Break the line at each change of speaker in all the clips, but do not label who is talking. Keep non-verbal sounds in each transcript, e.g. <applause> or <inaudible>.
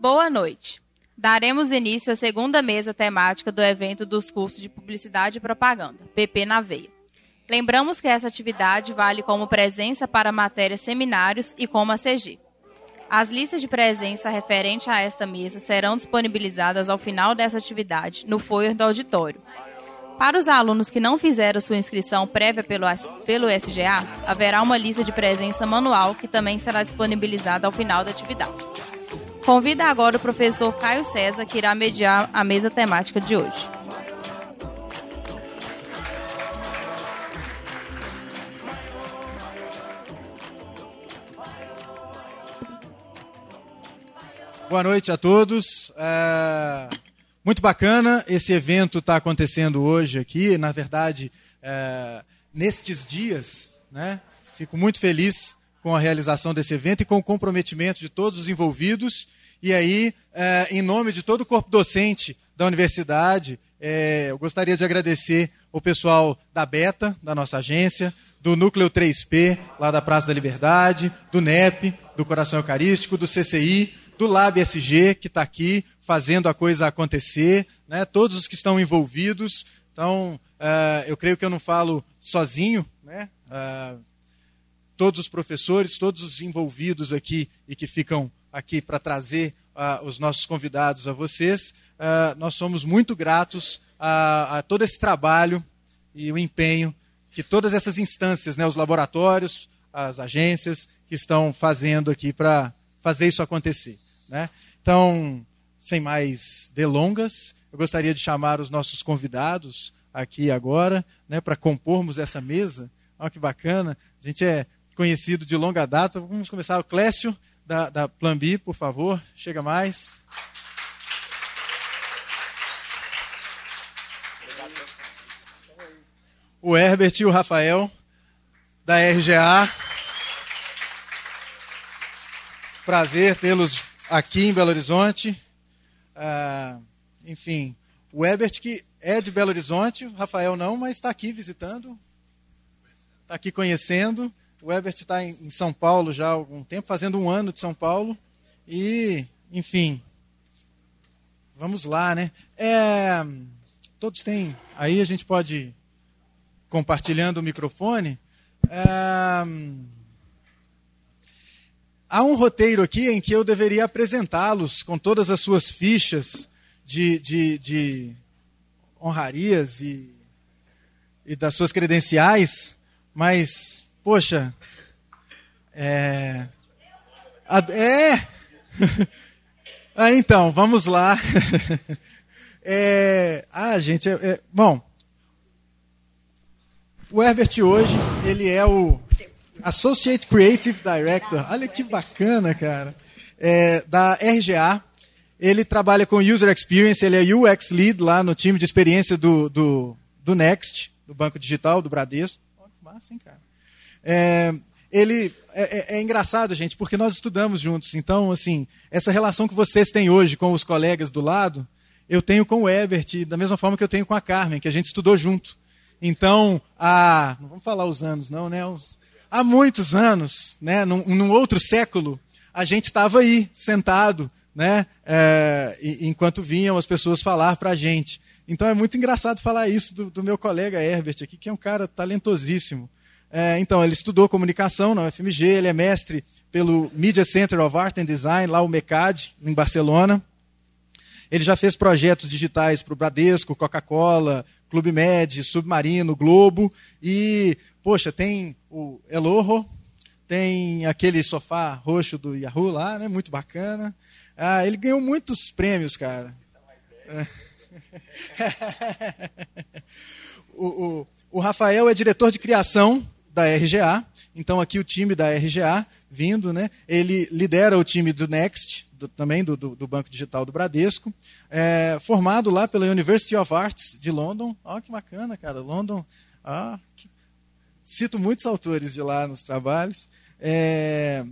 Boa noite. Daremos início à segunda mesa temática do evento dos cursos de Publicidade e Propaganda, PP na Veia. Lembramos que essa atividade vale como presença para matérias seminários e como a CG. As listas de presença referente a esta mesa serão disponibilizadas ao final dessa atividade no foyer do auditório. Para os alunos que não fizeram sua inscrição prévia pelo, pelo SGA, haverá uma lista de presença manual que também será disponibilizada ao final da atividade. Convido agora o professor Caio César, que irá mediar a mesa temática de hoje.
Boa noite a todos. É, muito bacana, esse evento está acontecendo hoje aqui. Na verdade, é, nestes dias, né? Fico muito feliz com a realização desse evento e com o comprometimento de todos os envolvidos e aí, é, em nome de todo o corpo docente da universidade, é, eu gostaria de agradecer o pessoal da Beta, da nossa agência, do Núcleo 3P, lá da Praça da Liberdade, do NEP, do Coração Eucarístico, do CCI, do Lab SG, que está aqui fazendo a coisa acontecer, né? todos os que estão envolvidos. Então, uh, eu creio que eu não falo sozinho, né? Uh, todos os professores, todos os envolvidos aqui e que ficam aqui para trazer uh, os nossos convidados a vocês. Uh, nós somos muito gratos a, a, todo esse trabalho e o empenho que todas essas instâncias, né, os laboratórios, as agências, que estão fazendo aqui para fazer isso acontecer. Né? Então, sem mais delongas, eu gostaria de chamar os nossos convidados aqui agora, né, para compormos essa mesa. Olha que bacana, a gente é conhecido de longa data. Vamos começar o Clécio, da, da Plan B, por favor. Chega mais. O Herbert e o Rafael, da RGA. Prazer tê-los aqui em Belo Horizonte. Ah, enfim, o Herbert que é de Belo Horizonte, o Rafael não, mas está aqui visitando, está aqui conhecendo. O Ebert está em São Paulo já há algum tempo, fazendo um ano de São Paulo. E, enfim, vamos lá, né? É, todos têm. Aí a gente pode compartilhando o microfone. É, há um roteiro aqui em que eu deveria apresentá-los com todas as suas fichas de, de, de honrarias e, e das suas credenciais, mas Poxa, é. É! <laughs> ah, então, vamos lá. <laughs> é... Ah, gente, é... É... bom. O Herbert hoje, ele é o Associate Creative Director. Olha que bacana, cara. É, da RGA. Ele trabalha com User Experience, ele é UX Lead lá no time de experiência do, do, do Next, do Banco Digital, do Bradesco. Olha que massa, hein, cara? É, ele é, é, é, engraçado, gente, porque nós estudamos juntos. Então, assim, essa relação que vocês têm hoje com os colegas do lado, eu tenho com o Ebert, da mesma forma que eu tenho com a Carmen, que a gente estudou junto. Então, há, não vamos falar os anos, não, né? há muitos anos, né? Num, num outro século, a gente estava aí, sentado, né? É, enquanto vinham as pessoas falar para a gente. Então é muito engraçado falar isso do, do meu colega Herbert aqui, que é um cara talentosíssimo. É, então, ele estudou comunicação na UFMG, ele é mestre pelo Media Center of Art and Design, lá o MECAD, em Barcelona. Ele já fez projetos digitais para o Bradesco, Coca-Cola, Clube Med, Submarino, Globo. E, poxa, tem o Elorro, tem aquele sofá roxo do Yahoo lá, né? muito bacana. Ah, ele ganhou muitos prêmios, cara. <laughs> o, o, o Rafael é diretor de criação da RGA. Então, aqui o time da RGA vindo, né? Ele lidera o time do Next, do, também do, do, Banco Digital do Bradesco, é, formado lá pela University of Arts de London. Olha que bacana, cara. London. Ah, que... Cito muitos autores de lá nos trabalhos. É,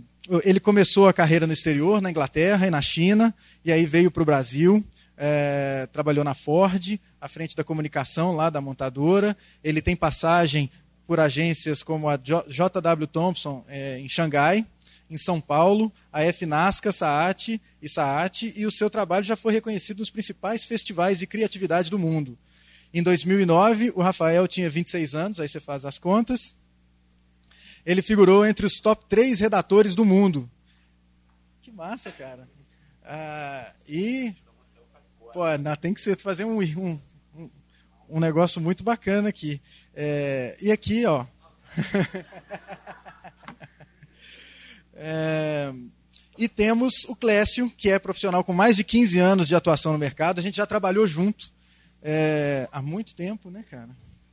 ele começou a carreira no exterior, na Inglaterra e na China, e aí veio para o Brasil. É, trabalhou na Ford, à frente da comunicação lá da montadora. Ele tem passagem por agências como a JW Thompson é, em Xangai. em São Paulo, a FNASCA, SAAT e SAAT, e o seu trabalho já foi reconhecido nos principais festivais de criatividade do mundo. Em 2009, o Rafael tinha 26 anos, aí você faz as contas. Ele figurou entre os top 3 redatores do mundo. Que massa, cara. Ah, e pô, tem que ser, fazer um, um, um negócio muito bacana aqui. É, e aqui, ó. <laughs> é, e temos o Clécio, que é profissional com mais de 15 anos de atuação no mercado. A gente já trabalhou junto é, há muito tempo, né, cara?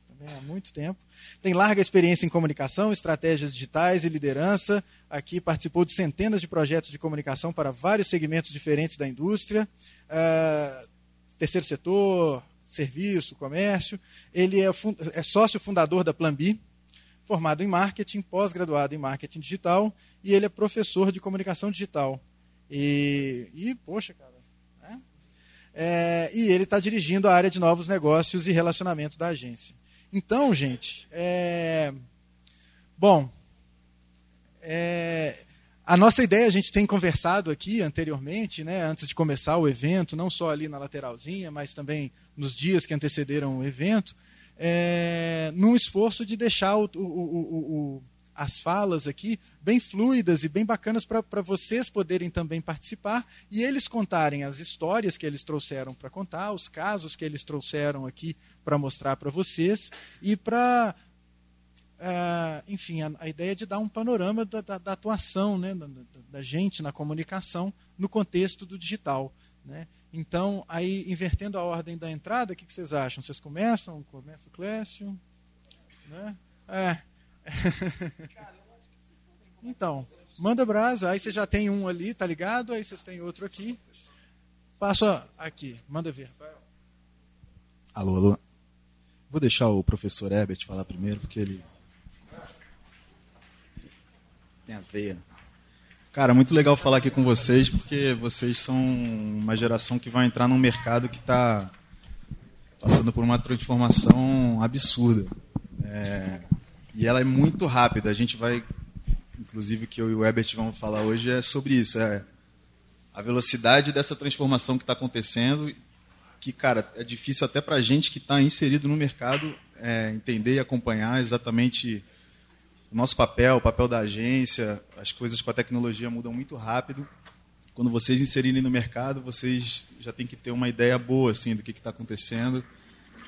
Também há muito tempo. Tem larga experiência em comunicação, estratégias digitais e liderança. Aqui participou de centenas de projetos de comunicação para vários segmentos diferentes da indústria. Uh, terceiro setor, serviço, comércio. Ele é, é sócio fundador da Plan B, formado em marketing, pós-graduado em marketing digital, e ele é professor de comunicação digital. E, e poxa, cara. Né? É, e ele está dirigindo a área de novos negócios e relacionamento da agência. Então, gente, é, bom, é, a nossa ideia, a gente tem conversado aqui anteriormente, né, antes de começar o evento, não só ali na lateralzinha, mas também nos dias que antecederam o evento, é, num esforço de deixar o, o, o, as falas aqui bem fluidas e bem bacanas para vocês poderem também participar e eles contarem as histórias que eles trouxeram para contar, os casos que eles trouxeram aqui para mostrar para vocês e para é, enfim, a, a, ideia de dar um panorama da, da, da atuação né, da, da, gente na comunicação no contexto do digital. Né? Então, aí, invertendo a ordem da entrada, o que, que vocês acham? Vocês começam? Começa o Clécio? Né? É. <laughs> então, manda brasa, aí você já tem um ali, tá ligado? Aí vocês têm outro aqui. Passa aqui, manda ver.
Alô, alô. Vou deixar o professor Herbert falar primeiro, porque ele tem a veia. Cara, muito legal falar aqui com vocês, porque vocês são uma geração que vai entrar num mercado que está passando por uma transformação absurda. É, e ela é muito rápida. A gente vai, inclusive, que eu e o Ebert vamos falar hoje é sobre isso. É a velocidade dessa transformação que está acontecendo, que, cara, é difícil até para a gente que está inserido no mercado é, entender e acompanhar exatamente o nosso papel, o papel da agência, as coisas com a tecnologia mudam muito rápido. Quando vocês inserirem no mercado, vocês já têm que ter uma ideia boa assim do que está acontecendo,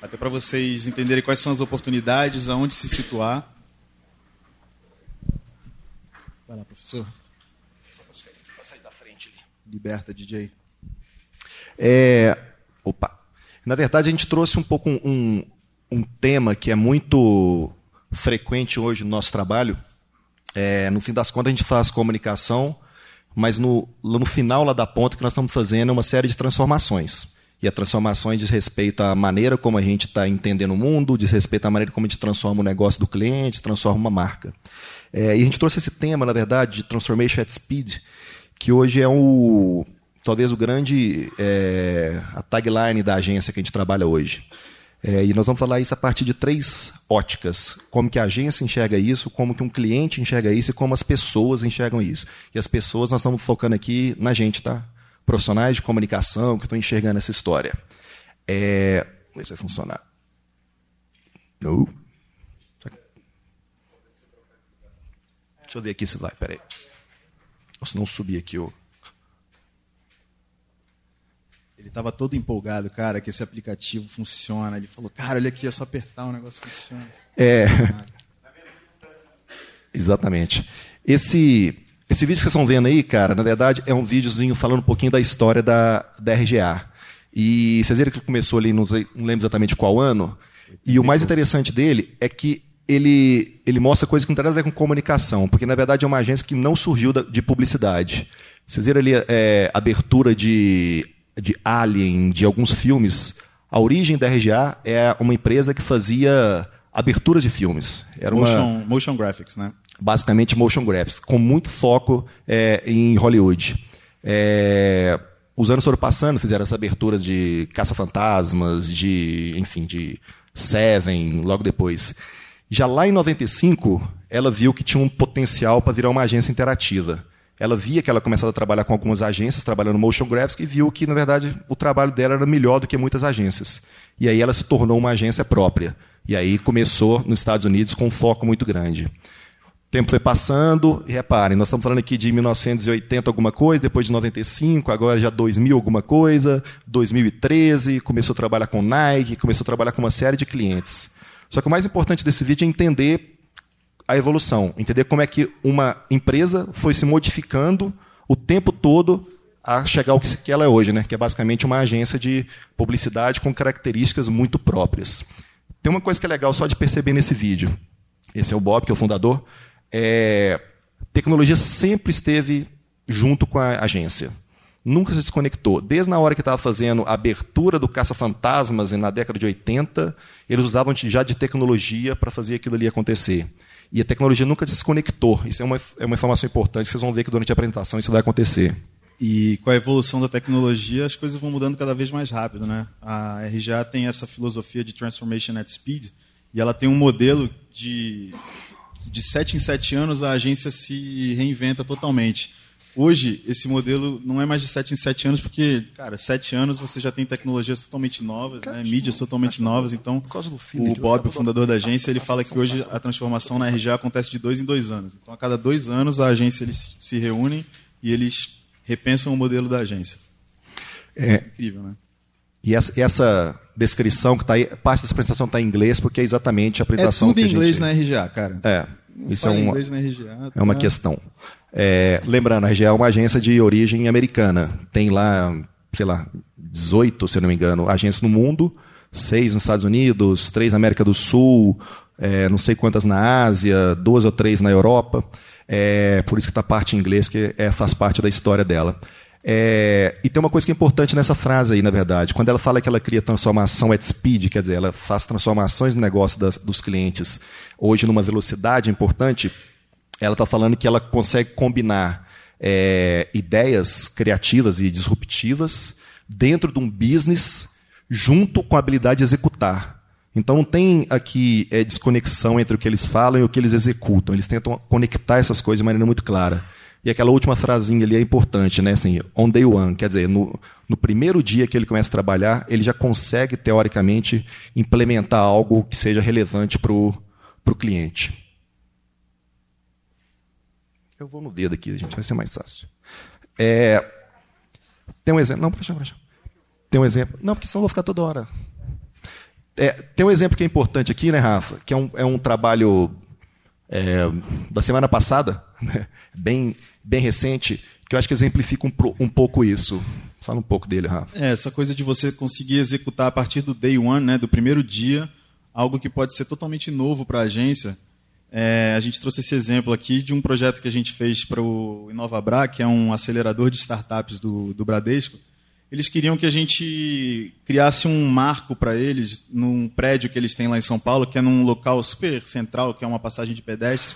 até para vocês entenderem quais são as oportunidades, aonde se situar. Vai lá, professor. Vai sair da frente ali. Liberta, DJ.
É, opa. Na verdade, a gente trouxe um pouco um, um tema que é muito frequente hoje no nosso trabalho. É, no fim das contas, a gente faz comunicação, mas no, no final lá da ponta, que nós estamos fazendo é uma série de transformações. E a transformações diz respeito à maneira como a gente está entendendo o mundo, diz respeito à maneira como a gente transforma o negócio do cliente, transforma uma marca. É, e a gente trouxe esse tema, na verdade, de Transformation at Speed, que hoje é o talvez o grande é, a tagline da agência que a gente trabalha hoje. É, e nós vamos falar isso a partir de três óticas: como que a agência enxerga isso, como que um cliente enxerga isso e como as pessoas enxergam isso. E as pessoas nós estamos focando aqui na gente, tá? Profissionais de comunicação que estão enxergando essa história. É... Ver se vai funcionar. Não. Deixa eu ver aqui se vai, peraí. Ou se não subir aqui o.
Ele estava todo empolgado, cara, que esse aplicativo funciona. Ele falou, cara, olha aqui, é só apertar, o negócio funciona.
É. Exatamente. Esse, esse vídeo que vocês estão vendo aí, cara, na verdade é um videozinho falando um pouquinho da história da, da RGA. E vocês viram que começou ali, não, não lembro exatamente qual ano. E o mais interessante dele é que ele, ele mostra coisas que não tem nada a ver com comunicação, porque na verdade é uma agência que não surgiu de publicidade. Vocês viram ali é, abertura de de Alien, de alguns filmes, a origem da RGA é uma empresa que fazia aberturas de filmes.
Era motion, uma, motion graphics, né?
Basicamente motion graphics, com muito foco é, em Hollywood. É, os anos foram passando, fizeram as aberturas de Caça-Fantasmas, de, enfim, de Seven, logo depois. Já lá em 95, ela viu que tinha um potencial para virar uma agência interativa. Ela via que ela começava a trabalhar com algumas agências, trabalhando motion graphics, e viu que, na verdade, o trabalho dela era melhor do que muitas agências. E aí ela se tornou uma agência própria. E aí começou nos Estados Unidos com um foco muito grande. O tempo foi passando, e reparem, nós estamos falando aqui de 1980 alguma coisa, depois de 95, agora já 2000 alguma coisa, 2013, começou a trabalhar com Nike, começou a trabalhar com uma série de clientes. Só que o mais importante desse vídeo é entender a evolução, entender como é que uma empresa foi se modificando o tempo todo a chegar ao que ela é hoje, né? que é basicamente uma agência de publicidade com características muito próprias. Tem uma coisa que é legal só de perceber nesse vídeo. Esse é o Bob, que é o fundador. É, tecnologia sempre esteve junto com a agência. Nunca se desconectou. Desde na hora que estava fazendo a abertura do Caça-Fantasmas na década de 80, eles usavam já de tecnologia para fazer aquilo ali acontecer. E a tecnologia nunca desconectou. Isso é uma, é uma informação importante, vocês vão ver que durante a apresentação isso vai acontecer.
E com a evolução da tecnologia, as coisas vão mudando cada vez mais rápido. Né? A RGA tem essa filosofia de Transformation at Speed, e ela tem um modelo de, de sete em sete anos a agência se reinventa totalmente. Hoje, esse modelo não é mais de 7 em 7 anos, porque, cara, 7 anos você já tem tecnologias totalmente novas, né, mídias totalmente novas. Então, o Bob, o fundador da agência, ele fala que hoje a transformação na RGA acontece de dois em dois anos. Então, a cada dois anos, a agência eles se reúnem e eles repensam o modelo da agência.
É, é incrível, né? E essa, essa descrição que está aí, parte dessa apresentação está em inglês, porque é exatamente a apresentação
é tudo
em
inglês
gente...
na RGA, cara.
É, isso é uma,
RGA,
é uma tá? questão. É, lembrando, a RGA é uma agência de origem americana. Tem lá, sei lá, 18, se não me engano, agências no mundo, seis nos Estados Unidos, três na América do Sul, é, não sei quantas na Ásia, duas ou três na Europa. É, por isso que está a parte em inglês, que é, faz parte da história dela. É, e tem uma coisa que é importante nessa frase aí, na verdade. Quando ela fala que ela cria transformação at speed, quer dizer, ela faz transformações no negócio das, dos clientes hoje numa velocidade importante, ela está falando que ela consegue combinar é, ideias criativas e disruptivas dentro de um business junto com a habilidade de executar. Então não tem aqui é, desconexão entre o que eles falam e o que eles executam. Eles tentam conectar essas coisas de maneira muito clara. E aquela última frasinha ali é importante, né? Assim, on day one, quer dizer, no, no primeiro dia que ele começa a trabalhar, ele já consegue, teoricamente, implementar algo que seja relevante para o cliente. Eu vou no dedo aqui, gente, vai ser mais fácil. É, tem um exemplo. Não, para para Tem um exemplo. Não, porque senão eu vou ficar toda hora. É, tem um exemplo que é importante aqui, né, Rafa? Que é um, é um trabalho é, da semana passada, <laughs> né, bem, bem recente, que eu acho que exemplifica um, um pouco isso. Fala um pouco dele, Rafa.
É, essa coisa de você conseguir executar a partir do day one, né, do primeiro dia, algo que pode ser totalmente novo para a agência é, a gente trouxe esse exemplo aqui de um projeto que a gente fez para o InovaBra, que é um acelerador de startups do, do Bradesco. Eles queriam que a gente criasse um marco para eles num prédio que eles têm lá em São Paulo, que é num local super central, que é uma passagem de pedestre.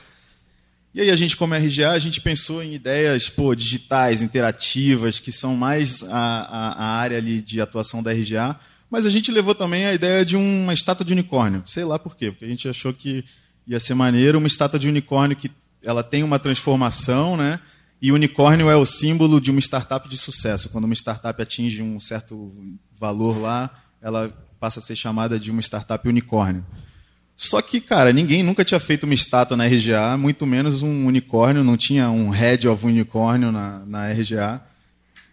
E aí a gente, como RGA, a gente pensou em ideias pô, digitais, interativas, que são mais a, a, a área ali de atuação da RGA, mas a gente levou também a ideia de uma estátua de unicórnio. Sei lá por quê, porque a gente achou que ia ser maneiro, uma estátua de unicórnio que ela tem uma transformação, né? E unicórnio é o símbolo de uma startup de sucesso. Quando uma startup atinge um certo valor lá, ela passa a ser chamada de uma startup unicórnio. Só que, cara, ninguém nunca tinha feito uma estátua na RGA, muito menos um unicórnio, não tinha um head of unicórnio na, na RGA.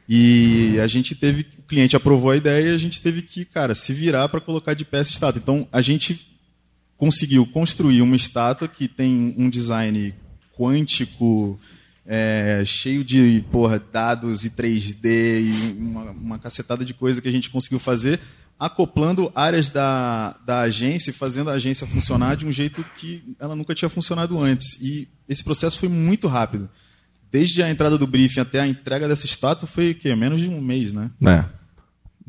E a gente teve, o cliente aprovou a ideia e a gente teve que, cara, se virar para colocar de pé essa estátua. Então, a gente conseguiu construir uma estátua que tem um design quântico, é, cheio de porra, dados e 3D e uma, uma cacetada de coisa que a gente conseguiu fazer, acoplando áreas da, da agência e fazendo a agência funcionar de um jeito que ela nunca tinha funcionado antes. E esse processo foi muito rápido. Desde a entrada do briefing até a entrega dessa estátua foi o quê? Menos de um mês, né?
É.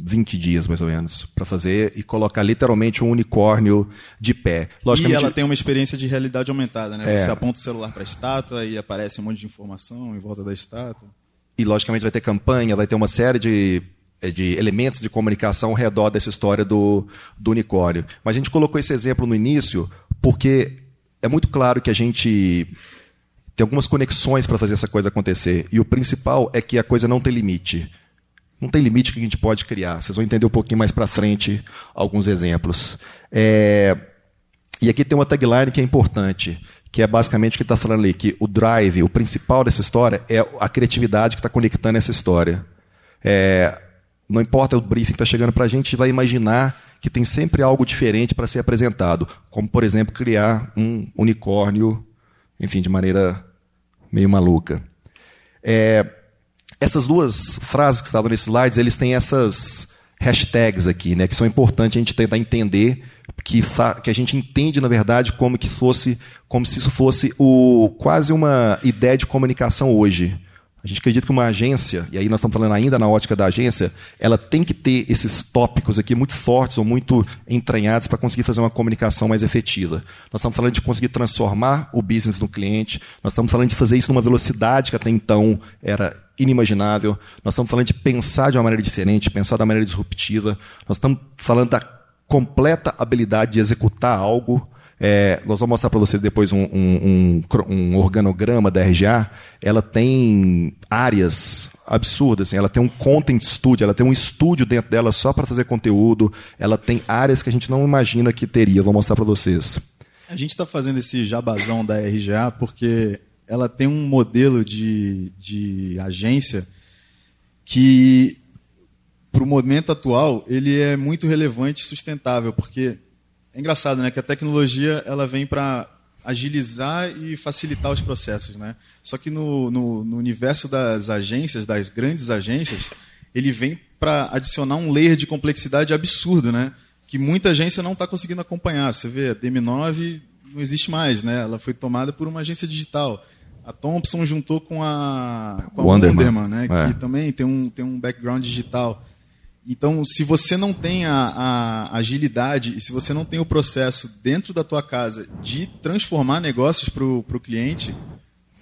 20 dias, mais ou menos, para fazer e colocar literalmente um unicórnio de pé.
Logicamente, e ela tem uma experiência de realidade aumentada, né? É. Você aponta o celular para a estátua e aparece um monte de informação em volta da estátua.
E, logicamente, vai ter campanha, vai ter uma série de, eh, de elementos de comunicação ao redor dessa história do, do unicórnio. Mas a gente colocou esse exemplo no início porque é muito claro que a gente tem algumas conexões para fazer essa coisa acontecer. E o principal é que a coisa não tem limite. Não tem limite que a gente pode criar. Vocês vão entender um pouquinho mais para frente alguns exemplos. É... E aqui tem uma tagline que é importante, que é basicamente o que está falando ali, que o drive, o principal dessa história, é a criatividade que está conectando essa história. É... Não importa o briefing que está chegando para a gente, vai imaginar que tem sempre algo diferente para ser apresentado, como, por exemplo, criar um unicórnio, enfim, de maneira meio maluca. É, essas duas frases que estavam nesses slides, eles têm essas hashtags aqui, né, que são importantes a gente tentar entender que, que a gente entende na verdade como que fosse como se isso fosse o quase uma ideia de comunicação hoje. A gente acredita que uma agência, e aí nós estamos falando ainda na ótica da agência, ela tem que ter esses tópicos aqui muito fortes ou muito entranhados para conseguir fazer uma comunicação mais efetiva. Nós estamos falando de conseguir transformar o business no cliente, nós estamos falando de fazer isso numa velocidade que até então era inimaginável, nós estamos falando de pensar de uma maneira diferente, pensar de uma maneira disruptiva, nós estamos falando da completa habilidade de executar algo é, nós vamos mostrar para vocês depois um, um, um, um, organograma da RGA. Ela tem áreas absurdas. Assim, ela tem um content studio, ela tem um estúdio dentro dela só para fazer conteúdo. Ela tem áreas que a gente não imagina que teria. Vou mostrar para vocês.
A gente está fazendo esse jabazão da RGA porque ela tem um modelo de, de agência que, para o momento atual, ele é muito relevante e sustentável, porque é engraçado, né, que a tecnologia ela vem para agilizar e facilitar os processos, né? Só que no, no, no universo das agências, das grandes agências, ele vem para adicionar um layer de complexidade absurdo, né? Que muita agência não está conseguindo acompanhar. Você vê, a DM9 não existe mais, né? Ela foi tomada por uma agência digital. A Thompson juntou com a, com a Wonderman, Wonderman né? É. Que também tem um, tem um background digital. Então, se você não tem a, a, agilidade e se você não tem o processo dentro da tua casa de transformar negócios para o cliente,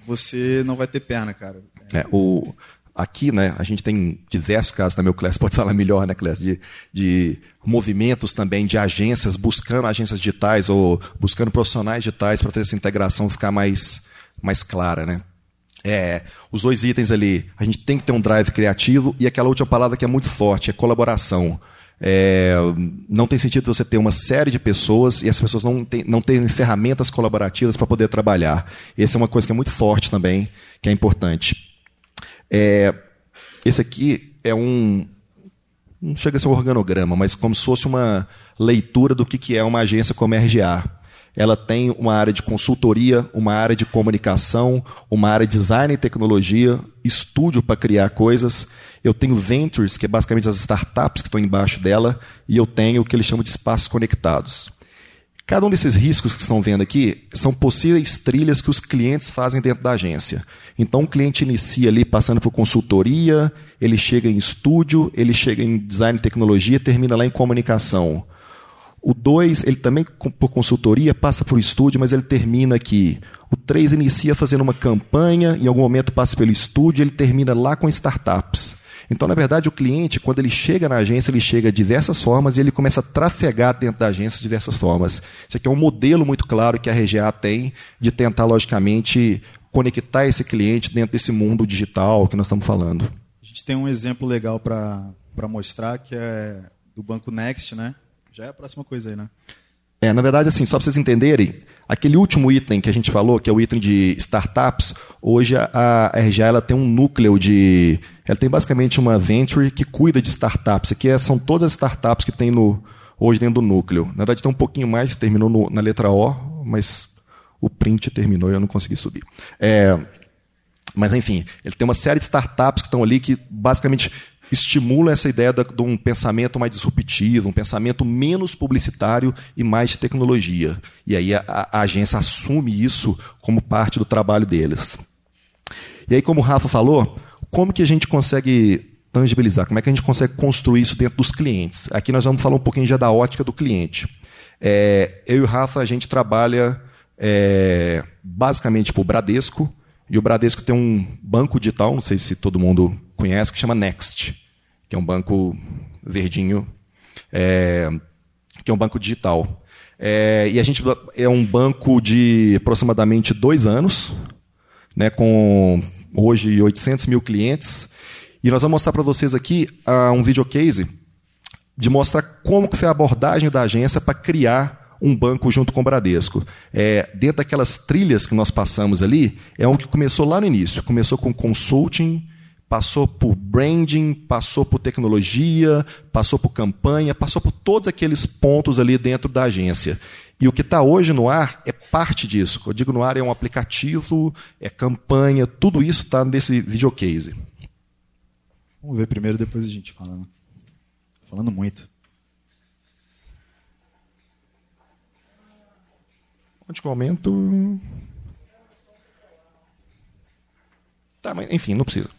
você não vai ter perna, cara.
É, o, aqui, né, a gente tem diversos casos, na meu classe <laughs> pode falar melhor, né, Clécio, de, de movimentos também de agências buscando agências digitais ou buscando profissionais digitais para ter essa integração ficar mais, mais clara, né? É, os dois itens ali, a gente tem que ter um drive criativo e aquela última palavra que é muito forte, é colaboração. É, não tem sentido você ter uma série de pessoas e as pessoas não, tem, não terem ferramentas colaborativas para poder trabalhar. Essa é uma coisa que é muito forte também, que é importante. É, esse aqui é um. Não chega a ser um organograma, mas como se fosse uma leitura do que é uma agência como RGA ela tem uma área de consultoria, uma área de comunicação, uma área de design e tecnologia, estúdio para criar coisas. Eu tenho ventures, que é basicamente as startups que estão embaixo dela, e eu tenho o que eles chamam de espaços conectados. Cada um desses riscos que estão vendo aqui são possíveis trilhas que os clientes fazem dentro da agência. Então, o cliente inicia ali passando por consultoria, ele chega em estúdio, ele chega em design e tecnologia, termina lá em comunicação. O 2, ele também, por consultoria, passa por estúdio, mas ele termina aqui. O 3 inicia fazendo uma campanha, em algum momento passa pelo estúdio, ele termina lá com startups. Então, na verdade, o cliente, quando ele chega na agência, ele chega de diversas formas e ele começa a trafegar dentro da agência de diversas formas. Isso aqui é um modelo muito claro que a RGA tem de tentar, logicamente, conectar esse cliente dentro desse mundo digital que nós estamos falando.
A gente tem um exemplo legal para mostrar que é do Banco Next, né? Já é a próxima coisa aí, né?
É, na verdade, assim, só para vocês entenderem, aquele último item que a gente falou, que é o item de startups, hoje a, a RGA ela tem um núcleo de. Ela tem basicamente uma venture que cuida de startups. Aqui é, são todas as startups que tem no, hoje dentro do núcleo. Na verdade, tem um pouquinho mais, terminou no, na letra O, mas o print terminou e eu não consegui subir. É, mas, enfim, ele tem uma série de startups que estão ali que basicamente estimula essa ideia de um pensamento mais disruptivo, um pensamento menos publicitário e mais de tecnologia. E aí a, a, agência assume isso como parte do trabalho deles. E aí, como o Rafa falou, como que a gente consegue tangibilizar? Como é que a gente consegue construir isso dentro dos clientes? Aqui nós vamos falar um pouquinho já da ótica do cliente. É, eu e o Rafa, a gente trabalha é, basicamente para o Bradesco, e o Bradesco tem um banco digital, não sei se todo mundo conhece, que chama Next, que é um banco verdinho, é, que é um banco digital. É, e a gente é um banco de aproximadamente dois anos. né, com hoje 800 mil clientes. E nós vamos mostrar para vocês aqui uh, um videocase de mostrar como que foi a abordagem da agência para criar um banco junto com o Bradesco. É, dentro daquelas trilhas que nós passamos ali, é um que começou lá no início. Começou com consulting, passou por branding, passou por tecnologia, passou por campanha, passou por todos aqueles pontos ali dentro da agência. E o que está hoje no ar é parte disso. Eu digo no ar é um aplicativo, é campanha, tudo isso está nesse videocase.
Vamos ver primeiro, depois a gente fala. Né? Falando muito.
Onde que eu aumento? Tá, mas enfim, não precisa.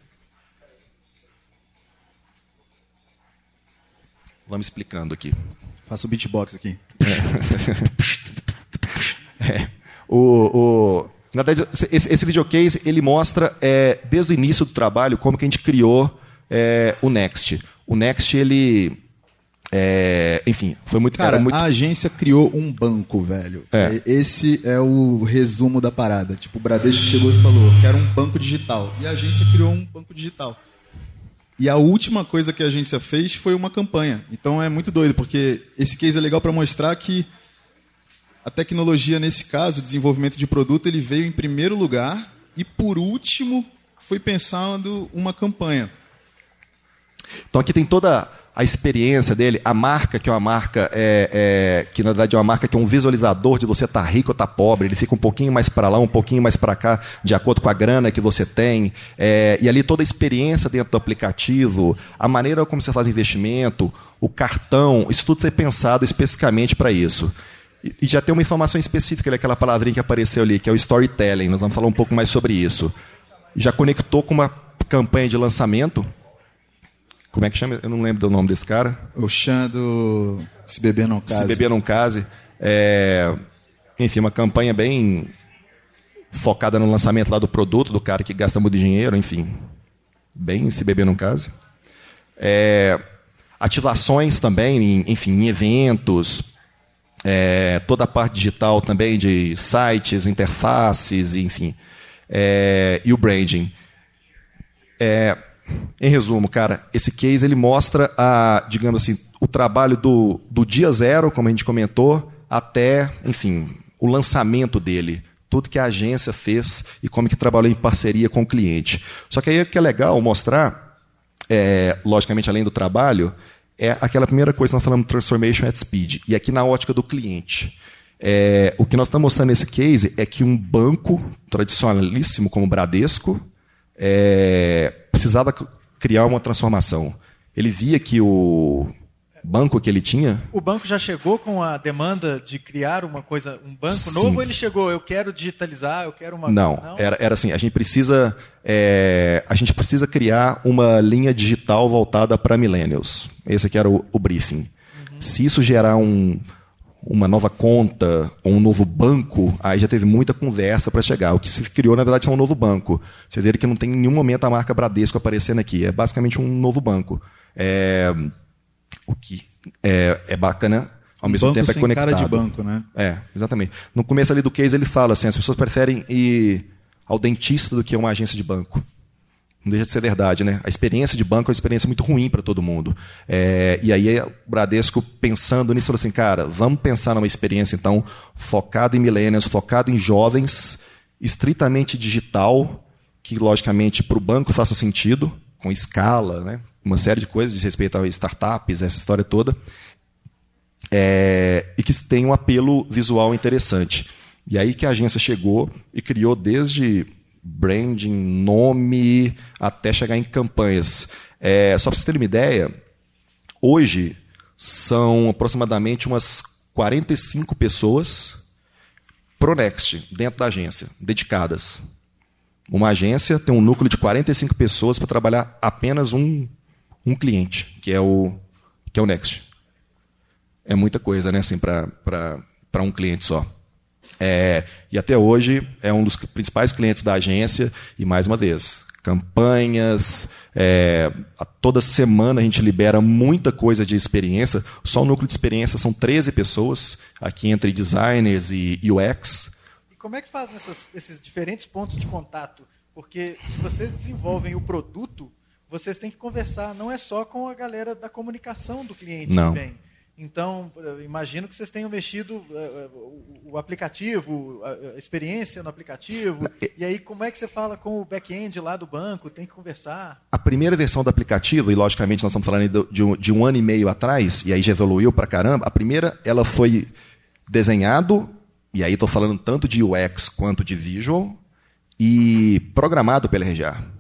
Vamos explicando aqui.
Faça o beatbox aqui.
É. <laughs> é. O, o, na verdade, esse, esse videocase ele mostra é, desde o início do trabalho como que a gente criou é, o Next. O Next ele é, enfim, foi muito
cara.
muito...
A agência criou um banco, velho. É. Esse é o resumo da parada. Tipo, o Bradesco chegou e falou: quero um banco digital. E a agência criou um banco digital. E a última coisa que a agência fez foi uma campanha. Então é muito doido, porque esse case é legal para mostrar que a tecnologia, nesse caso, o desenvolvimento de produto, ele veio em primeiro lugar e, por último, foi pensando uma campanha.
Então aqui tem toda a experiência dele, a marca, que é uma marca é, é, que na verdade é uma marca que é um visualizador de você estar tá rico ou estar tá pobre. Ele fica um pouquinho mais para lá, um pouquinho mais para cá, de acordo com a grana que você tem. É, e ali toda a experiência dentro do aplicativo, a maneira como você faz investimento, o cartão, isso tudo foi pensado especificamente para isso. E, e já tem uma informação específica, aquela palavrinha que apareceu ali, que é o storytelling. Nós vamos falar um pouco mais sobre isso. Já conectou com uma campanha de lançamento como é que chama? Eu não lembro do nome desse cara.
O Chan do Se Beber Não Case.
Se Beber Não Case. É... Enfim, uma campanha bem focada no lançamento lá do produto, do cara que gasta muito dinheiro, enfim. Bem Se Beber Não Case. É... Ativações também, enfim, em eventos. É... Toda a parte digital também de sites, interfaces, enfim. É... E o branding. É, em resumo, cara, esse case ele mostra a, digamos assim, o trabalho do, do dia zero, como a gente comentou, até, enfim, o lançamento dele. Tudo que a agência fez e como que trabalhou em parceria com o cliente. Só que aí o que é legal mostrar, é, logicamente, além do trabalho, é aquela primeira coisa que nós falamos transformation at speed. E aqui na ótica do cliente. É, o que nós estamos mostrando nesse case é que um banco tradicionalíssimo como o Bradesco, é, precisava criar uma transformação. Ele via que o banco que ele tinha.
O banco já chegou com a demanda de criar uma coisa, um banco Sim. novo? Ou ele chegou, eu quero digitalizar, eu quero uma.
Não, Não? Era, era assim. A gente precisa, é, a gente precisa criar uma linha digital voltada para millennials. Esse aqui era o, o briefing. Uhum. Se isso gerar um uma nova conta ou um novo banco, aí já teve muita conversa para chegar. O que se criou, na verdade, é um novo banco. Vocês viram que não tem em nenhum momento a marca Bradesco aparecendo aqui. É basicamente um novo banco. É, o que é, é bacana, ao mesmo tempo é conectado.
cara de banco, né?
É, exatamente. No começo ali do case ele fala assim, as pessoas preferem ir ao dentista do que a uma agência de banco. Não deixa de ser verdade, né? A experiência de banco é uma experiência muito ruim para todo mundo. É, e aí o Bradesco, pensando nisso, falou assim, cara, vamos pensar numa experiência, então, focada em millennials, focada em jovens, estritamente digital, que, logicamente, para o banco faça sentido, com escala, né? uma série de coisas de respeito a startups, essa história toda, é, e que tem um apelo visual interessante. E aí que a agência chegou e criou desde branding, nome, até chegar em campanhas. É, só para você ter uma ideia, hoje são aproximadamente umas 45 pessoas pro Next, dentro da agência, dedicadas. Uma agência tem um núcleo de 45 pessoas para trabalhar apenas um, um cliente, que é o, que é o Next. É muita coisa, né, assim, para um cliente só. É, e até hoje é um dos principais clientes da agência, e mais uma vez, campanhas, é, toda semana a gente libera muita coisa de experiência. Só o núcleo de experiência são 13 pessoas, aqui entre designers e UX.
como é que faz nessas, esses diferentes pontos de contato? Porque se vocês desenvolvem o produto, vocês têm que conversar, não é só com a galera da comunicação do cliente
Não.
vem. Então, imagino que vocês tenham mexido eh, o, aplicativo, a, experiência no aplicativo. E aí, como é que você fala com o back-end lá do banco? Tem que conversar.
A primeira versão do aplicativo, e logicamente nós estamos falando de um, de um ano e meio atrás, e aí já evoluiu pra caramba, a primeira ela foi desenhado, e aí estou falando tanto de UX quanto de visual, e programado pela RGA.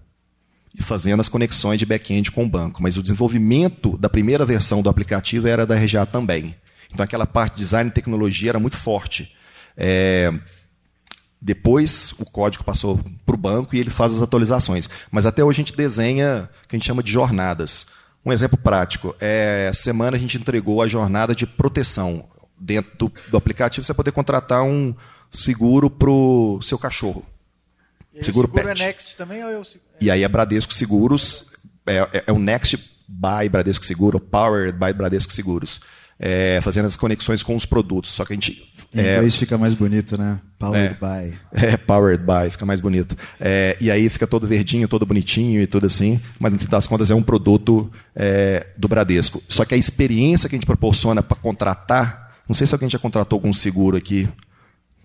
E fazendo as conexões de back-end com o banco. Mas o desenvolvimento da primeira versão do aplicativo era da RGA também. Então aquela parte de design e tecnologia era muito forte. É, depois o código passou para o banco e ele faz as atualizações. Mas até hoje a gente desenha o que a gente chama de jornadas. Um exemplo prático. É, semana a gente entregou a jornada de proteção. Dentro do, do aplicativo você vai poder contratar um seguro para o seu cachorro.
E
Seguro
o seguro
pet.
é Next também ou eu
E aí a Bradesco Seguros, é, é- é o Next by Bradesco Seguro, Powered by Bradesco Seguros. É, fazendo as conexões com os produtos. Só que a gente.
Em
é,
inglês fica mais bonito, né? Powered by.
é, powered by, fica mais bonito. É, e aí fica todo verdinho, todo bonitinho e tudo assim, mas no fim das contas é um produto é, do Bradesco. Só que a experiência que a gente proporciona para contratar, não sei se alguém já contratou algum seguro aqui,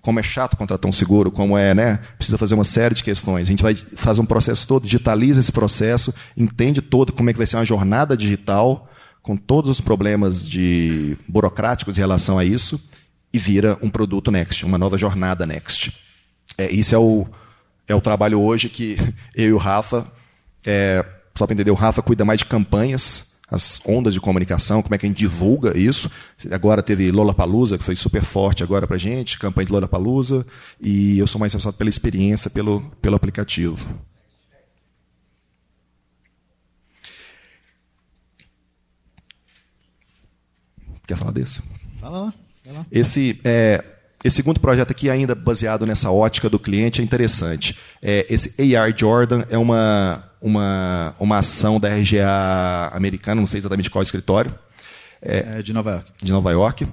como é chato contratar um seguro, como é, né? Precisa fazer uma série de questões. A gente vai fazer um processo todo, digitaliza esse processo, entende todo como é que vai ser uma jornada digital, com todos os problemas de burocráticos em relação a isso, e vira um produto Next, uma nova jornada Next. É, isso é o, é o trabalho hoje que <laughs> eu e o Rafa, é, só para entender, o Rafa cuida mais de campanhas, as ondas de comunicação, como é que a gente divulga isso. Agora teve Lollapalooza, que foi super forte agora para gente, campanha de Lollapalooza, e eu sou mais responsável pela experiência, pelo, pelo aplicativo. Quer falar desse?
Fala lá. Vai lá.
Esse, é, esse segundo projeto aqui, ainda baseado nessa ótica do cliente, é interessante. É, esse AR Jordan é uma, uma, uma ação da RGA americana, não sei exatamente qual escritório,
É de Nova York.
de Nova York.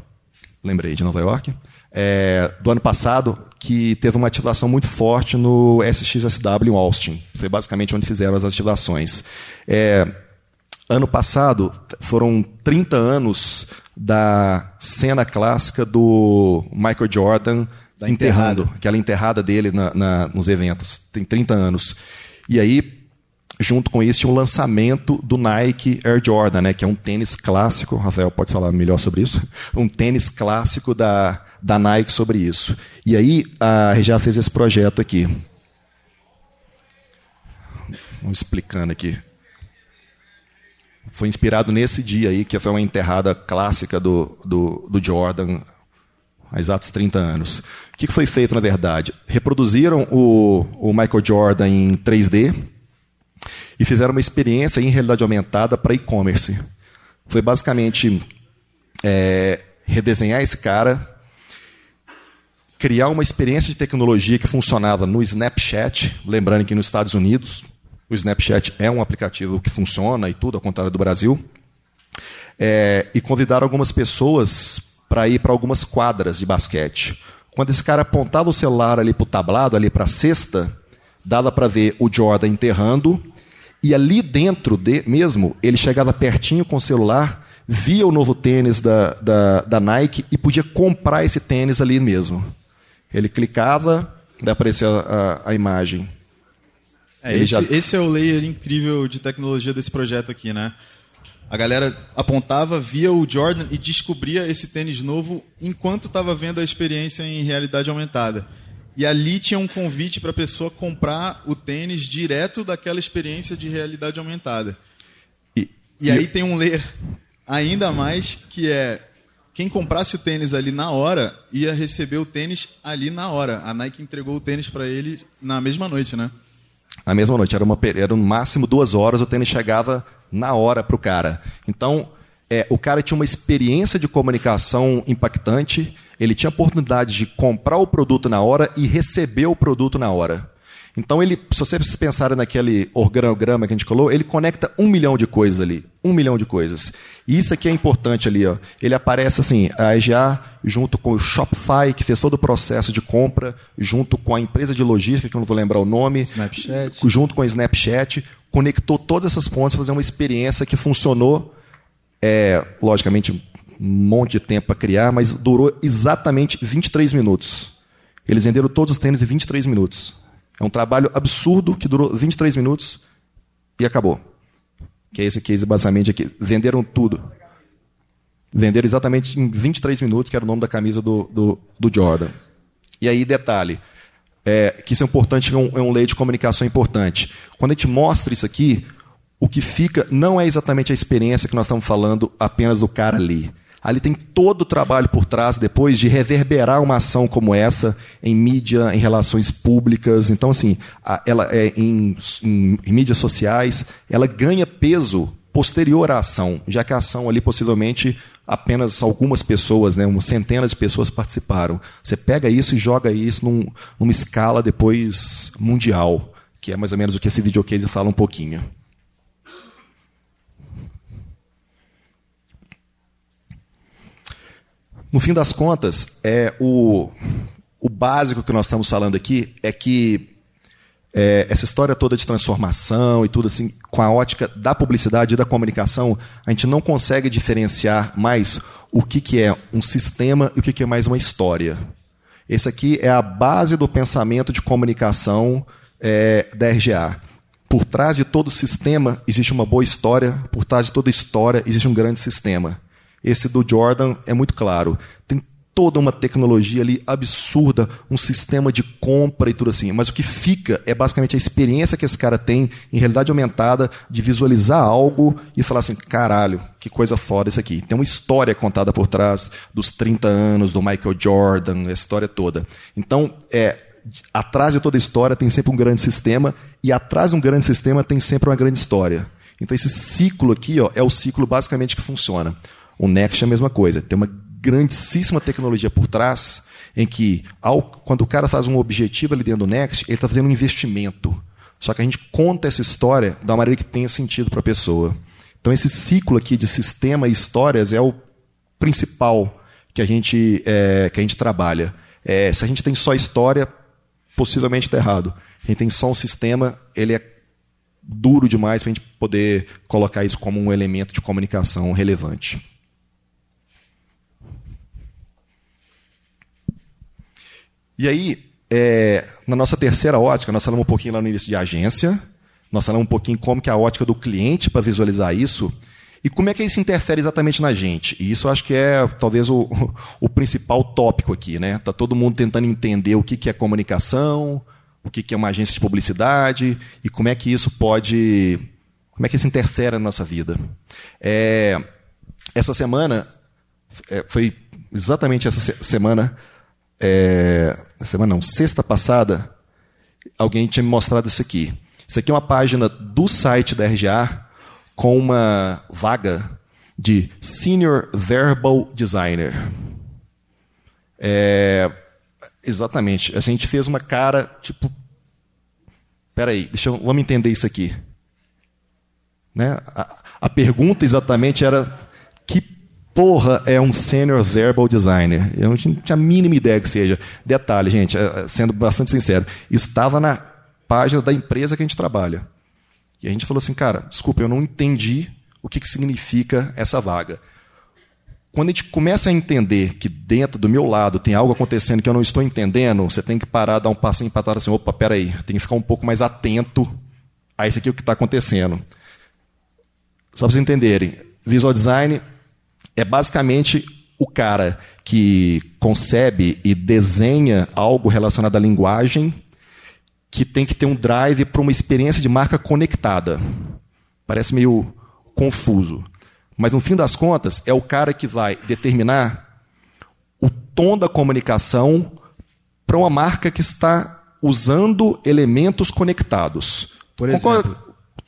Lembrei, de Nova York. É, do ano passado, que teve uma ativação muito forte no SXSW em Austin. Foi basicamente onde fizeram as ativações. É, ano passado, foram 30 anos da cena clássica do Michael Jordan
Da
enterrando, aquela enterrada dele na- na- nos eventos. Tem 30 anos. E aí, junto com isso, um lançamento do Nike Air Jordan, né, que é um tênis clássico. Rafael pode falar melhor sobre isso. <laughs> Um tênis clássico da, da Nike sobre isso. E aí, a já fez esse projeto aqui. Vamos explicando aqui. Foi inspirado nesse dia aí, que foi uma enterrada clássica do, do, do Jordan, há exatos 30 anos. O que foi feito, na verdade? Reproduziram o, o Michael Jordan em 3D e fizeram uma experiência em realidade aumentada para e-commerce. Foi basicamente é, redesenhar esse cara, criar uma experiência de tecnologia que funcionava no Snapchat, lembrando que nos Estados Unidos o Snapchat é um aplicativo que funciona e tudo, ao contrário do Brasil, é, e convidar algumas pessoas para ir para algumas quadras de basquete. Quando esse cara apontava o celular ali para o tablado, ali para a cesta, dava para ver o Jordan enterrando, e ali dentro de, mesmo, ele chegava pertinho com o celular, via o novo tênis da, da, da Nike e podia comprar esse tênis ali mesmo. Ele clicava, daí aparecia a, a, a imagem.
É, esse,
já-
esse é o layer incrível de tecnologia desse projeto aqui, né? A galera apontava, via o Jordan e descobria esse tênis novo enquanto estava vendo a experiência em realidade aumentada. E ali tinha um convite para a pessoa comprar o tênis direto daquela experiência de realidade aumentada.
E,
E aí tem um layer ainda mais que é quem comprasse o tênis ali na hora ia receber o tênis ali na hora. A Nike entregou o tênis para ele na mesma noite, né?
Na mesma noite, era, uma, era no máximo duas horas, o tênis chegava na hora para o cara. Então, é, o cara tinha uma experiência de comunicação impactante, ele tinha a oportunidade de comprar o produto na hora e receber o produto na hora. Então, ele, se vocês pensarem naquele organograma que a gente colou, ele conecta um milhão de coisas ali. Um milhão de coisas. E isso aqui é importante ali. Ó. Ele aparece assim, a EGA junto com o Shopify, que fez todo o processo de compra, junto com a empresa de logística, que eu não vou lembrar o nome,
Snapchat.
junto com o Snapchat, conectou todas essas pontas para fazer uma experiência que funcionou, é, logicamente, um monte de tempo para criar, mas durou exatamente 23 minutos. Eles venderam todos os tênis em 23 minutos. É um trabalho absurdo que durou 23 minutos e acabou. Que é esse case basicamente aqui. Venderam tudo. Venderam exatamente em 23 minutos, que era o nome da camisa do, do, do Jordan. E aí, detalhe, é, que isso é importante, é um, é um lei de comunicação importante. Quando a gente mostra isso aqui, o que fica não é exatamente a experiência que nós estamos falando apenas do cara ali. Ali tem todo o trabalho por trás depois de reverberar uma ação como essa em mídia, em relações públicas. Então, assim, ela é em, em, em mídias sociais, ela ganha peso posterior à ação, já que a ação ali possivelmente apenas algumas pessoas, né, uma centena de pessoas participaram. Você pega isso e joga isso num, numa escala depois mundial, que é mais ou menos o que esse videocase fala um pouquinho. No fim das contas, é o, o básico que nós estamos falando aqui é que é, essa história toda de transformação e tudo assim, com a ótica da publicidade e da comunicação, a gente não consegue diferenciar mais o que, que é um sistema e o que, que é mais uma história. Esse aqui é a base do pensamento de comunicação é, da RGA. Por trás de todo sistema existe uma boa história, por trás de toda história existe um grande sistema. Esse do Jordan é muito claro. Tem toda uma tecnologia ali absurda, um sistema de compra e tudo assim. Mas o que fica é basicamente a experiência que esse cara tem em realidade aumentada de visualizar algo e falar assim: caralho, que coisa foda isso aqui. Tem uma história contada por trás dos 30 anos do Michael Jordan, a história toda. Então, é, atrás de toda história tem sempre um grande sistema e atrás de um grande sistema tem sempre uma grande história. Então, esse ciclo aqui ó, é o ciclo basicamente que funciona. O Next é a mesma coisa. Tem uma grandíssima tecnologia por trás, em que, ao, quando o cara faz um objetivo ali dentro do Next, ele está fazendo um investimento. Só que a gente conta essa história da maneira que tenha sentido para a pessoa. Então, esse ciclo aqui de sistema e histórias é o principal que a gente, é, que a gente trabalha. É, se a gente tem só história, possivelmente está errado. A gente tem só um sistema, ele é duro demais para a gente poder colocar isso como um elemento de comunicação relevante. E aí, é, na nossa terceira ótica, nós falamos um pouquinho lá no início de agência, nós falamos um pouquinho como que é a ótica do cliente para visualizar isso, e como é que isso interfere exatamente na gente. E isso acho que é talvez o, o principal tópico aqui. Né? Tá todo mundo tentando entender o que, que é comunicação, o que, que é uma agência de publicidade, e como é que isso pode. como é que isso interfere na nossa vida. É, essa semana, é, foi exatamente essa semana, é, semana não, sexta passada, alguém tinha me mostrado isso aqui. Isso aqui é uma página do site da RGA com uma vaga de Senior Verbal Designer. É, exatamente. A gente fez uma cara, tipo. Peraí, deixa eu, vamos entender isso aqui. Né? A, a pergunta exatamente era: que porra é um senior verbal designer? Eu não tinha a mínima ideia que seja. Detalhe, gente, é, é, sendo bastante sincero, estava na página da empresa que a gente trabalha. E a gente falou assim, cara, desculpa, eu não entendi o que, que significa essa vaga. Quando a gente começa a entender que dentro do meu lado tem algo acontecendo que eu não estou entendendo, você tem que parar, dar um passinho para trás assim, opa, peraí, tem que ficar um pouco mais atento a isso aqui o que está acontecendo. Só para vocês entenderem, visual design é basicamente o cara que concebe e desenha algo relacionado à linguagem que tem que ter um drive para uma experiência de marca conectada. Parece meio confuso. Mas no fim das contas, é o cara que vai determinar o tom da comunicação para uma marca que está usando elementos conectados.
Por exemplo,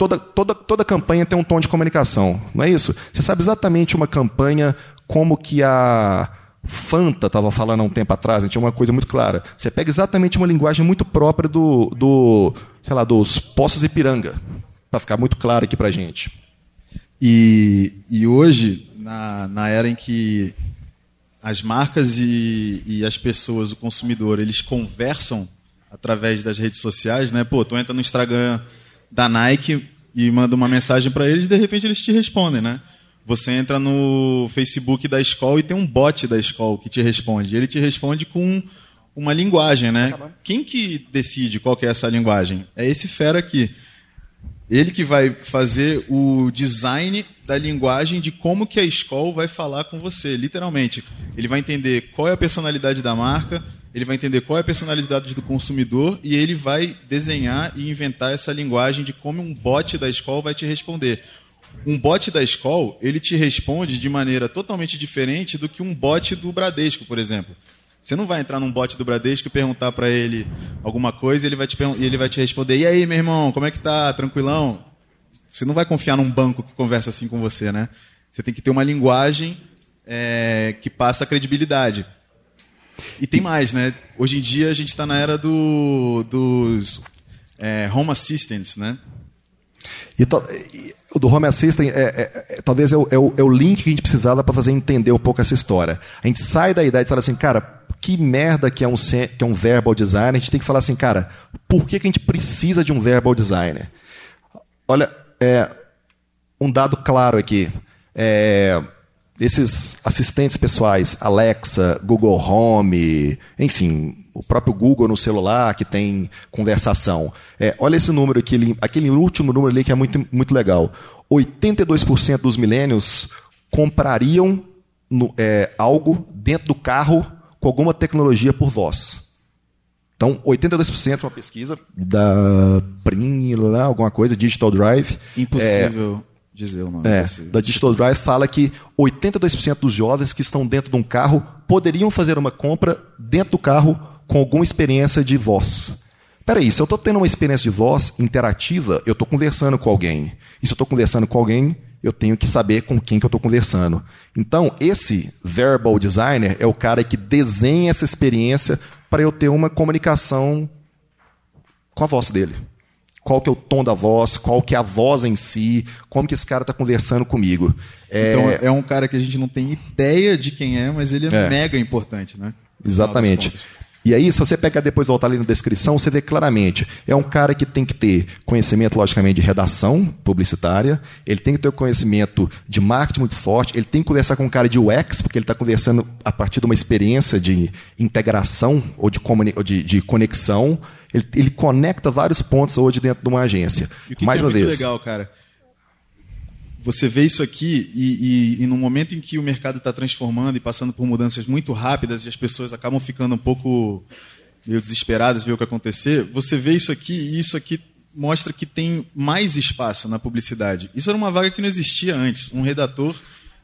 toda, toda, toda campanha tem um tom de comunicação, não é isso? Você sabe exatamente uma campanha como que a Fanta estava falando há um tempo atrás, tinha uma coisa muito clara. Você pega exatamente uma linguagem muito própria do, do sei lá, dos Poços Ipiranga, para ficar muito claro aqui para gente.
E, e hoje, na, na era em que as marcas e, e as pessoas, o consumidor, eles conversam através das redes sociais, né? Pô, tu entra no Instagram da Nike e manda uma mensagem para eles, de repente eles te respondem, né? Você entra no Facebook da escola e tem um bot da escola que te responde. Ele te responde com uma linguagem, né? Quem que decide qual que é essa linguagem? É esse fera aqui. Ele que vai fazer o design da linguagem de como que a escola vai falar com você, literalmente. Ele vai entender qual é a personalidade da marca, ele vai entender qual é a personalidade do consumidor e ele vai desenhar e inventar essa linguagem de como um bot da escola vai te responder. Um bot da escola, ele te responde de maneira totalmente diferente do que um bot do Bradesco, por exemplo. Você não vai entrar num bot do Bradesco e perguntar para ele alguma coisa e ele vai te e ele vai te responder: "E aí, meu irmão, como é que tá? Tranquilão?" Você não vai confiar num banco que conversa assim com você, né? Você tem que ter uma linguagem é, que passa credibilidade. E tem mais, né? Hoje em dia a gente está na era do, dos é, Home Assistants, né?
E, e, o do Home Assistant é, é, é talvez é o, é o, é o, link que a gente precisava para fazer entender um pouco essa história. A gente sai da ideia de falar assim, cara, que merda que é um, que é um verbal designer. A gente tem que falar assim, cara, por que, que a gente precisa de um verbal designer? Olha, é, um dado claro aqui. É, esses assistentes pessoais, Alexa, Google Home, enfim, o próprio Google no celular que tem conversação. É, olha esse número aqui, aquele último número ali que é muito, muito legal. 82% dos milênios comprariam no, é, algo dentro do carro com alguma tecnologia por voz. Então, 82% é uma pesquisa da Prim, alguma coisa, Digital Drive.
Impossível. É, dizer o nome.
É, da Digital Drive fala que 82% dos jovens que estão dentro de um carro poderiam fazer uma compra dentro do carro com alguma experiência de voz. Peraí, se eu estou tendo uma experiência de voz interativa, eu estou conversando com alguém. E se eu estou conversando com alguém, eu tenho que saber com quem que eu estou conversando. Então, esse verbal designer é o cara que desenha essa experiência para eu ter uma comunicação com a voz dele qual que é o tom da voz, qual que é a voz em si, como que esse cara está conversando comigo.
É... Então é um cara que a gente não tem ideia de quem é, mas ele é, é. mega importante, né?
Exatamente. E aí, se você pegar depois voltar ali na descrição, você vê claramente, é um cara que tem que ter conhecimento, logicamente, de redação publicitária, ele tem que ter conhecimento de marketing muito forte, ele tem que conversar com um cara de UX, porque ele está conversando a partir de uma experiência de integração ou de, ou de, de conexão, ele, ele conecta vários pontos hoje dentro de uma agência.
E o que Mais que é uma muito vez. legal, cara. Você vê isso aqui e, e, e no momento em que o mercado está transformando e passando por mudanças muito rápidas e as pessoas acabam ficando um pouco meio desesperadas de ver o que acontecer, você vê isso aqui e isso aqui mostra que tem mais espaço na publicidade. Isso era uma vaga que não existia antes. Um redator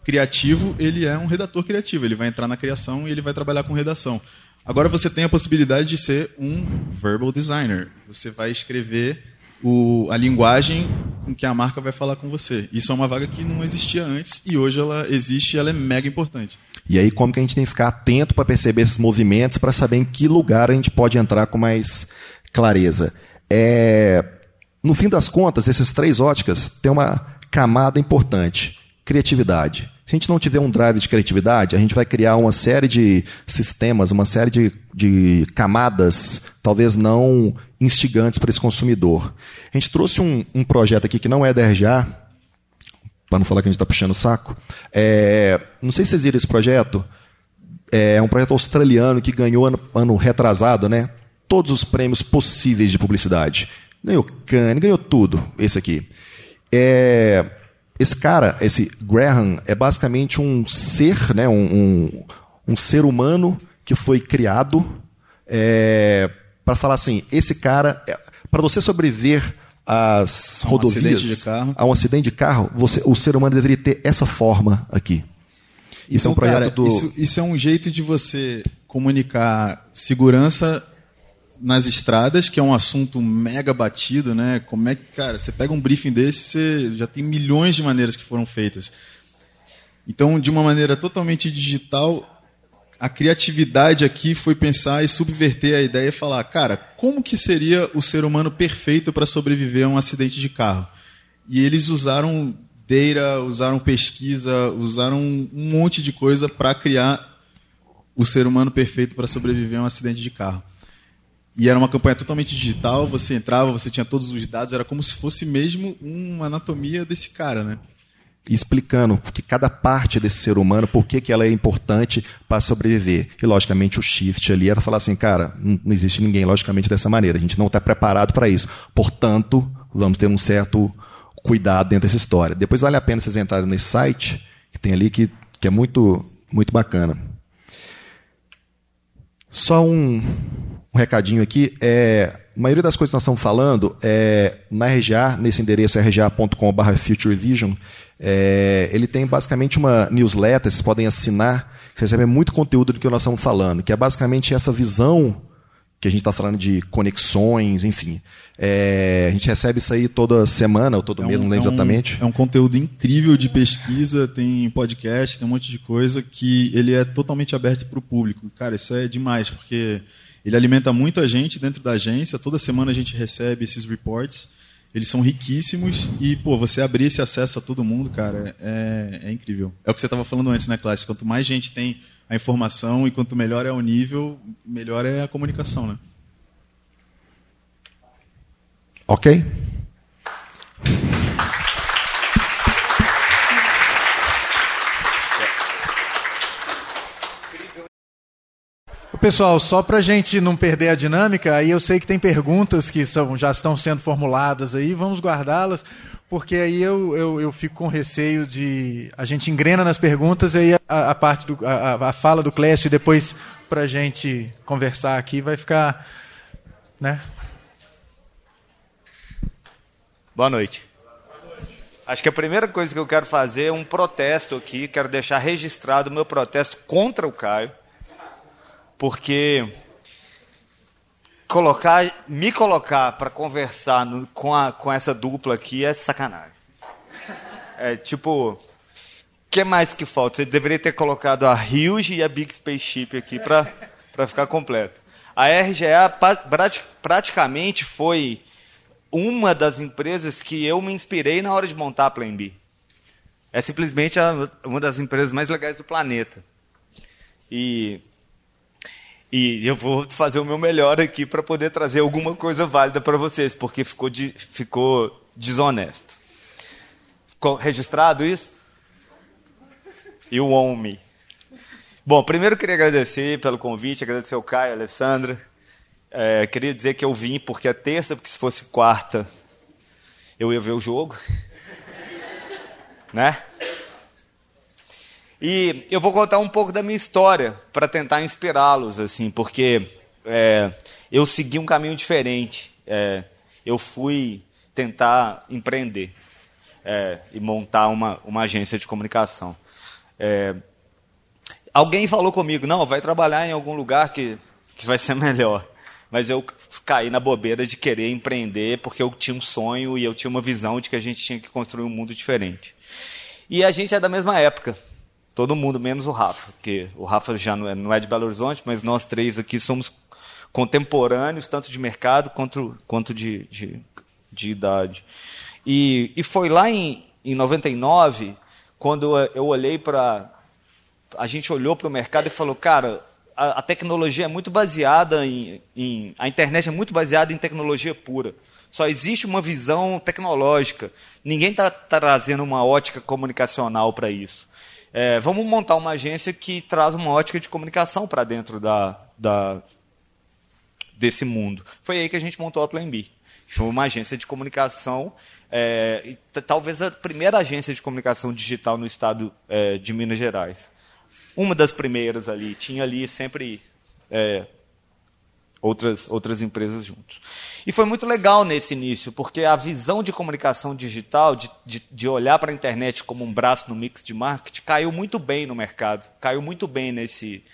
criativo, ele é um redator criativo, ele vai entrar na criação e ele vai trabalhar com redação. Agora você tem a possibilidade de ser um verbal designer. Você vai escrever o, a linguagem com que a marca vai falar com você. Isso é uma vaga que não existia antes e hoje ela existe e ela é mega importante.
E aí como que a gente tem que ficar atento para perceber esses movimentos para saber em que lugar a gente pode entrar com mais clareza. É... No fim das contas, essas três óticas têm uma camada importante: criatividade. Se a gente não tiver um drive de criatividade, a gente vai criar uma série de sistemas, uma série de, de camadas, talvez não instigantes para esse consumidor. A gente trouxe um, um projeto aqui que não é da RGA, para não falar que a gente está puxando o saco. É, não sei se vocês viram esse projeto. É um projeto australiano que ganhou ano, ano retrasado, né? Todos os prêmios possíveis de publicidade. Ganhou Cannes, ganhou tudo, esse aqui. É, esse cara, esse Graham, é basicamente um ser, né, um, um, um ser humano que foi criado é, para falar assim: esse cara, é, para você sobreviver às um rodovias, a um acidente de carro, você, o ser humano deveria ter essa forma aqui.
Isso então, é um então, projeto cara, do. Isso, isso é um jeito de você comunicar segurança nas estradas, que é um assunto mega batido, né? Como é que, cara, você pega um briefing desse, você já tem milhões de maneiras que foram feitas. Então, de uma maneira totalmente digital, a criatividade aqui foi pensar e subverter a ideia e falar, cara, como que seria o ser humano perfeito para sobreviver a um acidente de carro? E eles usaram data, usaram pesquisa, usaram um monte de coisa para criar o ser humano perfeito para sobreviver a um acidente de carro. E era uma campanha totalmente digital, você entrava, você tinha todos os dados, era como se fosse mesmo uma anatomia desse cara, né?
explicando que cada parte desse ser humano, por que, que ela é importante para sobreviver. E, logicamente, o shift ali era falar assim, cara, não existe ninguém, logicamente, dessa maneira. A gente não está preparado para isso. Portanto, vamos ter um certo cuidado dentro dessa história. Depois vale a pena vocês entrarem nesse site, que tem ali, que, que é muito, muito bacana. Só um, um recadinho aqui. É, a maioria das coisas que nós estamos falando é na RGA, nesse endereço rga.com.br futurevision, é, ele tem basicamente uma newsletter, vocês podem assinar, vocês recebem muito conteúdo do que nós estamos falando, que é basicamente essa visão que a gente está falando de conexões, enfim. É, a gente recebe isso aí toda semana ou todo é mês, um, não lembro
é um,
exatamente.
É um conteúdo incrível de pesquisa, tem podcast, tem um monte de coisa que ele é totalmente aberto para o público. Cara, isso é demais, porque ele alimenta muita gente dentro da agência. Toda semana a gente recebe esses reports. Eles são riquíssimos e, pô, você abrir esse acesso a todo mundo, cara, é, é incrível. É o que você estava falando antes, né, Clássico? Quanto mais gente tem a informação e quanto melhor é o nível, melhor é a comunicação, né?
Ok?
Pessoal, só para a gente não perder a dinâmica, aí eu sei que tem perguntas que são, já estão sendo formuladas aí, vamos guardá-las, porque aí eu, eu, eu, fico com receio de. A gente engrena nas perguntas, e aí a, a parte do, a, a fala do Clécio depois para a gente conversar aqui vai ficar. Né?
Boa noite. Acho que a primeira coisa que eu quero fazer é um protesto aqui, quero deixar registrado o meu protesto contra o Caio porque colocar, me colocar para conversar no, com, a, com essa dupla aqui é sacanagem. É tipo, o que mais que falta? Você deveria ter colocado a Huge e a Big Spaceship aqui para ficar completo. A RGA praticamente foi uma das empresas que eu me inspirei na hora de montar a Plan B. É simplesmente uma das empresas mais legais do planeta. E e eu vou fazer o meu melhor aqui para poder trazer alguma coisa válida para vocês, porque ficou, de, ficou desonesto. Ficou registrado isso? E o homem. Bom, primeiro queria agradecer pelo convite, agradecer ao Caio, a Alessandra. É, queria dizer que eu vim porque é terça, porque se fosse quarta eu ia ver o jogo. né? E eu vou contar um pouco da minha história para tentar inspirá-los, assim, porque é, eu segui um caminho diferente. É, eu fui tentar empreender é, e montar uma, uma agência de comunicação. É, alguém falou comigo, não, vai trabalhar em algum lugar que, que vai ser <laughs> melhor. Mas eu caí na bobeira de querer empreender porque eu tinha um sonho e eu tinha uma visão de que a gente tinha que construir um mundo diferente. E a gente é da mesma época. Todo mundo, menos o Rafa, porque o Rafa já não é, não é de Belo Horizonte, mas nós três aqui somos contemporâneos, tanto de mercado quanto, quanto de, de, de idade. E, e foi lá em, em 99, quando eu olhei para. A gente olhou para o mercado e falou, cara, a, tecnologia é muito baseada em, em. A internet é muito baseada em tecnologia pura. Só existe uma visão tecnológica. Ninguém está tá trazendo uma ótica comunicacional para isso. É, vamos montar uma agência que traz uma ótica de comunicação para dentro da, da, desse mundo. Foi aí que a gente montou a Plan B. Foi uma agência de comunicação, é, talvez a primeira agência de comunicação digital no estado é, de Minas Gerais. Uma das primeiras ali. Tinha ali sempre é, outras, outras empresas juntos. E foi muito legal nesse início, porque a visão de comunicação digital, de, de, de olhar para a internet como um braço no mix de marketing, caiu muito bem no mercado, caiu muito bem nesse.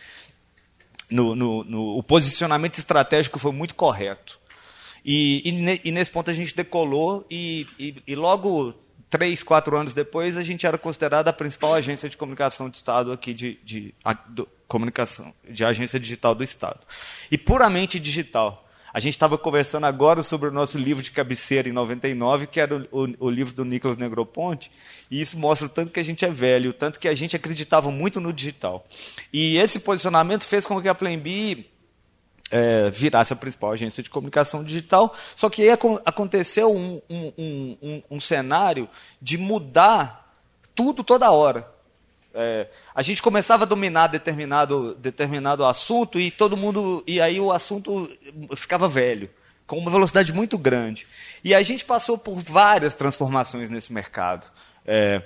No, no, no o posicionamento estratégico foi muito correto. E, e, e, nesse ponto a gente decolou e, e, e logo três, quatro anos depois, a gente era considerada a principal agência de comunicação de Estado aqui de, de, de comunicação, de agência digital do Estado. E puramente digital. A gente estava conversando agora sobre o nosso livro de cabeceira em 99, que era o, o, o, livro do Nicolas Negroponte, e isso mostra o tanto que a gente é velho, o tanto que a gente acreditava muito no digital. E esse posicionamento fez com que a Plembi é, virasse a principal agência de comunicação digital, só que aí aconteceu um, um, um, um cenário de mudar tudo toda hora. É, a gente começava a dominar determinado, determinado assunto e todo mundo e aí o assunto ficava velho com uma velocidade muito grande. E a gente passou por várias transformações nesse mercado. É,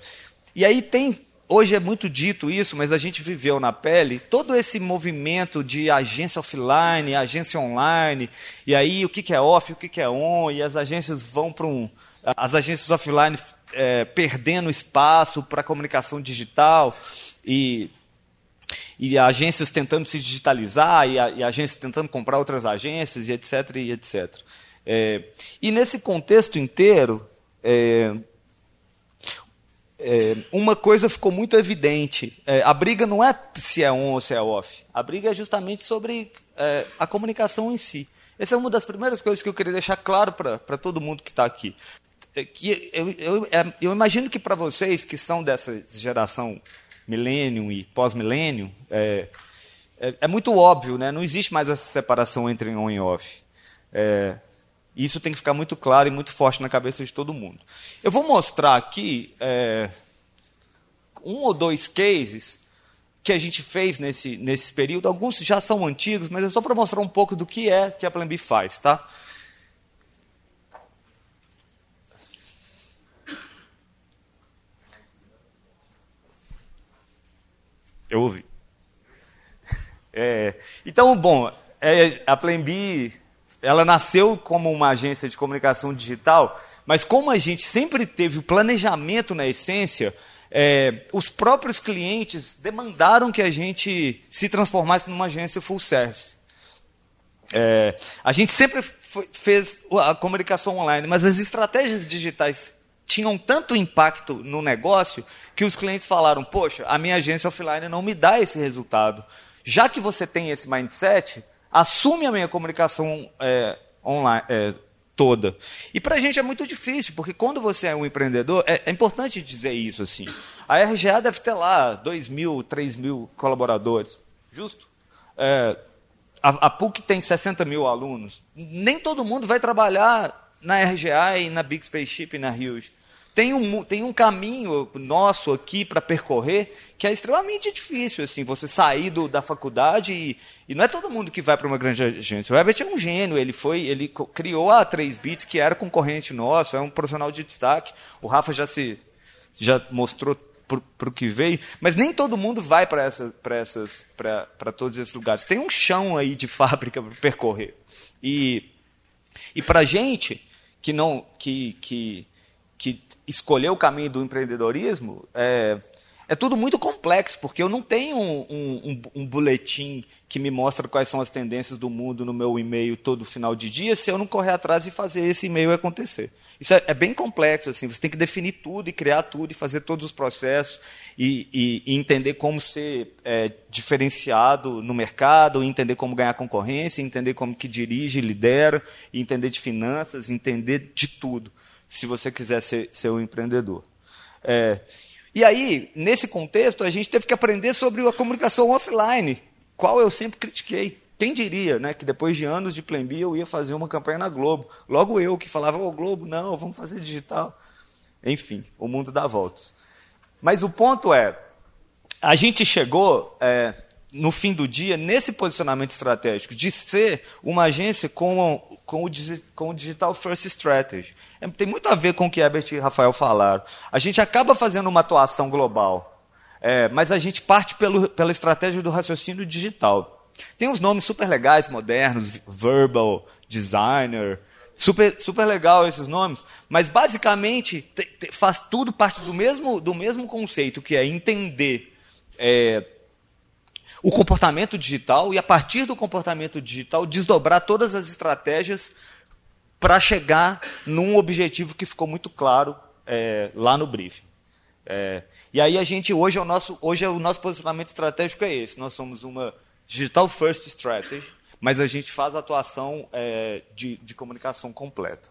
e aí tem hoje é muito dito isso mas a gente viveu na pele todo esse movimento de agência offline agência online e aí o que, que é off o que, que é on e as agências vão para um as agências offline é, perdendo espaço para comunicação digital e, e agências tentando se digitalizar e, a, e agências tentando comprar outras agências e etc e etc é, e nesse contexto inteiro é, é uma coisa ficou muito evidente é, a briga não é se é on ou se é off a briga é justamente sobre é, a comunicação em si essa é uma das primeiras coisas que eu queria deixar claro para todo mundo que está aqui. É que eu, eu, é, eu imagino que para vocês que são dessa geração milênio e pós-milênio, é, é, é, muito óbvio, né? não existe mais essa separação entre on e off. É, isso tem que ficar muito claro e muito forte na cabeça de todo mundo. Eu vou mostrar aqui é, um ou dois cases que a gente fez nesse, nesse período. Alguns já são antigos, mas é só para mostrar um pouco do que é que a Plan B faz. Tá? Eu ouvi. <laughs> É, então, bom, é, a Plan B, ela nasceu como uma agência de comunicação digital, mas como a gente sempre teve o planejamento na essência, é, os próprios clientes demandaram que a gente se transformasse numa agência full service. É, a gente sempre foi, fez a comunicação online, mas as estratégias digitais tinham tanto impacto no negócio que os clientes falaram: Poxa, a minha agência offline não me dá esse resultado. Já que você tem esse mindset, assume a minha comunicação é, online é, toda. E para a gente é muito difícil, porque quando você é um empreendedor, é, é importante dizer isso assim. A RGA deve ter lá 2 mil, 3 mil colaboradores. Justo? É, a, a PUC tem 60 mil alunos. Nem todo mundo vai trabalhar na RGA e na Big Spaceship e na Hughes tem um, tem um caminho nosso aqui para percorrer que é extremamente difícil, assim, você sair do, da faculdade e, e, não é todo mundo que vai para uma grande agência. O Herbert é um gênio, ele foi, ele criou a 3 Bits, que era concorrente nosso, é um profissional de destaque. O Rafa já se já mostrou para o que veio, mas nem todo mundo vai para essa, essas para todos esses lugares. Tem um chão aí de <laughs> fábrica para percorrer. E, e para gente que não que, que que escolher o caminho do empreendedorismo é, é tudo muito complexo, porque eu não tenho um, um, um, boletim que me mostra quais são as tendências do mundo no meu e-mail todo final de dia, se eu não correr atrás e fazer esse e-mail acontecer. Isso é, é bem complexo, assim, você tem que definir tudo e criar tudo e fazer todos os processos e, e, e entender como ser é, diferenciado no mercado, entender como ganhar concorrência, entender como que dirige, lidera, entender de finanças, entender de tudo se você quiser ser, ser um empreendedor. É, e aí, nesse contexto, a gente teve que aprender sobre a comunicação offline, qual eu sempre critiquei. Quem diria né, que depois de anos de Plan B eu ia fazer uma campanha na Globo? Logo eu que falava, ô oh, Globo, não, vamos fazer digital. Enfim, o mundo dá voltas. Mas o ponto é, a gente chegou é, no fim do dia, nesse posicionamento estratégico, de ser uma agência com, com, o, com o Digital First Strategy. É, tem muito a ver com o que Herbert e Rafael falaram. A gente acaba fazendo uma atuação global, é, mas a gente parte pelo, pela estratégia do raciocínio digital. Tem uns nomes super legais, modernos, Verbal, Designer, super, super legal esses nomes, mas basicamente te, te, faz tudo parte do mesmo, do mesmo conceito, que é entender é, o comportamento digital e, a partir do comportamento digital, desdobrar todas as estratégias para chegar num objetivo que ficou muito claro é, lá no briefing. É, e aí a gente hoje é o nosso hoje é o nosso posicionamento estratégico é esse. Nós somos uma digital first strategy, mas a gente faz atuação é, de, de comunicação completa.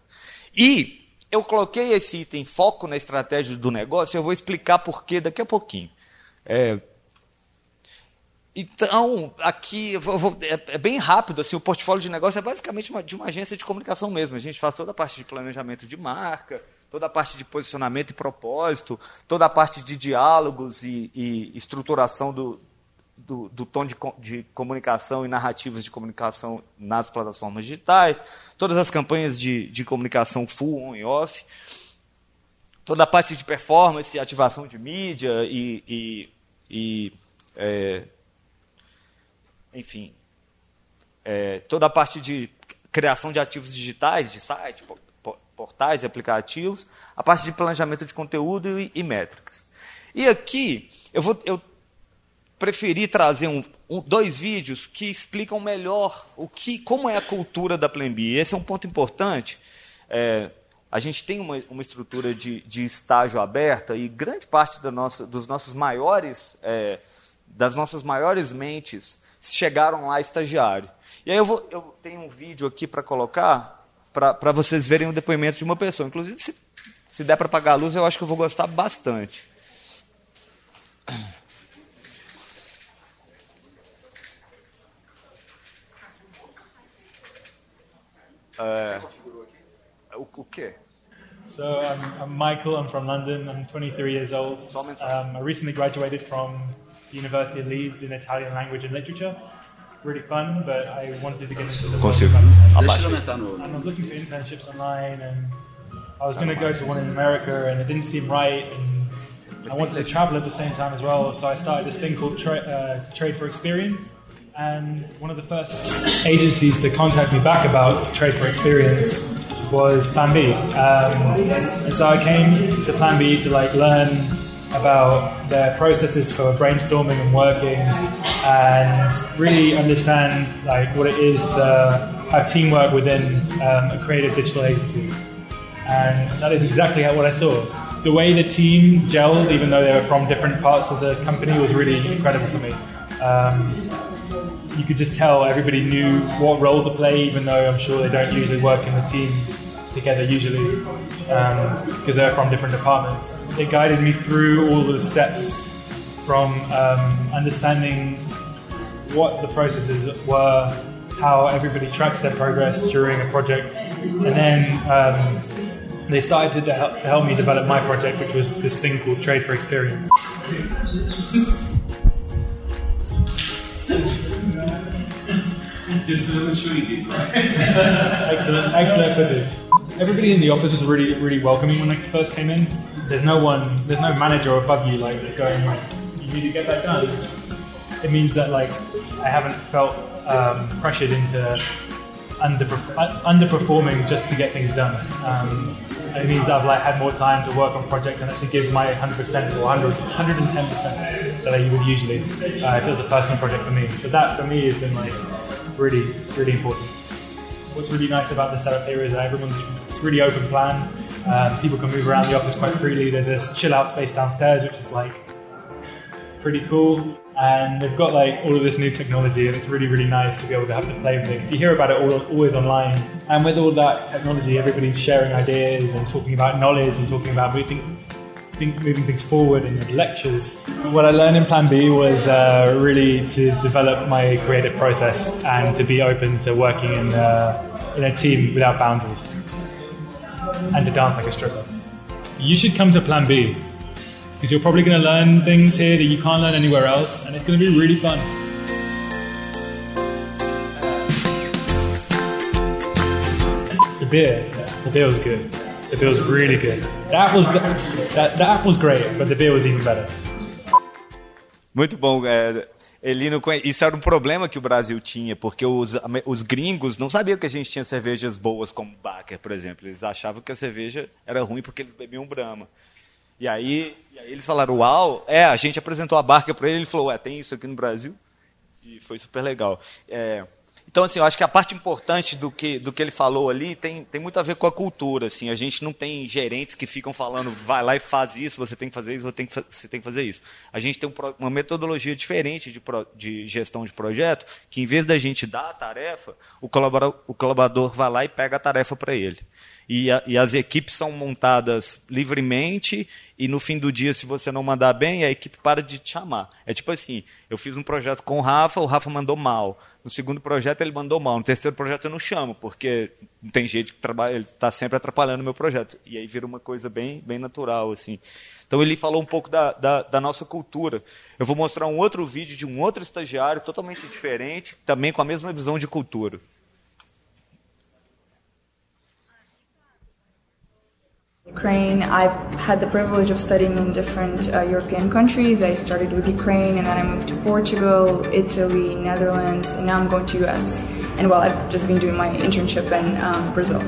E eu coloquei esse item foco na estratégia do negócio. Eu vou explicar por daqui a pouquinho. Então, aqui vou, é, é, bem rápido. Assim, o portfólio de negócio é basicamente uma, de uma agência de comunicação mesmo. A gente faz toda a parte de planejamento de marca, toda a parte de posicionamento e propósito, toda a parte de diálogos e, e estruturação do, do, do tom de, de, comunicação e narrativas de comunicação nas plataformas digitais, todas as campanhas de, de comunicação full, on e off, toda a parte de performance, ativação de mídia e, e, e é, enfim, é, toda a parte de criação de ativos digitais, de site, portais e aplicativos, a parte de planejamento de conteúdo e, e métricas. E aqui eu, vou, eu preferi trazer um, um, dois vídeos que explicam melhor o que, como é a cultura da Plan B. Esse é um ponto importante. É, a gente tem uma, uma estrutura de, de, estágio aberta e grande parte nossa, dos nossos maiores, é, das nossas maiores mentes chegaram lá estagiário. E aí eu, vou, eu tenho um vídeo aqui para colocar, para vocês verem o depoimento de uma pessoa. Inclusive, se, se der para apagar a luz, eu acho que eu vou gostar bastante. O, o quê?
So I'm, I'm, Michael. I'm from London. I'm 23 years old. Um, I recently graduated from University of Leeds in Italian language and literature. Really fun, but I wanted to get into the
Consigo.
And I was looking for internships online, and I was going to go to one in America, and it didn't seem right. And I wanted to travel at the same time as well, so I started this thing called tra- uh, Trade for Experience. And one of the first agencies to contact me back about Trade for Experience was Plan B. Um, and so I came to Plan B to like learn about their processes for brainstorming and working and really understand like what it is to have teamwork within um, a creative digital agency. And that is exactly what I saw. The way the team gelled, even though they were from different parts of the company, was really incredible for me. Um, you could just tell everybody knew what role to play, even though I'm sure they don't usually work in the team together usually because um, they're from different departments. It guided me through all the steps from um, understanding what the processes were, how everybody tracks their progress during a project, and then um, they started to help, to help me develop my project, which was this thing called Trade for Experience.
Just a little shrinking, right? <laughs>
excellent, excellent footage. Everybody in the office was really, really welcoming when I first came in. There's no one, there's no manager above you like going like, you need to get that done. It means that like I haven't felt um, pressured into underperf- underperforming just to get things done. Um, it means I've like had more time to work on projects and actually give my 100% or 100, 110% that I would usually uh, if it was a personal project for me. So that for me has been like really, really important. What's really nice about the setup here is that everyone's it's really open plan. Um, people can move around the office quite freely. There's a chill out space downstairs, which is like pretty cool. And they've got like all of this new technology, and it's really, really nice to be able to have to play with it. You hear about it all, always online, and with all that technology, everybody's sharing ideas and talking about knowledge and talking about moving, moving things forward in lectures. What I learned in Plan B was uh, really to develop my creative process and to be open to working in, uh, in a team without boundaries and to dance like a stripper. You should come to Plan B because you're probably going to learn things here that you can't learn anywhere else, and it's going to be really fun. The beer, the beer was good. The beer was really good. That was the, that that was great, but the beer was even better.
Muito bom. É, ele não conhe... Isso era um problema que o Brasil tinha, porque os, os gringos não sabiam que a gente tinha cervejas boas como Baker, por exemplo. Eles achavam que a cerveja era ruim porque eles bebiam Brahma. E aí, e aí eles falaram, uau, é, a gente apresentou a barca para ele, ele falou, ué, tem isso aqui no Brasil? E foi super legal. É, Então, assim, eu acho que a parte importante do que, do que ele falou ali tem, tem muito a ver com a cultura. Assim. A gente não tem gerentes que ficam falando, vai lá e faz isso, você tem que fazer isso, você tem que, você tem que fazer isso. A gente tem um, uma metodologia diferente de, de gestão de projeto, que em vez da gente dar a tarefa, o colaborador, o colaborador vai lá e pega a tarefa para ele e, a, e, as equipes são montadas livremente e no fim do dia, se você não mandar bem, a equipe para de te chamar. É tipo assim, eu fiz um projeto com o Rafa, o Rafa mandou mal. No segundo projeto ele mandou mal. No terceiro projeto eu não chamo, porque não tem jeito que trabalha, ele está sempre atrapalhando o meu projeto. E aí vira uma coisa bem, bem natural. assim. Então ele falou um pouco da, da, da nossa cultura. Eu vou mostrar um outro vídeo de um outro estagiário totalmente diferente, também com a mesma visão de cultura.
Ukraine. I've had the privilege of studying in different uh, European countries. I started with Ukraine and then I moved to Portugal, Italy, Netherlands, and now I'm going to US. And well, I've just been doing my internship in um, Brazil.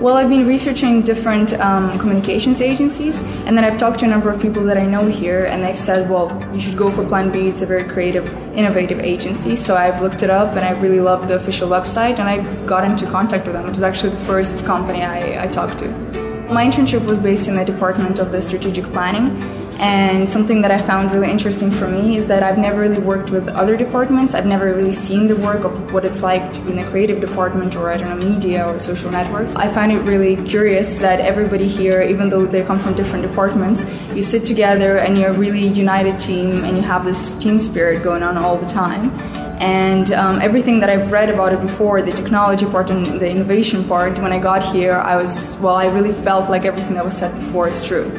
Well, I've been researching different um, communications agencies, and then I've talked to a number of people that I know here, and they've said, well, you should go for Plan B. It's a very creative, innovative agency. So I've looked it up, and I really loved the official website, and I got into contact with them. It was actually the first company I, I talked to. My internship was based in the Department of the Strategic Planning, and something that I found really interesting for me is that I've never really worked with other departments. I've never really seen the work of what it's like to be in a creative department or I don't know media or social networks. I find it really curious that everybody here, even though they come from different departments, you sit together and you're a really united team and you have this team spirit going on all the time. And um, everything that I've read about it before, the technology part and the innovation part, when I got here, I was, well, I really felt like everything that was said before is true.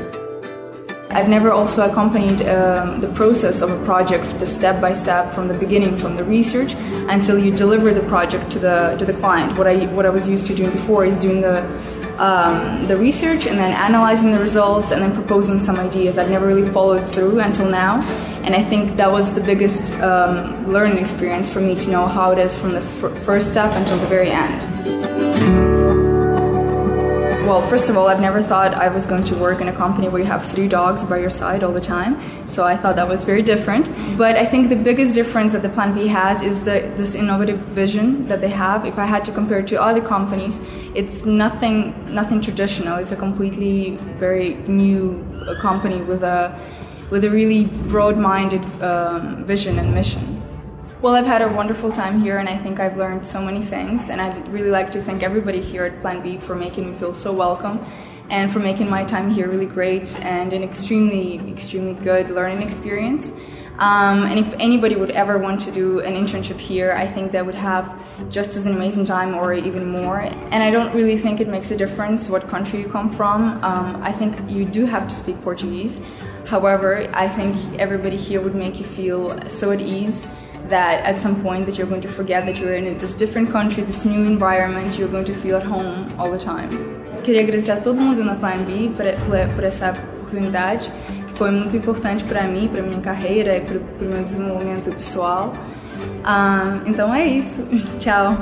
I've never also accompanied um, the process of a project, the step by step from the beginning, from the research until you deliver the project to the to the client. What I what I was used to doing before is doing the um, the research and then analyzing the results and then proposing some ideas. I've never really followed through until now, and I think that was the biggest um, learning experience for me to know how it is from the first step until the very end. Well, first of all, I've never thought I was going to work in a company where you have three dogs by your side all the time. So I thought that was very different. But I think the biggest difference that the Plan B has is the, this innovative vision that they have. If I had to compare it to other companies, it's nothing nothing traditional. It's a completely very new uh, company with a with a really broad-minded um, vision and mission. Well, I've had a wonderful time here, and I think I've learned so many things. And I'd really like to thank everybody here at Plan B for making me feel so welcome and for making my time here really great and an extremely, extremely good learning experience. Um, and if anybody would ever want to do an internship here, I think they would have just as an amazing time or even more. And I don't really think it makes a difference what country you come from. Um, I think you do have to speak Portuguese. However, I think everybody here would make you feel so at ease that at some point that you're going to forget that you're in this different country, this new environment, you're going to feel at home all the time. Queria agradecer a todo mundo na Plan B por, por, essa oportunidade, que foi muito importante para mim, para minha carreira e para o meu desenvolvimento pessoal. Um, então é isso. <laughs> Tchau.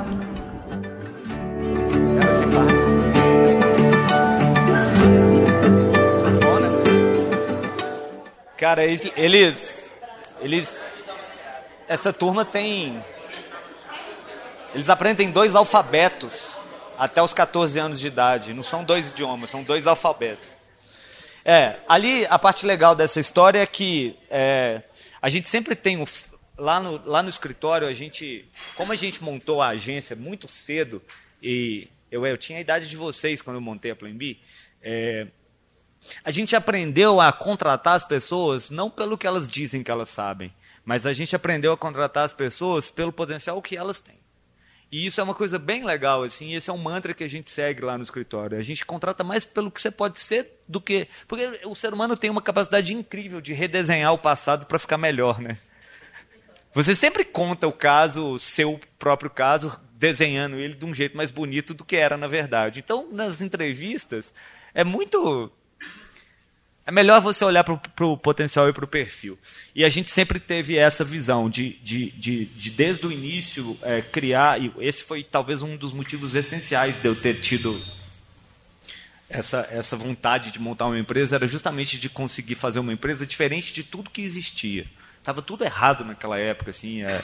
Cara, eles, eles, essa turma tem. Eles aprendem dois alfabetos até os 14 anos de idade. Não são dois idiomas, são dois alfabetos. É, ali a parte legal dessa história é que é, a gente sempre tem um, lá no, lá no escritório a gente, como a gente montou a agência muito cedo e eu, eu tinha a idade de vocês quando eu montei a Plan B, é, a gente aprendeu a contratar as pessoas não pelo que elas dizem que elas sabem, mas a gente aprendeu a contratar as pessoas pelo potencial que elas têm. E isso é uma coisa bem legal, assim, esse é um mantra que a gente segue lá no escritório. A gente contrata mais pelo que você pode ser do que. Porque o ser humano tem uma capacidade incrível de redesenhar o passado para ficar melhor, né? Você sempre conta o caso, o seu próprio caso, desenhando ele de um jeito mais bonito do que era na verdade. Então, nas entrevistas, é muito é melhor você olhar para o potencial e para o perfil. E a gente sempre teve essa visão de, de, de, de desde o início, é, criar. E esse foi talvez um dos motivos essenciais de eu ter tido essa, essa vontade de montar uma empresa, era justamente de conseguir fazer uma empresa diferente de tudo que existia. Tava tudo errado naquela época, assim. É,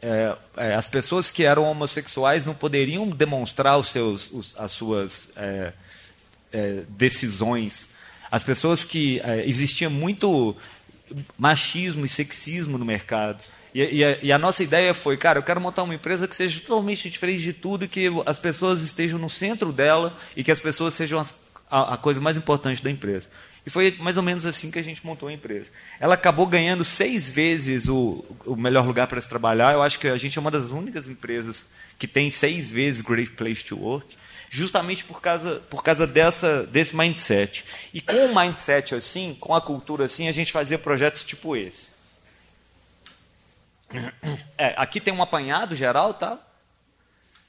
é, é, as pessoas que eram homossexuais não poderiam demonstrar os seus, os, as suas é, é, decisões. As pessoas que é, existia muito machismo e sexismo no mercado. E, e, a, e, a, nossa ideia foi, cara, eu quero montar uma empresa que seja totalmente diferente de tudo, que as pessoas estejam no centro dela e que as pessoas sejam as, a, a coisa mais importante da empresa. E foi mais ou menos assim que a gente montou a empresa. Ela acabou ganhando seis vezes o, o melhor lugar para se trabalhar. Eu acho que a gente é uma das únicas empresas que tem seis vezes Great Place to Work, justamente por causa, por causa dessa, desse mindset. E com o mindset assim, com a cultura assim, a gente fazia projetos tipo esse. É, aqui tem um apanhado geral, tá?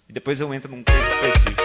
E depois eu entro num case específico.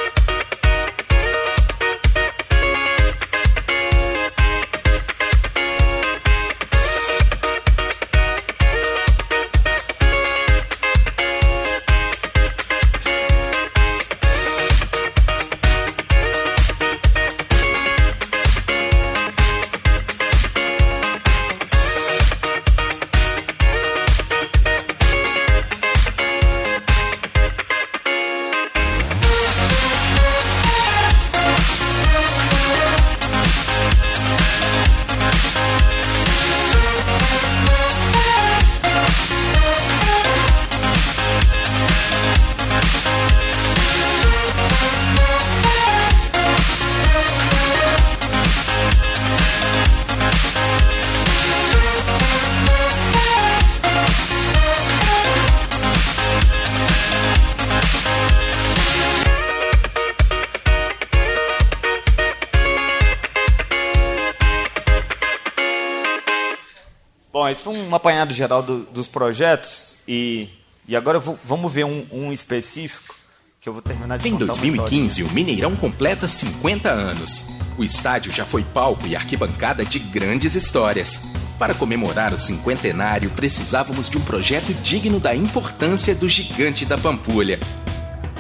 Esse foi um apanhado geral do, dos projetos e, e agora vou, vamos ver um, um, específico que eu vou terminar de
Em 2015, o Mineirão completa 50 anos. O estádio já foi palco e arquibancada de grandes histórias. Para comemorar o cinquentenário, precisávamos de um projeto digno da importância do gigante da Pampulha.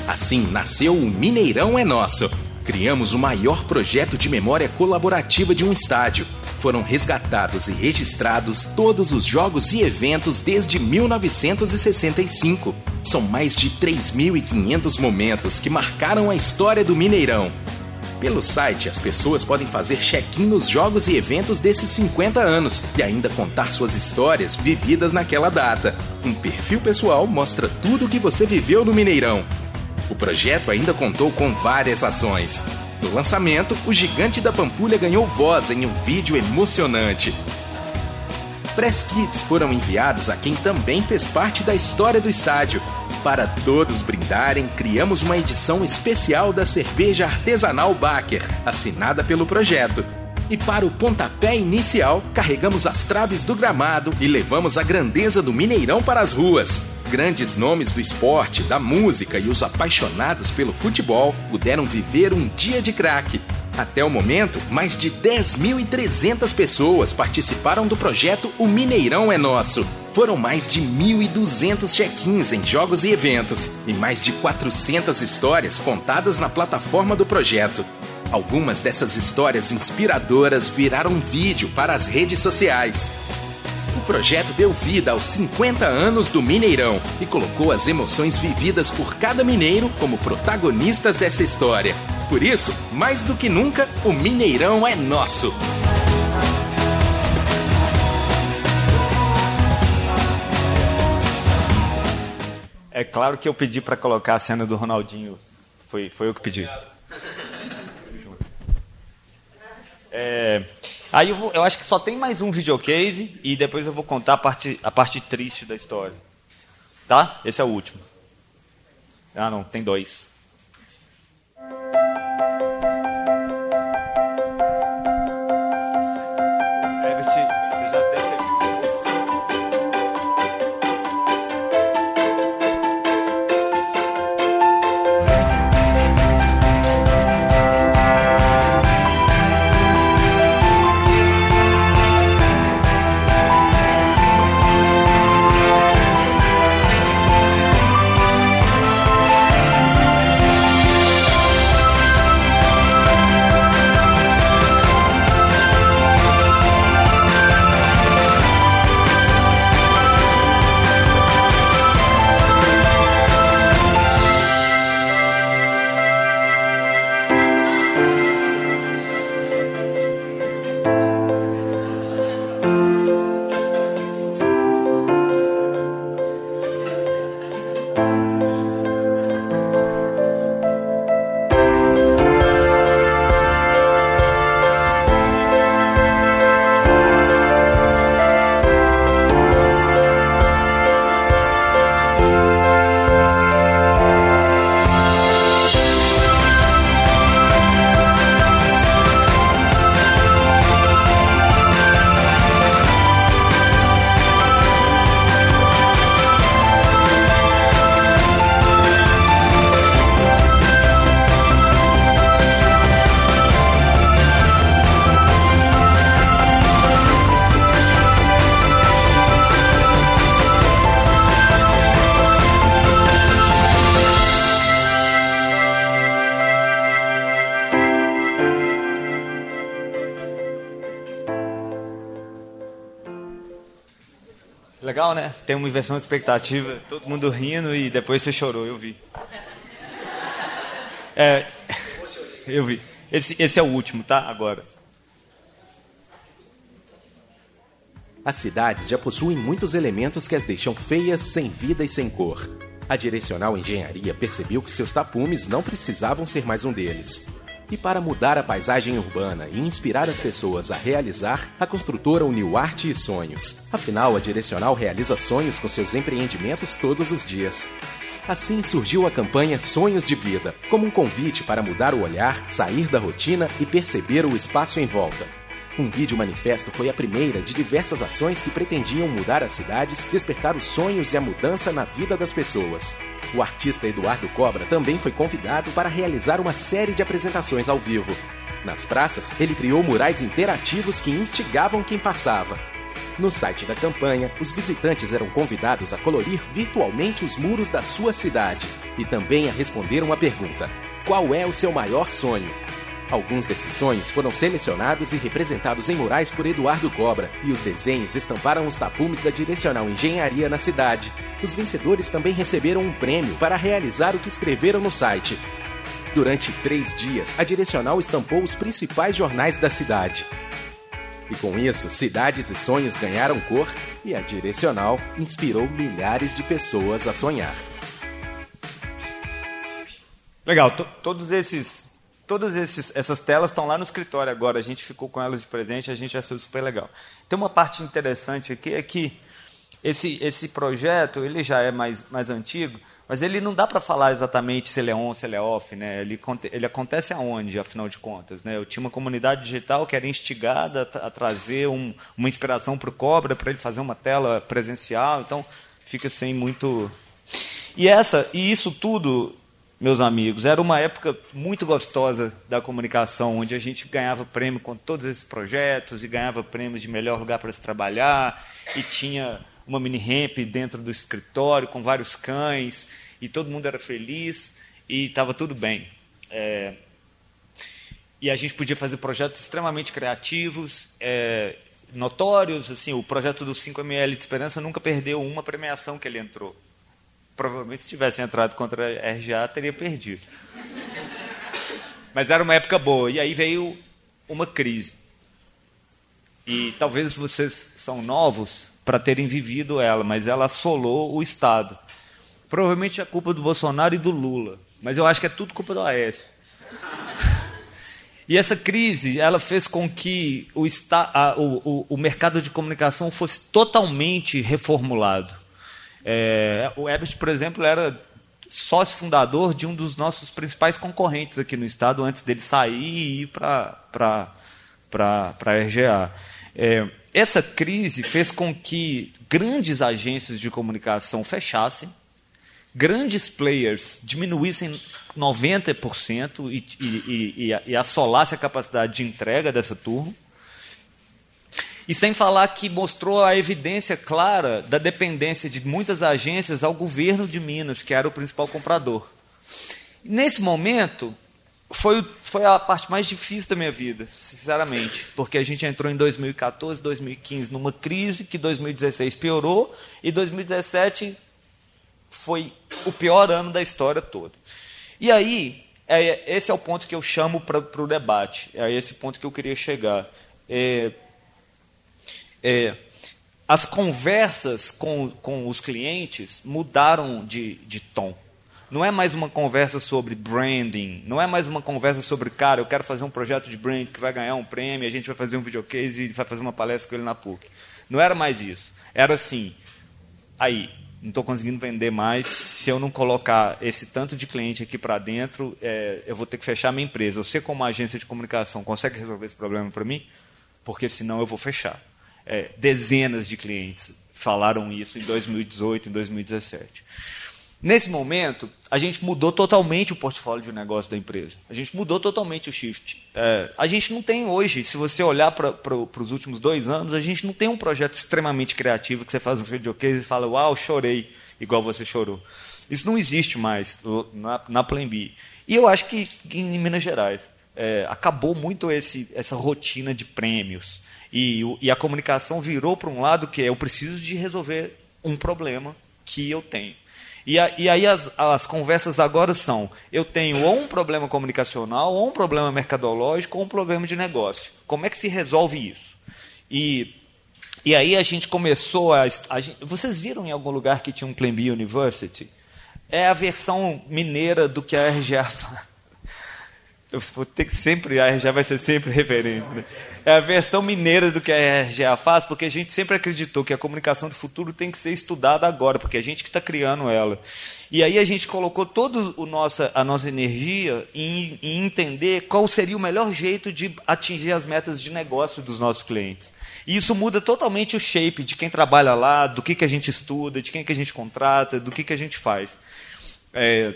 Assim nasceu o Mineirão é Nosso. Criamos o maior projeto de memória colaborativa de um estádio foram resgatados e registrados todos os jogos e eventos desde 1965. São mais de 3.500 momentos que marcaram a história do Mineirão. Pelo site, as pessoas podem fazer check-in nos jogos e eventos desses 50 anos e ainda contar suas histórias vividas naquela data. Um perfil pessoal mostra tudo o que você viveu no Mineirão. O projeto ainda contou com várias ações. No lançamento, o gigante da Pampulha ganhou voz em um vídeo emocionante. Press kits foram enviados a quem também fez parte da história do estádio. Para todos brindarem, criamos uma edição especial da cerveja artesanal Baker, assinada pelo projeto. E para o pontapé inicial, carregamos as traves do gramado e levamos a grandeza do Mineirão para as ruas. Grandes nomes do esporte, da música e os apaixonados pelo futebol puderam viver um dia de craque. Até o momento, mais de 10.300 pessoas participaram do projeto O Mineirão é Nosso. Foram mais de 1.200 check-ins em jogos e eventos e mais de 400 histórias contadas na plataforma do projeto. Algumas dessas histórias inspiradoras viraram vídeo para as redes sociais. O projeto deu vida aos 50 anos do Mineirão e colocou as emoções vividas por cada mineiro como protagonistas dessa história. Por isso, mais do que nunca, o Mineirão é nosso.
É claro que eu pedi para colocar a cena do Ronaldinho. Foi, foi eu que pedi. É, Aí eu, vou, eu acho que só tem mais um videocase e depois eu vou contar a parte, a parte triste da história. Tá? Esse é o último. Ah, não, tem dois. Tem uma inversão de expectativa, todo mundo rindo e depois você chorou, eu vi. É, <laughs> eu vi. Esse, esse é o último, tá? Agora.
As cidades já possuem muitos elementos que as deixam feias, sem vida e sem cor. A Direcional Engenharia percebeu que seus tapumes não precisavam ser mais um deles. E para mudar a paisagem urbana e inspirar as pessoas a realizar, a construtora uniu arte e sonhos. Afinal, a Direcional realiza sonhos com seus empreendimentos todos os dias. Assim surgiu a campanha Sonhos de Vida, como um convite para mudar o olhar, sair da rotina e perceber o espaço em volta. Um vídeo manifesto foi a primeira de diversas ações que pretendiam mudar as cidades, despertar os sonhos e a mudança na vida das pessoas. O artista Eduardo Cobra também foi convidado para realizar uma série de apresentações ao vivo. Nas praças, ele criou murais interativos que instigavam quem passava. No site da campanha, os visitantes eram convidados a colorir virtualmente os muros da sua cidade e também a responder uma pergunta: Qual é o seu maior sonho? Alguns desses sonhos foram selecionados e representados em murais por Eduardo Cobra, e os desenhos estamparam os tapumes da Direcional Engenharia na cidade. Os vencedores também receberam um prêmio para realizar o que escreveram no site. Durante três dias, a Direcional estampou os principais jornais da cidade. E com isso, cidades e sonhos ganharam cor e a Direcional inspirou milhares de pessoas a sonhar.
Legal, todos esses todas esses, essas telas estão lá no escritório agora, a gente ficou com elas de presente, a gente achou super legal. Tem uma parte interessante aqui, é que esse, esse projeto ele já é mais, mais antigo, mas ele não dá para falar exatamente se ele é on, se ele é off. Né? Ele, ele acontece aonde, afinal de contas? Né? Eu tinha uma comunidade digital que era instigada a, trazer um, uma inspiração para o Cobra, para ele fazer uma tela presencial, então fica sem muito... E, essa, e isso tudo meus amigos. Era uma época muito gostosa da comunicação, onde a gente ganhava prêmio com todos esses projetos e ganhava prêmios de melhor lugar para se trabalhar e tinha uma mini ramp dentro do escritório com vários cães e todo mundo era feliz e estava tudo bem. É... E a gente podia fazer projetos extremamente criativos, é... notórios. Assim, o projeto do 5ml de Esperança nunca perdeu uma premiação que ele entrou provavelmente se tivesse entrado contra a RGA, teria perdido. Mas era uma época boa. E aí veio uma crise. E talvez vocês são novos para terem vivido ela, mas ela assolou o Estado. Provavelmente é culpa do Bolsonaro e do Lula. Mas eu acho que é tudo culpa do Aécio. E essa crise, ela fez com que o, a, o, o, o mercado de comunicação fosse totalmente reformulado. É, o Ebert, por exemplo, era sócio fundador de um dos nossos principais concorrentes aqui no estado antes dele sair e ir para a RGA. É, essa crise fez com que grandes agências de comunicação fechassem, grandes players diminuíssem 90% e, e, e, e a capacidade de entrega dessa turma. E sem falar que mostrou a evidência clara da dependência de muitas agências ao governo de Minas, que era o principal comprador. Nesse momento, foi, foi a parte mais difícil da minha vida, sinceramente, porque a gente entrou em 2014, 2015 numa crise que 2016 piorou e 2017 foi o pior ano da história toda. E aí, é, esse é o ponto que eu chamo para o debate, é esse ponto que eu queria chegar. É, é, as conversas com, com os clientes mudaram de, de tom. Não é mais uma conversa sobre branding, não é mais uma conversa sobre, cara, eu quero fazer um projeto de brand que vai ganhar um prêmio, a gente vai fazer um videocase e vai fazer uma palestra com ele na PUC. Não era mais isso. Era assim, aí, não estou conseguindo vender mais, se eu não colocar esse tanto de cliente aqui para dentro, é, eu vou ter que fechar minha empresa. Você, como agência de comunicação, consegue resolver esse problema para mim? Porque senão eu vou fechar é, dezenas de clientes falaram isso em 2018, em 2017. Nesse momento, a gente mudou totalmente o portfólio de negócio da empresa. A gente mudou totalmente o shift. É, a gente não tem hoje, se você olhar para os últimos dois anos, a gente não tem um projeto extremamente criativo que você faz um videocase e fala, uau, chorei, igual você chorou. Isso não existe mais na, na Plan B. E eu acho que em Minas Gerais. é, acabou muito esse, essa rotina de prêmios. E, e a comunicação virou para um lado que é eu preciso de resolver um problema que eu tenho. E, a, e aí as, as conversas agora são: eu tenho ou um problema comunicacional, ou um problema mercadológico, ou um problema de negócio. Como é que se resolve isso? E, e aí a gente começou a, a. Vocês viram em algum lugar que tinha um Plan B University? É a versão mineira do que a RGA <laughs> faz. Eu vou ter que sempre, a RGA vai ser sempre referência. Né? É a versão mineira do que a RGA faz, porque a gente sempre acreditou que a comunicação do futuro tem que ser estudada agora, porque é a gente que está criando ela. E aí a gente colocou toda a nossa energia em, em entender qual seria o melhor jeito de atingir as metas de negócio dos nossos clientes. E isso muda totalmente o shape de quem trabalha lá, do que, que a gente estuda, de quem que a gente contrata, do que, que a gente faz. É,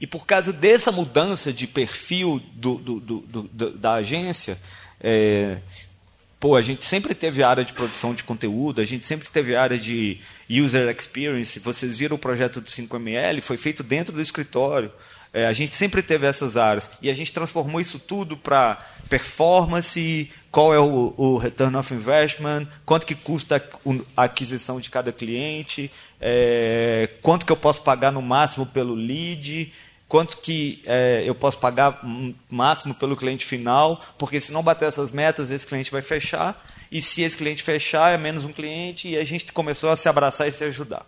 e por causa dessa mudança de perfil do, do, do, da agência, é, pô, a gente sempre teve área de produção de conteúdo, a gente sempre teve área de user experience. Vocês viram o projeto do 5ML, foi feito dentro do escritório. É, a gente sempre teve essas áreas. E a gente transformou isso tudo para performance, qual é o, o, return of investment, quanto que custa a aquisição de cada cliente, é, quanto que eu posso pagar no máximo pelo lead, quanto que é, eu posso pagar máximo pelo cliente final, porque se não bater essas metas, esse cliente vai fechar, e se esse cliente fechar, é menos um cliente, e a gente começou a se abraçar e se ajudar.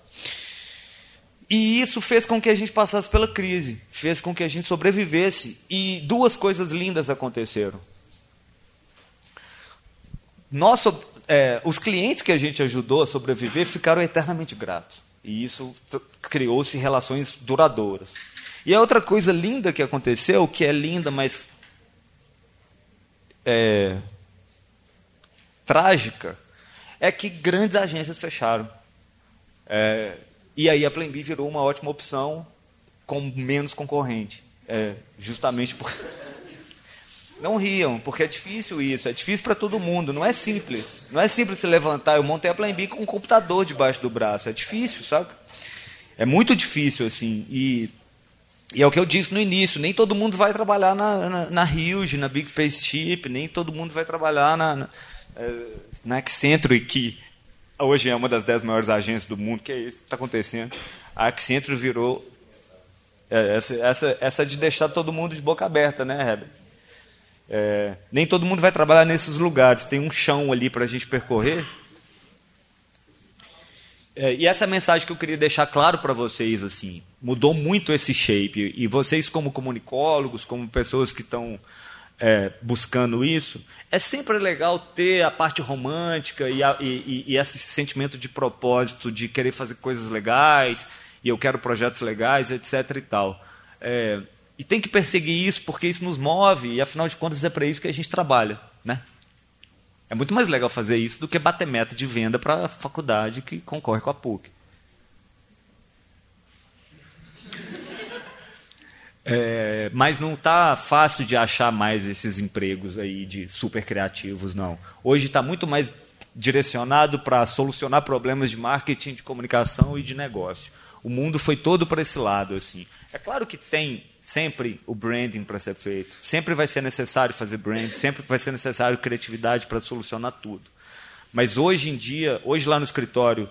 E isso fez com que a gente passasse pela crise, fez com que a gente sobrevivesse, e duas coisas lindas aconteceram. Nosso, é, os clientes que a gente ajudou a sobreviver ficaram eternamente gratos. E isso criou-se relações duradouras. E a outra coisa linda que aconteceu, que é linda, mas é, trágica, é que grandes agências fecharam. É, e aí a Plan B virou uma ótima opção com menos concorrente. É, justamente por. <laughs> Não riam, porque é difícil isso, é difícil para todo mundo, não é simples. Não é simples se levantar, eu montei a Plan B com um computador debaixo do braço, é difícil, sabe? É muito difícil, assim. E e é o que eu disse no início, nem todo mundo vai trabalhar na, na, na Huge, na Big Spaceship, nem todo mundo vai trabalhar na, na, eh, na Accenture, que hoje é uma das dez maiores agências do mundo, que é isso que está acontecendo. A Accenture virou é, essa, essa, essa de deixar todo mundo de boca aberta, né, Heber? É, nem todo mundo vai trabalhar nesses lugares, tem um chão ali para a gente percorrer. É, e essa mensagem que eu queria deixar claro para vocês, assim, mudou muito esse shape. E vocês, como comunicólogos, como pessoas que estão é, buscando isso, é sempre legal ter a parte romântica e, a, e, e, esse sentimento de propósito, de querer fazer coisas legais, e eu quero projetos legais, etc. e tal. É, e tem que perseguir isso porque isso nos move, e afinal de contas é para isso que a gente trabalha. Né? É muito mais legal fazer isso do que bater meta de venda para a faculdade que concorre com a PUC. É, mas não está fácil de achar mais esses empregos aí de super criativos, não. Hoje está muito mais direcionado para solucionar problemas de marketing, de comunicação e de negócio. O mundo foi todo para esse lado. assim. É claro que tem sempre o branding para ser feito. Sempre vai ser necessário fazer branding, sempre vai ser necessário criatividade para solucionar tudo. Mas hoje em dia, hoje lá no escritório,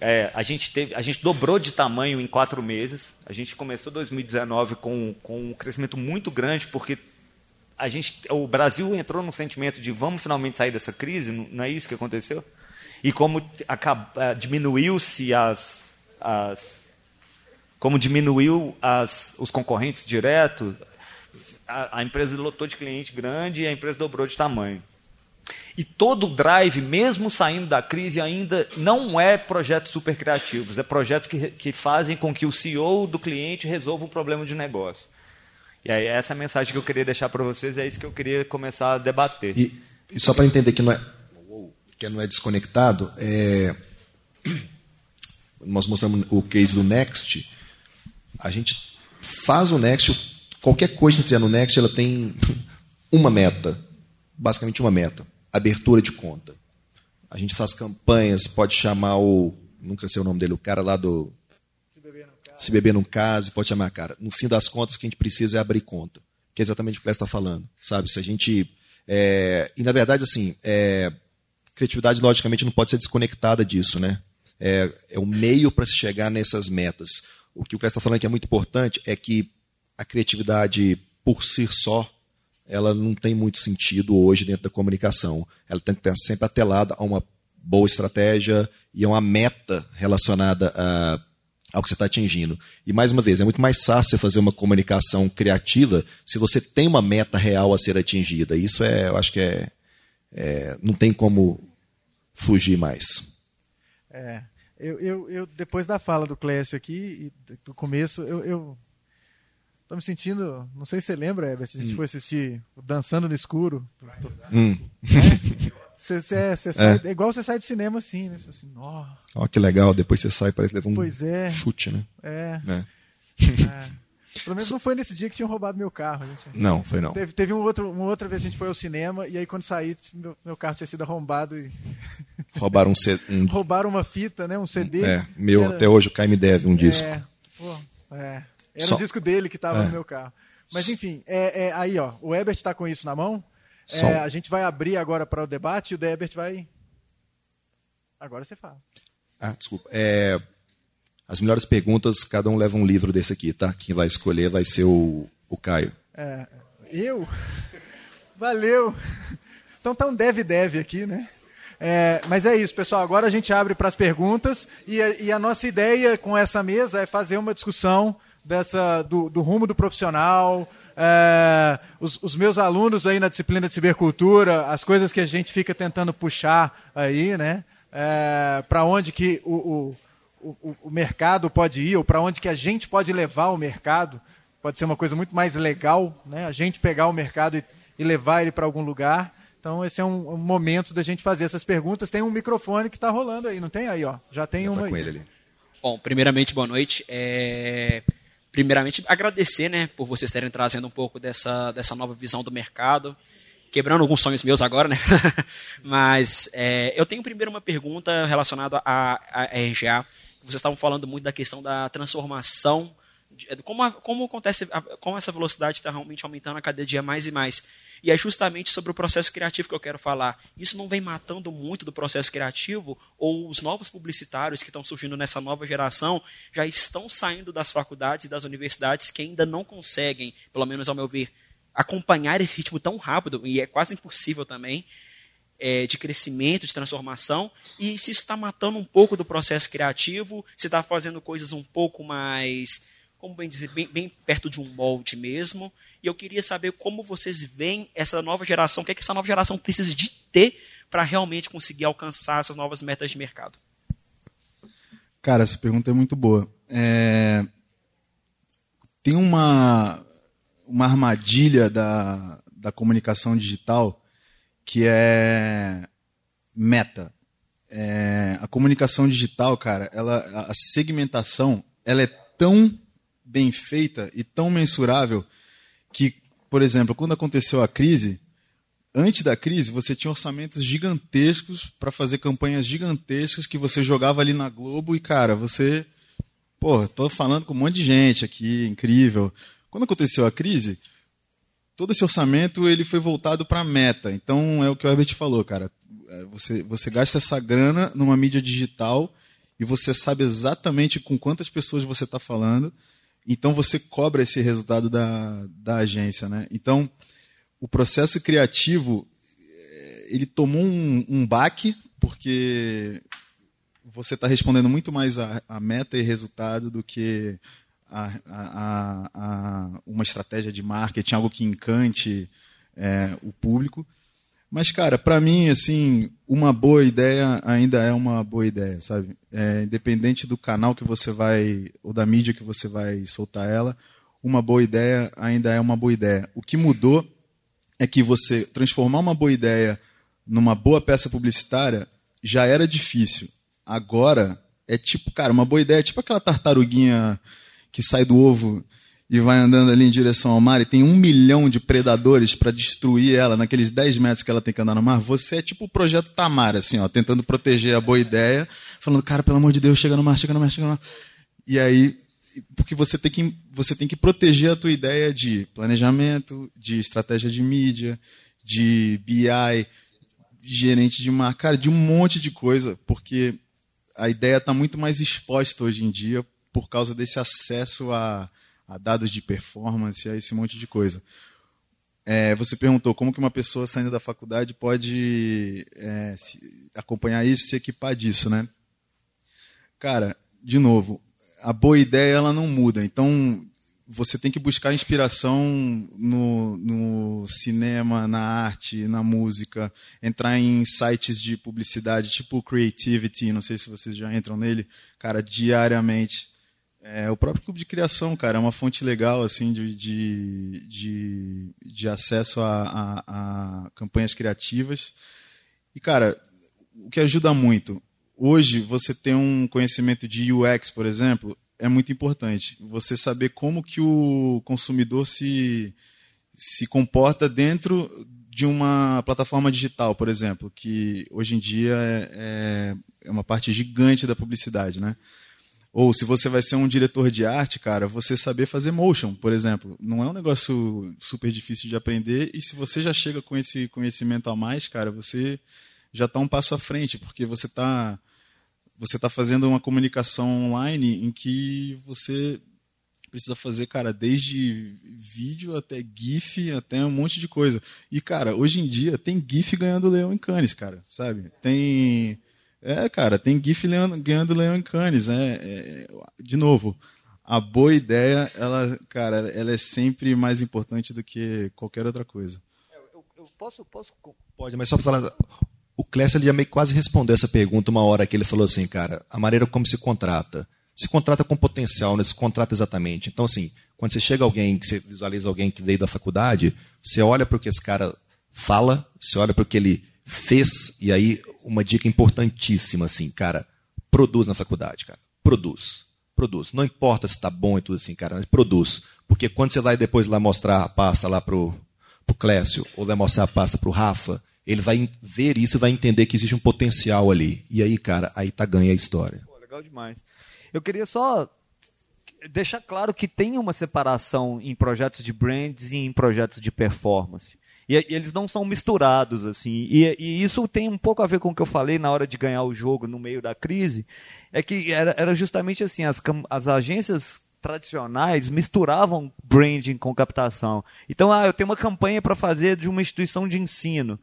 é, a, gente teve, a gente dobrou de tamanho em quatro meses. A gente começou 2019 com, com um crescimento muito grande, porque a gente, o Brasil entrou num sentimento de vamos finalmente sair dessa crise, não é isso que aconteceu? E como é, diminuiu-se as, as como diminuiu as, os concorrentes diretos, a, a, empresa lotou de cliente grande e a empresa dobrou de tamanho. E todo o drive, mesmo saindo da crise, ainda não é projetos super criativos, é projetos que, que fazem com que o CEO do cliente resolva um problema de negócio. E aí, essa é a mensagem que eu queria deixar para vocês, é isso que eu queria começar a debater.
E, e só para entender que não é, que não é desconectado, é, nós mostramos o case do Next, a gente faz o Next, qualquer coisa que a gente fizer no Next, ela tem <laughs> uma meta, basicamente uma meta, abertura de conta. A gente faz campanhas, pode chamar o, nunca sei o nome dele, o cara lá do Se Beber Não Case, pode chamar a cara. No fim das contas, o que a gente precisa é abrir conta. que é exatamente o que o está falando, sabe? Se a gente é, e na verdade assim, é, criatividade logicamente não pode ser desconectada disso, né? É, é o meio para se chegar nessas metas. O que o Clécio está falando que é muito importante é que a criatividade por si só ela não tem muito sentido hoje dentro da comunicação. Ela tem que estar sempre atrelada a uma boa estratégia e a uma meta relacionada a, ao que você está atingindo. E, mais uma vez, é muito mais fácil você fazer uma comunicação criativa se você tem uma meta real a ser atingida. Isso é, eu acho que é, é não tem como fugir mais.
É, eu, eu, eu, depois da fala do Clécio aqui, do começo, eu, eu Tô me sentindo. Não sei se você lembra, Herbert, a gente hum. foi assistir Dançando no Escuro. Hum. Você, você, <laughs> você é. é. igual você sai do cinema assim, né? Assim,
ó, oh. que legal, depois você sai, parece levar um é. chute, né?
É. é. é. Pelo menos não foi nesse dia que tinham roubado meu carro. Gente.
Não, foi não.
Teve, teve um outro, uma outra vez que a gente foi ao cinema e aí quando saí, meu, meu carro tinha sido arrombado e.
Roubaram um, C, um...
Roubaram uma fita, né? Um CD.
É, meu, era... até hoje o Kai me deve um disco.
É, pô, é. Era Só... o disco dele que estava é. no meu carro. Mas enfim, é, é, aí ó, o Ebert está com isso na mão. É, a gente vai abrir agora para o debate e o Ebert vai. Agora você fala.
Ah, desculpa. É, as melhores perguntas, cada um leva um livro desse aqui, tá? Quem vai escolher vai ser o, o Caio.
É, eu? <laughs> Valeu! Então tá um deve-deve aqui, né? É, mas é isso, pessoal. Agora a gente abre para as perguntas e a, e a, nossa ideia com essa mesa é fazer uma discussão dessa do, do rumo do profissional. É, os, os, meus alunos aí na disciplina de cibercultura, as coisas que a gente fica tentando puxar aí, né? É, para onde que o, o, o, o, mercado pode ir, ou para onde que a gente pode levar o mercado. Pode ser uma coisa muito mais legal, né? A gente pegar o mercado e, e levar ele para algum lugar. Então, esse é um, um, momento da gente fazer essas perguntas. Tem um microfone que está rolando aí, não tem aí, ó? Já tem Já uma tá aí. Com ele ali.
Bom, primeiramente, boa noite. É primeiramente agradecer, né, por vocês terem trazendo um pouco dessa, dessa nova visão do mercado, quebrando alguns sonhos meus agora, né? <laughs> Mas é, eu tenho primeiro uma pergunta relacionada à, à RGA. Vocês estavam falando muito da questão da transformação, de, como, a, como acontece, como essa velocidade está realmente aumentando a cada dia mais e mais. E é justamente sobre o processo criativo que eu quero falar. Isso não vem matando muito do processo criativo? Ou os novos publicitários que estão surgindo nessa nova geração já estão saindo das faculdades e das universidades que ainda não conseguem, pelo menos ao meu ver, acompanhar esse ritmo tão rápido, e é quase impossível também, é, de crescimento, de transformação, e se isso está matando um pouco do processo criativo, se está fazendo coisas um pouco mais, como bem dizer, bem, bem perto de um molde mesmo, e eu queria saber como vocês veem essa nova geração, o que, é que essa nova geração precisa de ter para realmente conseguir alcançar essas novas metas de mercado.
Cara, essa pergunta é muito boa. É... Tem uma, uma armadilha da, da comunicação digital que é meta. É... A comunicação digital, cara, ela, a segmentação, ela é tão bem feita e tão mensurável que, por exemplo, quando aconteceu a crise, antes da crise, você tinha orçamentos gigantescos para fazer campanhas gigantescas que você jogava ali na Globo e, cara, você. Pô, tô falando com um monte de gente aqui, incrível. Quando aconteceu a crise, todo esse orçamento ele foi voltado para a meta. Então é o que o Herbert falou, cara. É, você, você gasta essa grana numa mídia digital e você sabe exatamente com quantas pessoas você está falando então você cobra esse resultado da, da agência, né? Então o processo criativo eh, ele tomou um, um baque porque você está respondendo muito mais a, a, meta e resultado do que a, a, uma estratégia de marketing, algo que encante é, o público. Mas, cara, para mim, assim, uma boa ideia ainda é uma boa ideia, sabe? É, independente do canal que você vai, ou da mídia que você vai soltar ela, uma boa ideia ainda é uma boa ideia. O que mudou é que você transformar uma boa ideia numa boa peça publicitária já era difícil. Agora é tipo, cara, uma boa ideia é tipo aquela tartaruguinha que sai do ovo e vai andando ali em direção ao mar e tem um milhão de predadores para destruir ela naqueles 10 metros que ela tem que andar no mar, você é tipo o projeto Tamar, assim, ó, tentando proteger a boa ideia, falando, cara, pelo amor de Deus, chega no mar, chega no mar, chega no mar. E aí, porque você tem que você tem que proteger a tua ideia de planejamento, de estratégia de mídia, de BI, gerente de marca, cara, de um monte de coisa, porque a ideia está muito mais exposta hoje em dia por causa desse acesso a, a dados de performance, a esse monte de coisa. É, você perguntou como que uma pessoa saindo da faculdade pode é, acompanhar isso, se equipar disso, né? Cara, de novo, a boa ideia ela não muda. Então você tem que buscar inspiração no, no, cinema, na arte, na música, entrar em sites de publicidade, tipo Creativity, não sei se vocês já entram nele, cara, diariamente. É, o próprio clube de criação, cara, é uma fonte legal assim de, de, de, de acesso a, a, a campanhas criativas. E, cara, o que ajuda muito, hoje você tem um conhecimento de UX, por exemplo, é muito importante. Você saber como que o consumidor se, se comporta dentro de uma plataforma digital, por exemplo, que hoje em dia é, é, é uma parte gigante da publicidade, né? Ou se você vai ser um diretor de arte, cara, você saber fazer motion, por exemplo, não é um negócio super difícil de aprender e se você já chega com esse conhecimento a mais, cara, você já está um passo à frente, porque você está você está fazendo uma comunicação online em que você precisa fazer, cara, desde vídeo até GIF, até um monte de coisa. E, cara, hoje em dia tem GIF ganhando leão em Cannes, cara, sabe? Tem. É, cara, tem GIF ganhando leão em Cannes, né? É, de novo, a boa ideia, ela, cara, ela é sempre mais importante do que qualquer outra coisa.
Eu, eu posso, posso, pode, mas só para falar, o Clécio já meio quase respondeu essa pergunta uma hora que ele falou assim, cara, a maneira como se contrata. Se contrata com potencial, não se contrata exatamente. Então, assim, quando você chega alguém, que você visualiza alguém que veio da faculdade, você olha para o que esse cara fala, você olha para o que ele fez, e aí uma dica importantíssima, assim, cara, produz na faculdade, cara. Produz. Produz. Não importa se está bom e tudo assim, cara, mas produz. Porque quando você vai depois lá mostrar a pasta lá pro, pro Clécio, ou vai mostrar a pasta pro Rafa, ele vai ver isso e vai entender que existe um potencial ali. E aí, cara, aí tá ganha a história.
Pô, legal demais. Eu queria só deixar claro que tem uma separação em projetos de brands e em projetos de performance. E, e eles não são misturados, assim. E, e, isso tem um pouco a ver com o que eu falei na hora de ganhar o jogo no meio da crise. É que era, era justamente assim, as, as agências tradicionais misturavam branding com captação. Então, ah, eu tenho uma campanha para fazer de uma instituição de ensino.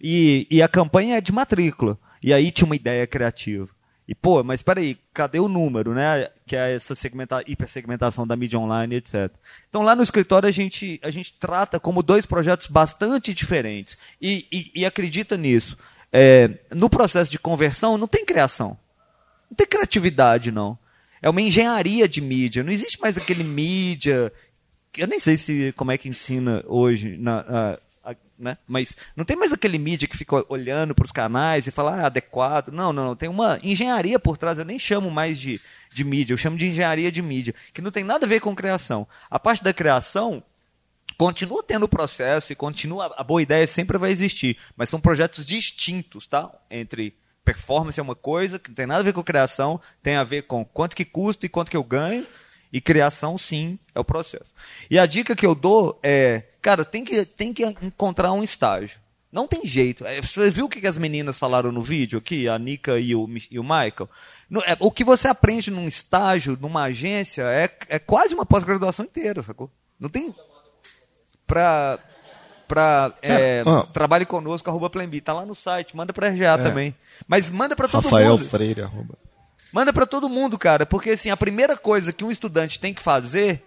E, e a campanha é de matrícula. E aí tinha uma ideia criativa. E, pô, mas peraí, cadê o número, né? Que é essa segmenta, hipersegmentação da mídia online, etc. Então, lá no escritório, a gente, a gente trata como dois projetos bastante diferentes. E, e, e acredita nisso. É, no processo de conversão, não tem criação. Não tem criatividade, não. É uma engenharia de mídia. Não existe mais aquele mídia. Eu nem sei se como é que ensina hoje na, né? Mas não tem mais aquele mídia que fica olhando para os canais e fala ah, adequado. Não, não, não. Tem uma engenharia por trás. Eu nem chamo mais de, de mídia, eu chamo de engenharia de mídia, que não tem nada a ver com criação. A parte da criação continua tendo o processo e continua a boa ideia sempre vai existir, mas são projetos distintos, tá? Entre performance é uma coisa que não tem nada a ver com criação, tem a ver com quanto que custa e quanto que eu ganho. E criação, sim, é o processo. E a dica que eu dou é Cara, tem que, tem que encontrar um estágio. Não tem jeito. É, você viu o que as meninas falaram no vídeo aqui, a Nika e o, e o Michael? É, o que você aprende num estágio, numa agência, é, é quase uma pós-graduação inteira, sacou? Não tem. Pra. Pra, é, ah. trabalhe conosco, arroba Plembi. Tá lá no site, manda pra RGA é. também. Mas manda pra todo
Rafael
mundo.
Rafael Freire, arroba.
Manda pra todo mundo, cara. Porque assim, a primeira coisa que um estudante tem que fazer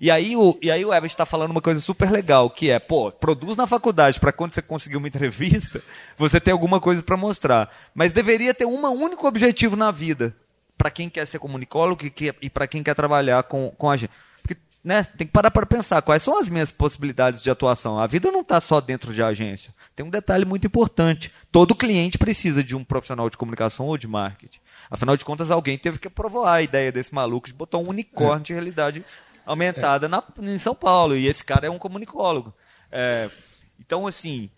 e aí o, e aí o Everett está falando uma coisa super legal, que é, pô, produz na faculdade para quando você conseguir uma <laughs> entrevista, você ter alguma coisa para mostrar. Mas deveria ter um único objetivo na vida, para quem quer ser comunicólogo e, que, e para quem quer trabalhar com, com a gente. Porque, né, tem que parar para pensar quais são as minhas possibilidades de atuação. A vida não está só dentro de agência. Tem um detalhe muito importante. Todo cliente precisa de um profissional de comunicação ou de marketing. Afinal de contas, alguém teve que aprovar a ideia desse maluco de botar um unicórnio de realidade aumentada na, em São Paulo. E esse cara é um comunicólogo. É, então, assim,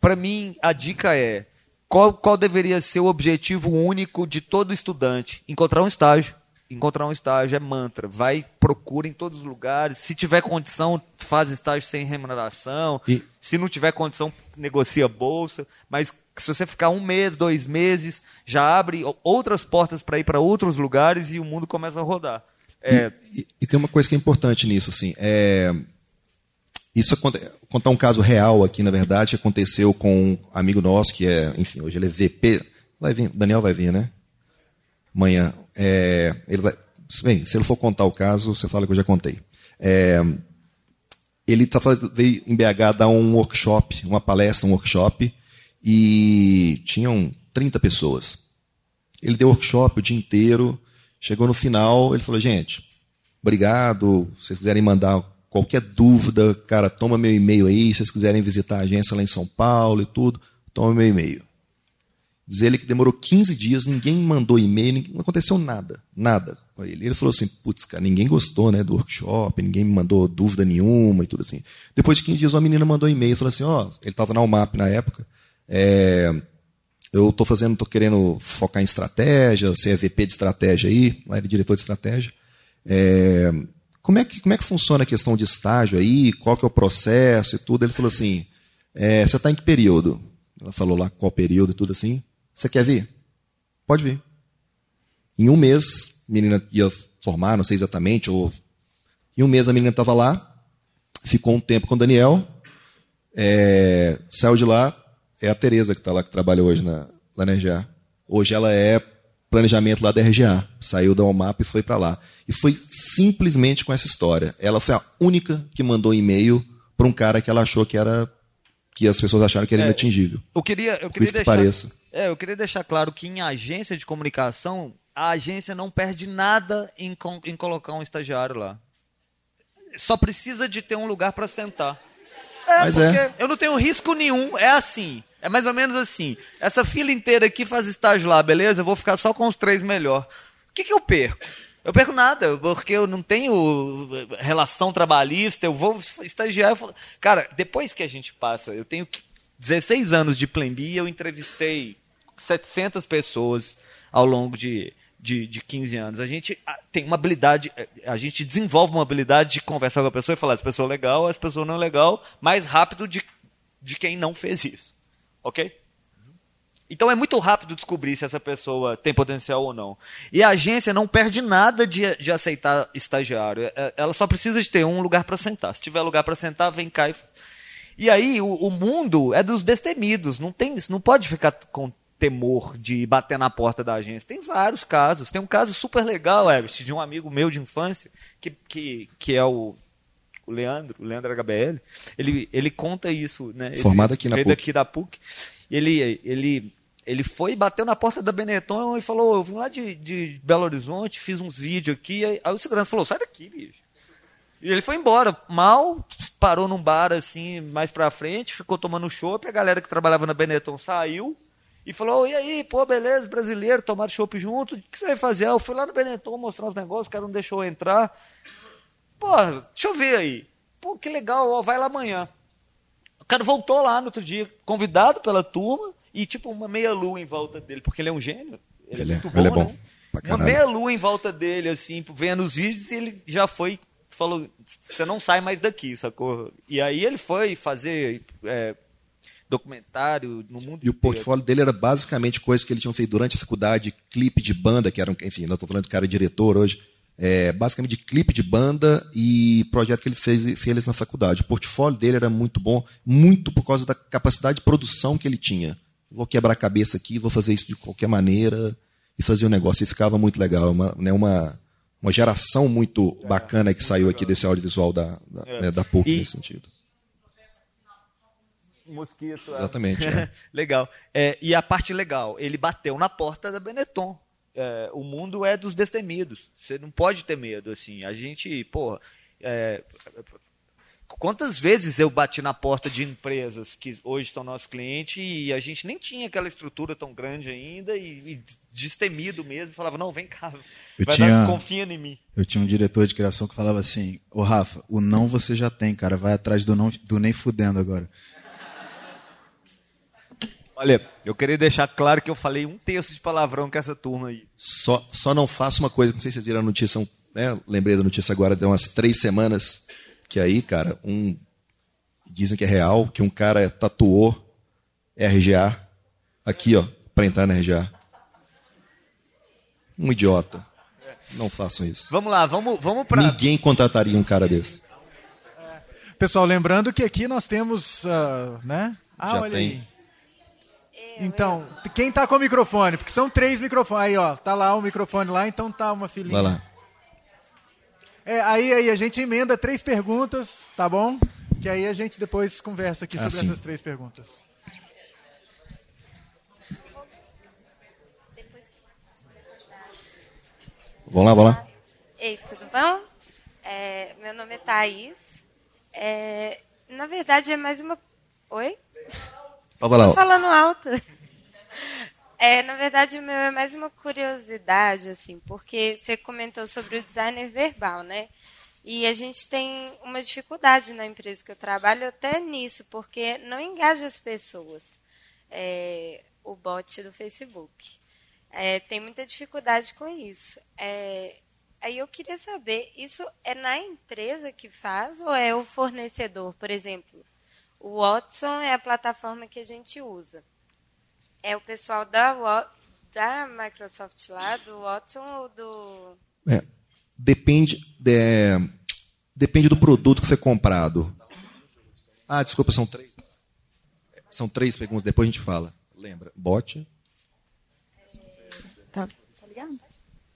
para mim, a dica é: qual, qual deveria ser o objetivo único de todo estudante? Encontrar um estágio encontrar um estágio é mantra. Vai, procura em todos os lugares. Se tiver condição, faz estágio sem remuneração.
E-
Se não tiver condição, negocia bolsa. Mas se você ficar um mês, dois meses, já abre outras portas para ir para outros lugares e o mundo começa a rodar. É,
E, e tem uma coisa que é importante nisso, assim, é, isso contar um caso real aqui, na verdade, que aconteceu com um amigo nosso que é, enfim, hoje ele é VP, vai vir, Daniel vai vir, né? Amanhã, é, ele vai, bem, se ele for contar o caso, você fala que eu já contei. É, ele tá, faz- veio em BH dar um workshop, uma palestra, um workshop, e tinham 30 pessoas. Ele deu workshop o dia inteiro. Chegou no final, ele falou: gente, obrigado. Se vocês quiserem mandar qualquer dúvida, cara, toma meu e-mail aí. Se vocês quiserem visitar a agência lá em São Paulo e tudo, toma meu e-mail. Diz ele que demorou 15 dias, ninguém mandou e-mail, não aconteceu nada, nada para ele. Ele falou assim: putz, cara, ninguém gostou né, do workshop, ninguém me mandou dúvida nenhuma e tudo assim. Depois de 15 dias, uma menina mandou e-mail falou assim: ó, ele estava na UMAP na época. É, eu estou fazendo, estou querendo focar em estratégia, você é VP de estratégia aí, lá ele é diretor de estratégia. É, como, é que, como é que funciona a questão de estágio aí? Qual que é o processo e tudo? Ele falou assim: é, você está em que período? Ela falou lá qual período e tudo assim. Você quer vir? Pode vir. Em um mês, a menina ia formar, não sei exatamente, ou em um mês a menina estava lá, ficou um tempo com o Daniel, é, saiu de lá, é a Tereza que está lá, que trabalha hoje na, lá na RGA. Hoje ela é planejamento lá da RGA. Saiu da OMAP e foi para lá. E foi simplesmente com essa história. Ela foi a única que mandou e-mail para um cara que ela achou que era que as pessoas acharam que era
É,
inatingível.
Eu queria, eu queria
que
deixar,
pareça.
É, eu queria deixar claro que em agência de comunicação, a agência não perde nada em, em colocar um estagiário lá. Só precisa de ter um lugar para sentar. É,
Mas
porque
é.
eu não tenho risco nenhum. É assim. É mais ou menos assim. Essa fila inteira aqui faz estágio lá, beleza? Eu vou ficar só com os três melhor. O que, que eu perco? Eu perco nada, porque eu não tenho relação trabalhista, eu vou estagiar. Eu falo, cara, depois que a gente passa, eu tenho 16 anos de Plan B, eu entrevistei 700 pessoas ao longo de, de, de 15 anos. A gente ah, tem uma habilidade, a gente desenvolve uma habilidade de conversar com a pessoa e falar, essa pessoa é legal, essa pessoa não é legal, mais rápido de, de quem não fez isso. Ok? Então é muito rápido descobrir se essa pessoa tem potencial ou não. E a agência não perde nada de, de aceitar estagiário. É- Ela só precisa de ter um lugar para sentar. Se tiver lugar para sentar, vem cá e. E aí o, o mundo é dos destemidos. Não tem, não pode ficar com temor de bater na porta da agência. Tem vários casos. Tem um caso super legal, Everest, de um amigo meu de infância que, que, que é o o Leandro, o Leandro HBL, ele, ele conta isso, né?
Formado aqui na
veio
PUC.
daqui da PUC. Ele, ele, ele foi, bateu na porta da Benetton e falou: Eu vim lá de, de Belo Horizonte, fiz uns vídeos aqui. Aí, aí o segurança falou: Sai daqui, bicho. E ele foi embora, mal, parou num bar assim, mais pra frente, ficou tomando chopp. A galera que trabalhava na Benetton saiu e falou: E aí, pô, beleza, brasileiro, tomaram chopp junto. O que você vai fazer? Ah, eu fui lá no Benetton mostrar uns negócios, o cara não deixou eu entrar. Pô, deixa eu ver aí. Pô, que legal, ó, vai lá amanhã. O cara voltou lá no outro dia, convidado pela turma, e tipo uma meia lua em volta dele, porque ele é um gênio. Ele,
Ele
é
é-
muito
ele é
bom,
bom,
né? Uma
caralho.
meia lua em volta dele, assim, vendo os vídeos, e ele já foi, falou, você não sai mais daqui, sacou? E aí ele foi fazer é, documentário no mundo
E o
inteiro.
portfólio dele era basicamente coisas que ele tinha feito durante a faculdade, clipe de banda, que era, enfim, nós estamos falando do cara diretor hoje, é, basicamente de clipe de banda e projeto que ele fez, fez na faculdade. O portfólio dele era muito bom, muito por causa da capacidade de produção que ele tinha. Vou quebrar a cabeça aqui, vou fazer isso de qualquer maneira e fazer o negócio. E ficava muito legal. Uma, né, uma, uma geração muito bacana que saiu aqui desse audiovisual da, da,
É.
né, da PUC
E-
nesse sentido.
Mosquito. é.
Exatamente, é. <laughs>
legal. É, e a parte legal, ele bateu na porta da Benetton. É, o mundo é dos destemidos. Você não pode ter medo, assim. A gente, porra. é, quantas vezes eu bati na porta de empresas que hoje são nossos clientes e a gente nem tinha aquela estrutura tão grande ainda e, e destemido mesmo, falava, não, vem cá,
Eu
vai
tinha-
dar, confia em mim.
Eu tinha um diretor de criação que falava assim: Ô Rafa, o não você já tem, cara. Vai atrás do não do nem fudendo agora.
Olha, eu queria deixar claro que eu falei um terço de palavrão com essa turma aí.
Só, só não faça uma coisa, não sei se vocês viram a notícia, né? lembrei da notícia agora, tem umas três semanas, que aí, cara, um dizem que é real, que um cara tatuou RGA aqui, ó, para entrar na RGA. Um idiota. Não façam isso.
Vamos lá, vamos, vamos para.
Ninguém contrataria um cara desse.
Pessoal, lembrando que aqui nós temos, uh, né? Ah,
Já
olha
tem.
aí. Então, quem tá com o microfone? Porque são três microfones. Aí, ó, tá lá o microfone lá, então tá uma filinha.
Vai lá.
É, aí, aí a gente emenda três perguntas, tá bom? Que aí a gente depois conversa aqui
Ah,
sobre
sim.
essas três perguntas.
Vamos lá, vamos lá.
Ei, tudo bom? É, meu nome é Thaís. É, na verdade, é mais uma. Oi?
Pode falar.
Tô falando alto. É, na verdade, o meu é mais uma curiosidade, assim, porque você comentou sobre o designer verbal, né? E a gente tem uma dificuldade na empresa que eu trabalho até nisso, porque não engaja as pessoas. É, o bot do Facebook. É, tem muita dificuldade com isso. É, aí eu queria saber, isso é na empresa que faz ou é o fornecedor? Por exemplo, o Watson é a plataforma que a gente usa. É o pessoal da, da Microsoft lá, do Watson ou do.
É, depende, é, depende do produto que você comprado. Ah, desculpa, são três. São três perguntas, depois a gente fala. Lembra? Bot.
Tá, tá ligado?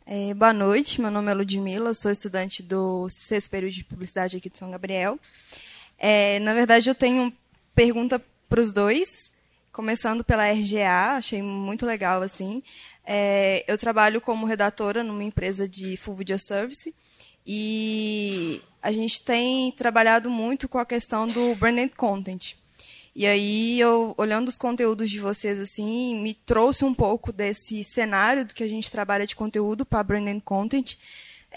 É, boa noite, meu nome é Ludmila, sou estudante do sexto período de publicidade aqui de São Gabriel. É, na verdade, eu tenho pergunta para os dois, começando pela RGA, achei muito legal assim. É, eu trabalho como redatora numa empresa de full video service e a gente tem trabalhado muito com a questão do branded content. E aí, eu, olhando os conteúdos de vocês, assim, me trouxe um pouco desse cenário do que a gente trabalha de conteúdo para branded content.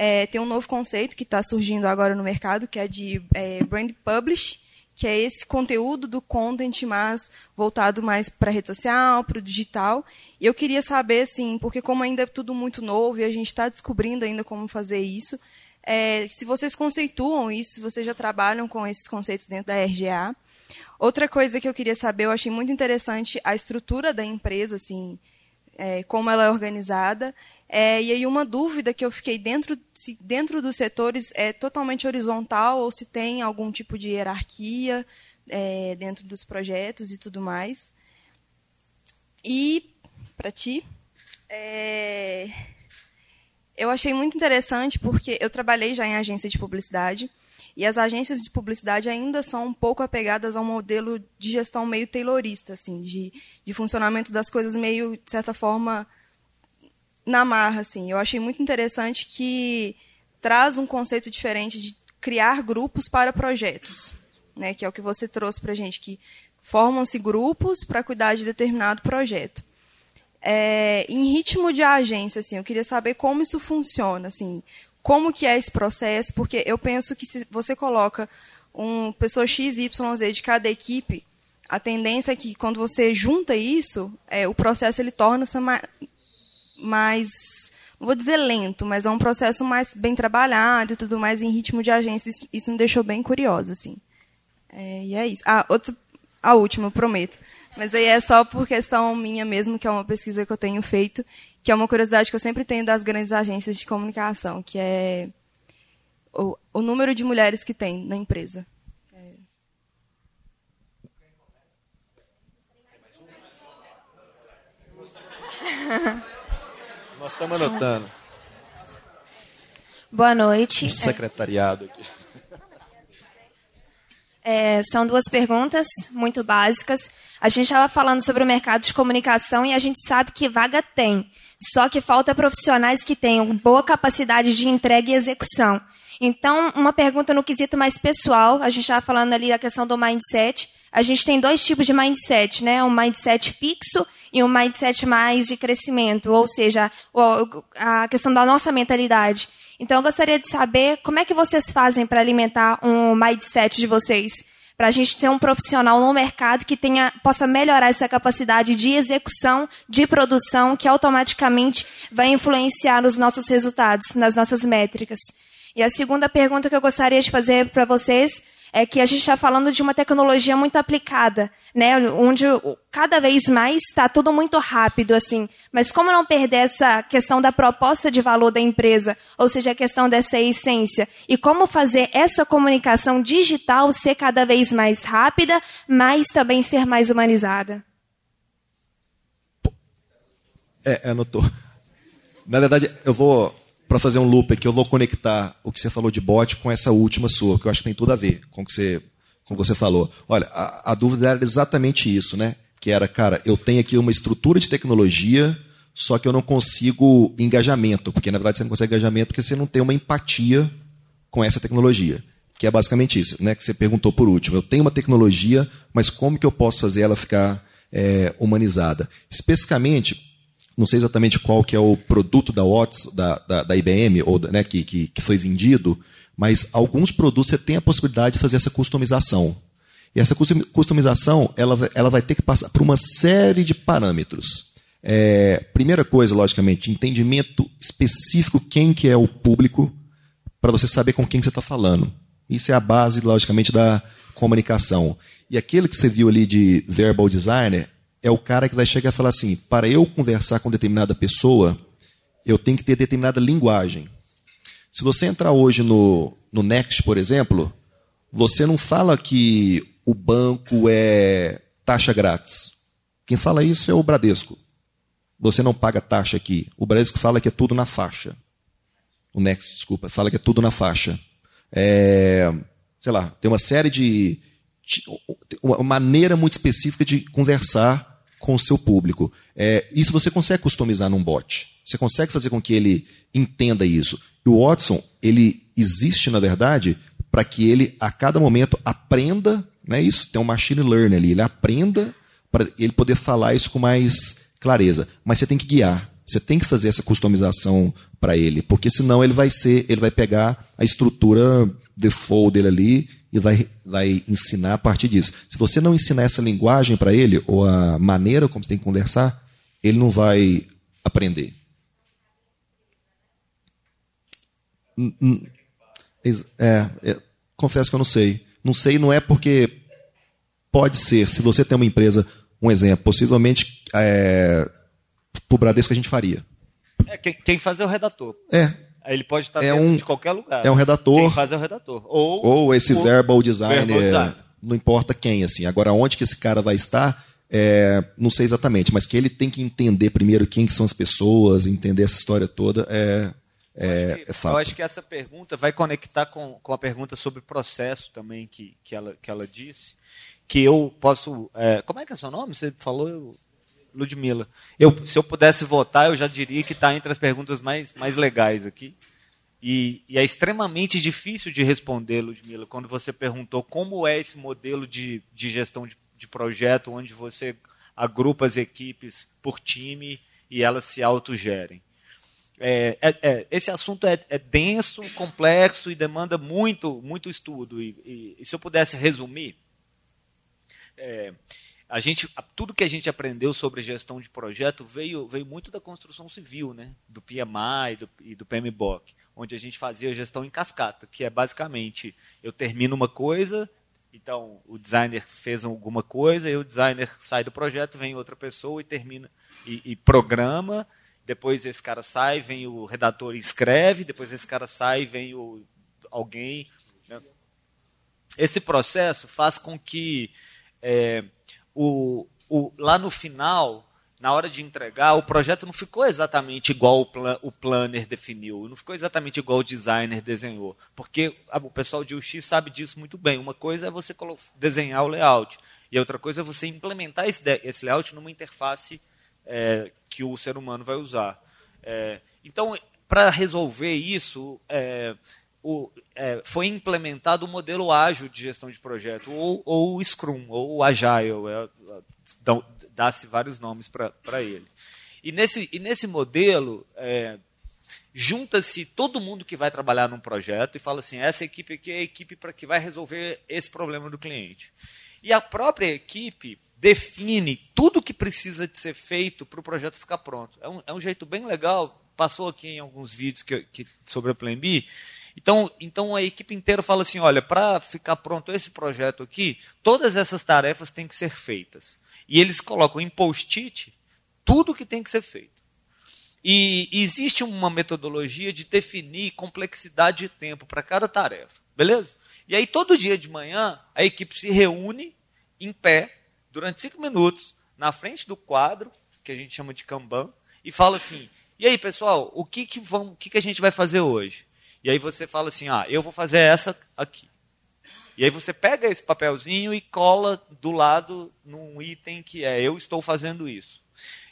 É, tem um novo conceito que está surgindo agora no mercado, que é de é, brand publish, que é esse conteúdo do content, mas voltado mais para a rede social, para o digital. E eu queria saber, assim, porque como ainda é tudo muito novo e a gente está descobrindo ainda como fazer isso, é, se vocês conceituam isso, se vocês já trabalham com esses conceitos dentro da RGA. Outra coisa que eu queria saber, eu achei muito interessante a estrutura da empresa, assim, é, como ela é organizada. É, e aí uma dúvida que eu fiquei dentro, se dentro dos setores é totalmente horizontal ou se tem algum tipo de hierarquia é, dentro dos projetos e tudo mais. E para ti, é, eu achei muito interessante porque eu trabalhei já em agência de publicidade e as agências de publicidade ainda são um pouco apegadas a um modelo de gestão meio taylorista, assim, de, de funcionamento das coisas meio, de certa forma, na marra. Assim. Eu achei muito interessante que traz um conceito diferente de criar grupos para projetos, né, que é o que você trouxe para a gente, que formam-se grupos para cuidar de determinado projeto. É, em ritmo de agência, assim, eu queria saber como isso funciona, assim, como que é esse processo, porque eu penso que se você coloca um pessoa X, Y, Z de cada equipe, a tendência é que quando você junta isso, é, o processo ele torna-se mais, não vou dizer lento, mas é um processo mais bem trabalhado e tudo mais em ritmo de agência. Isso, isso me deixou bem curiosa, assim. É, e é isso. Ah, a última, prometo. Mas aí é só por questão minha mesmo, que é uma pesquisa que eu tenho feito, que é uma curiosidade que eu sempre tenho das grandes agências de comunicação, que é o, o número de mulheres que tem na empresa. É.
Nós estamos anotando.
Boa noite.
Um secretariado aqui.
É, são duas perguntas muito básicas. A gente estava falando sobre o mercado de comunicação e a gente sabe que vaga tem. Só que falta profissionais que tenham boa capacidade de entrega e execução. Então, uma pergunta no quesito mais pessoal. A gente estava falando ali da questão do mindset. A gente tem dois tipos de mindset, né? Um mindset fixo e um mindset mais de crescimento, ou seja, a questão da nossa mentalidade. Então, eu gostaria de saber como é que vocês fazem para alimentar um mindset de vocês, para a gente ter um profissional no mercado que tenha, possa melhorar essa capacidade de execução, de produção, que automaticamente vai influenciar nos nossos resultados, nas nossas métricas. E a segunda pergunta que eu gostaria de fazer para vocês é que a gente está falando de uma tecnologia muito aplicada, né? Onde cada vez mais está tudo muito rápido, assim. Mas como não perder essa questão da proposta de valor da empresa, ou seja, a questão dessa essência, e como fazer essa comunicação digital ser cada vez mais rápida, mas também ser mais humanizada?
É, anotou. Na verdade, eu vou para fazer um loop aqui, eu vou conectar o que você falou de bot com essa última sua, que eu acho que tem tudo a ver com o que você, com que você falou. Olha, a, a dúvida era exatamente isso, né? Que era, cara, eu tenho aqui uma estrutura de tecnologia, só que eu não consigo engajamento, porque na verdade você não consegue engajamento porque você não tem uma empatia com essa tecnologia. Que é basicamente isso, né? Que você perguntou por último. Eu tenho uma tecnologia, mas como que eu posso fazer ela ficar é, humanizada? Especificamente, não sei exatamente qual que é o produto da Watts, da, da, da IBM, ou, né, que, que, que foi vendido, mas alguns produtos você tem a possibilidade de fazer essa customização. E essa customização ela, ela vai ter que passar por uma série de parâmetros. É, primeira coisa, logicamente, entendimento específico quem que é o público, para você saber com quem você está falando. Isso é a base, logicamente, da comunicação. E aquele que você viu ali de verbal designer é o cara que vai chegar e falar assim: para eu conversar com determinada pessoa, eu tenho que ter determinada linguagem. Se você entrar hoje no, no Next, por exemplo, você não fala que o banco é taxa grátis. Quem fala isso é o Bradesco. Você não paga taxa aqui. O Bradesco fala que é tudo na faixa. O Next, desculpa, fala que é tudo na faixa. É, sei lá, tem uma série de, uma maneira muito específica de conversar com o seu público. É, isso você consegue customizar num bot. Você consegue fazer com que ele entenda isso. E o Watson, ele existe, na verdade, para que ele, a cada momento, aprenda, né, isso, tem um machine learning ali, ele aprenda para ele poder falar isso com mais clareza. Mas você tem que guiar, você tem que fazer essa customização para ele, porque senão ele vai ser, ele vai pegar a estrutura default dele ali e vai, vai ensinar a partir disso. Se você não ensinar essa linguagem para ele, ou a maneira como você tem que conversar, ele não vai aprender. É, é, confesso que eu não sei. Não sei, não é porque pode ser. Se você tem uma empresa, um exemplo, possivelmente é, para o Bradesco a gente faria.
É, quem, quem faz é o redator.
É,
ele pode estar é um, de qualquer lugar.
É um redator. Quem
faz é o redator. Ou,
ou esse ou verbal designer. Verbal design. Não importa quem, assim. Agora, onde que esse cara vai estar, é, não sei exatamente, mas que ele tem que entender primeiro quem que são as pessoas, entender essa história toda, é, é,
que,
é fato.
Eu acho que essa pergunta vai conectar com, com a pergunta sobre processo também que, que, ela, que ela disse. Que eu posso. É, como é que é seu nome? Você falou. Eu, Ludmila. Eu, se eu pudesse votar, eu já diria que está entre as perguntas mais, mais legais aqui. E, e, é extremamente difícil de responder, Ludmila, quando você perguntou como é esse modelo de, de gestão de, de projeto, onde você agrupa as equipes por time e elas se autogerem. É, é, é, esse assunto é, é, denso, complexo e demanda muito, muito estudo. E, e, e se eu pudesse resumir, é, a gente, tudo que a gente aprendeu sobre gestão de projeto veio, veio muito da construção civil, né? do PMI do, e do PMBOK, onde a gente fazia gestão em cascata, que é basicamente eu termino uma coisa, então o designer fez alguma coisa, e o designer sai do projeto, vem outra pessoa e termina e, e programa, depois esse cara sai, vem o redator e escreve, depois esse cara sai, vem o, alguém. Né? Esse processo faz com que é, o, o, lá no final, na hora de entregar, o projeto não ficou exatamente igual o, plan, o planner definiu, não ficou exatamente igual o designer desenhou. Porque o pessoal de UX sabe disso muito bem. Uma coisa é você desenhar o layout, e outra coisa é você implementar esse, esse layout numa interface é, que o ser humano vai usar. É, então, para resolver isso, é, o, é, foi implementado o modelo ágil de gestão de projeto, ou, ou o Scrum, ou o Agile, é, dá-se vários nomes para ele. E nesse, e nesse modelo, é, junta-se todo mundo que vai trabalhar num projeto e fala assim: essa equipe aqui é a equipe para que vai resolver esse problema do cliente. E a própria equipe define tudo que precisa de ser feito para o projeto ficar pronto. É um, é um jeito bem legal. Passou aqui em alguns vídeos que, que sobre a Plan B. Então, então a equipe inteira fala assim: olha, para ficar pronto esse projeto aqui, todas essas tarefas têm que ser feitas. E eles colocam em post-it tudo que tem que ser feito. E existe uma metodologia de definir complexidade de tempo para cada tarefa, beleza? E aí todo dia de manhã a equipe se reúne em pé durante cinco minutos na frente do quadro que a gente chama de Kanban e fala assim: e aí pessoal, o que que vamos, o que que a gente vai fazer hoje? E aí você fala assim: ah, eu vou fazer essa aqui. E aí você pega esse papelzinho e cola do lado num item que é eu estou fazendo isso.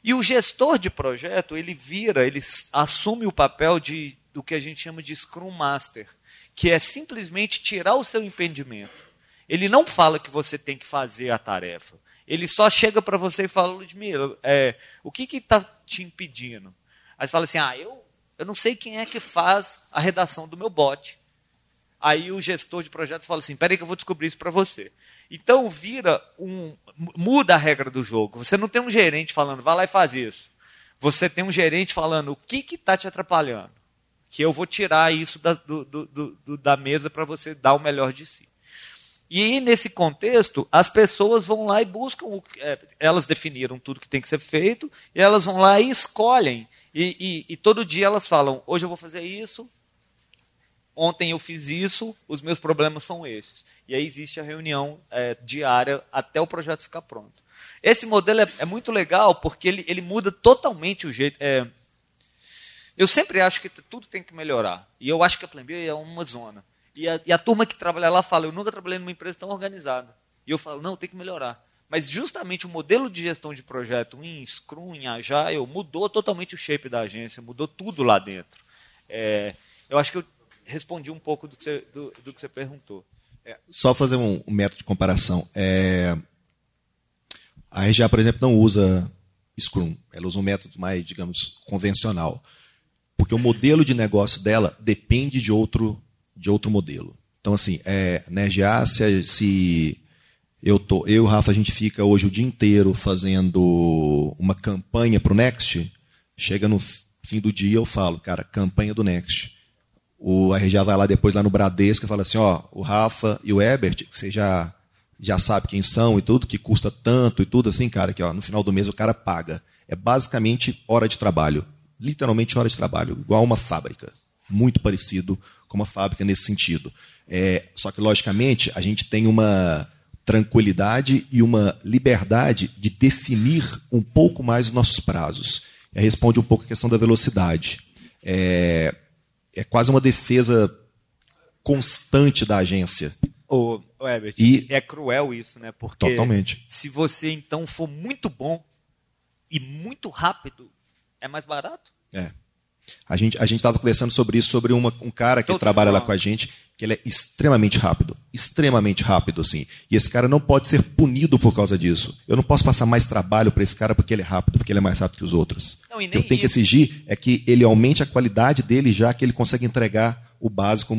E o gestor de projeto, ele vira, ele assume o papel de do que a gente chama de Scrum Master, que é simplesmente tirar o seu impedimento. Ele não fala que você tem que fazer a tarefa. Ele só chega para você e fala, Ludmila, é, o que está te impedindo? Aí você fala assim, ah, eu, eu não sei quem é que faz a redação do meu bot. Aí o gestor de projeto fala assim, peraí que eu vou descobrir isso para você. Então vira um. muda a regra do jogo. Você não tem um gerente falando, vai lá e faz isso. Você tem um gerente falando o que está te atrapalhando. Que eu vou tirar isso da, do, do, do, da mesa para você dar o melhor de si. E nesse contexto, as pessoas vão lá e buscam, o, é, elas definiram tudo que tem que ser feito, e elas vão lá e escolhem. E, e, e todo dia elas falam: hoje eu vou fazer isso, ontem eu fiz isso, os meus problemas são esses. E aí existe a reunião é, diária até o projeto ficar pronto. Esse modelo é, é muito legal porque ele, ele, muda totalmente o jeito. É, eu sempre acho que tudo tem que melhorar. E eu acho que a Plan B é uma zona. E a, e a turma que trabalha lá fala: eu nunca trabalhei numa empresa tão organizada. E eu falo: não, tem que melhorar. Mas justamente o modelo de gestão de projeto em Scrum, em Agile, mudou totalmente o shape da agência, mudou tudo lá dentro. É, eu acho que eu respondi um pouco do que você, do, do que você perguntou.
É, só fazer um, um, método de comparação. É, a RGA, por exemplo, não usa Scrum. Ela usa um método mais, digamos, convencional. Porque o modelo de negócio dela depende de outro, de outro modelo. Então, assim, é, na RGA, se, se eu, tô, eu e o Rafa, a gente fica hoje o dia inteiro fazendo uma campanha para o Next, chega no fim do dia eu falo, cara, campanha do Next o RJ vai lá depois lá no Bradesco e fala assim, ó, o Rafa e o Ebert, que você já, já sabe quem são e tudo, que custa tanto e tudo assim, cara, que ó, no final do mês o cara paga. É basicamente hora de trabalho. Literalmente hora de trabalho, igual uma fábrica. Muito parecido com uma fábrica nesse sentido. É, só que, logicamente, a gente tem uma tranquilidade e uma liberdade de definir um pouco mais os nossos prazos. E responde um pouco a questão da velocidade. É, é quase uma defesa constante da agência.
Herbert, e é cruel isso, né? Porque
totalmente.
se você então for muito bom e muito rápido, é mais barato?
É. A gente a gente estava conversando sobre isso sobre uma, um cara que Todo trabalha lá com a gente que ele é extremamente rápido, extremamente rápido, assim. E esse cara não pode ser punido por causa disso. Eu não posso passar mais trabalho para esse cara porque ele é rápido, porque ele é mais rápido que os outros. Não, o que eu tenho que exigir é que ele aumente a qualidade dele, já que ele consegue entregar o básico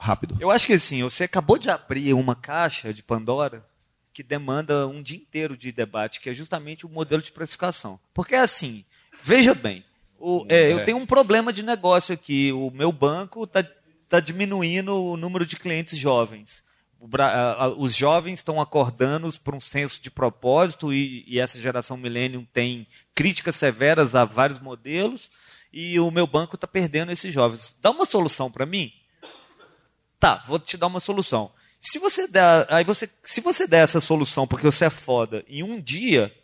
rápido.
Eu acho que assim, você acabou de abrir uma caixa de Pandora que demanda um dia inteiro de debate, que é justamente o modelo de precificação. Porque assim, veja bem, o, é, eu é. tenho um problema de negócio aqui. O meu banco está está diminuindo o número de clientes jovens. Os jovens estão acordando por um senso de propósito e, e essa geração millennium tem críticas severas a vários modelos e o meu banco está perdendo esses jovens. Dá uma solução para mim? Tá, vou te dar uma solução. Se você der, aí você, se você der essa solução porque você é foda em um dia,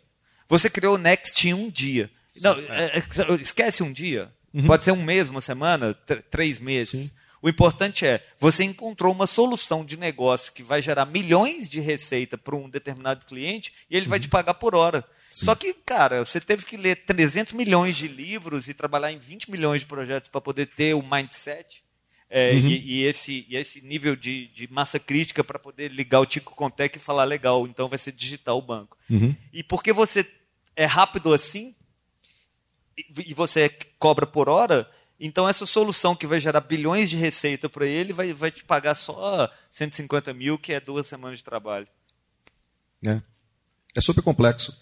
você criou o Next em um dia. Sim, Não, é. É, esquece um dia. Uhum. Pode ser um mês, uma semana, três meses. Sim. O importante é, você encontrou uma solução de negócio que vai gerar milhões de receita para um determinado cliente e ele uhum. vai te pagar por hora. Sim. Só que, cara, você teve que ler 300 milhões de livros e trabalhar em 20 milhões de projetos para poder ter o mindset é, uhum. e, e, esse, e esse nível de, de massa crítica para poder ligar o Tico Contec e falar legal, então vai ser digital o banco.
Uhum.
E porque você é rápido assim e você cobra por hora, Então, essa solução que vai gerar bilhões de receita para ele vai, vai te pagar só 150 mil, que é duas semanas de trabalho.
É, é super complexo.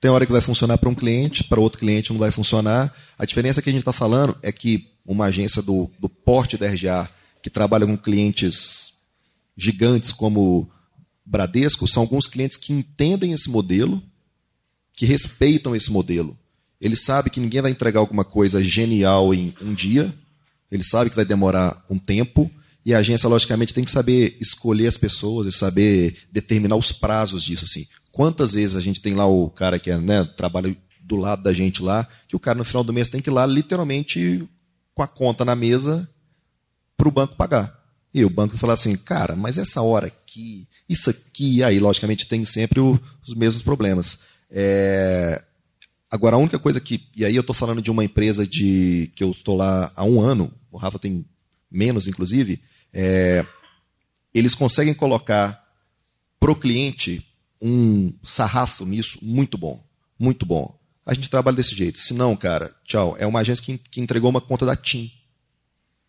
Tem hora que vai funcionar para um cliente, para outro cliente não vai funcionar. A diferença que a gente está falando é que uma agência do, do porte da RGA, que trabalha com clientes gigantes como Bradesco, são alguns clientes que entendem esse modelo, que respeitam esse modelo. Ele sabe que ninguém vai entregar alguma coisa genial em um dia, ele sabe que vai demorar um tempo, e a agência, logicamente, tem que saber escolher as pessoas e saber determinar os prazos disso. Assim. Quantas vezes a gente tem lá o cara que é, né, trabalha do lado da gente lá, que o cara no final do mês tem que ir lá literalmente com a conta na mesa para o banco pagar. E o banco fala assim, cara, mas essa hora aqui, isso aqui, aí logicamente tem sempre o, os mesmos problemas. É, Agora, a única coisa que. E aí eu estou falando de uma empresa de que eu estou lá há um ano, o Rafa tem menos, inclusive. É, eles conseguem colocar para o cliente um sarrafo nisso muito bom. Muito bom. A gente trabalha desse jeito. Se não, cara, tchau. É uma agência que, que entregou uma conta da TIM.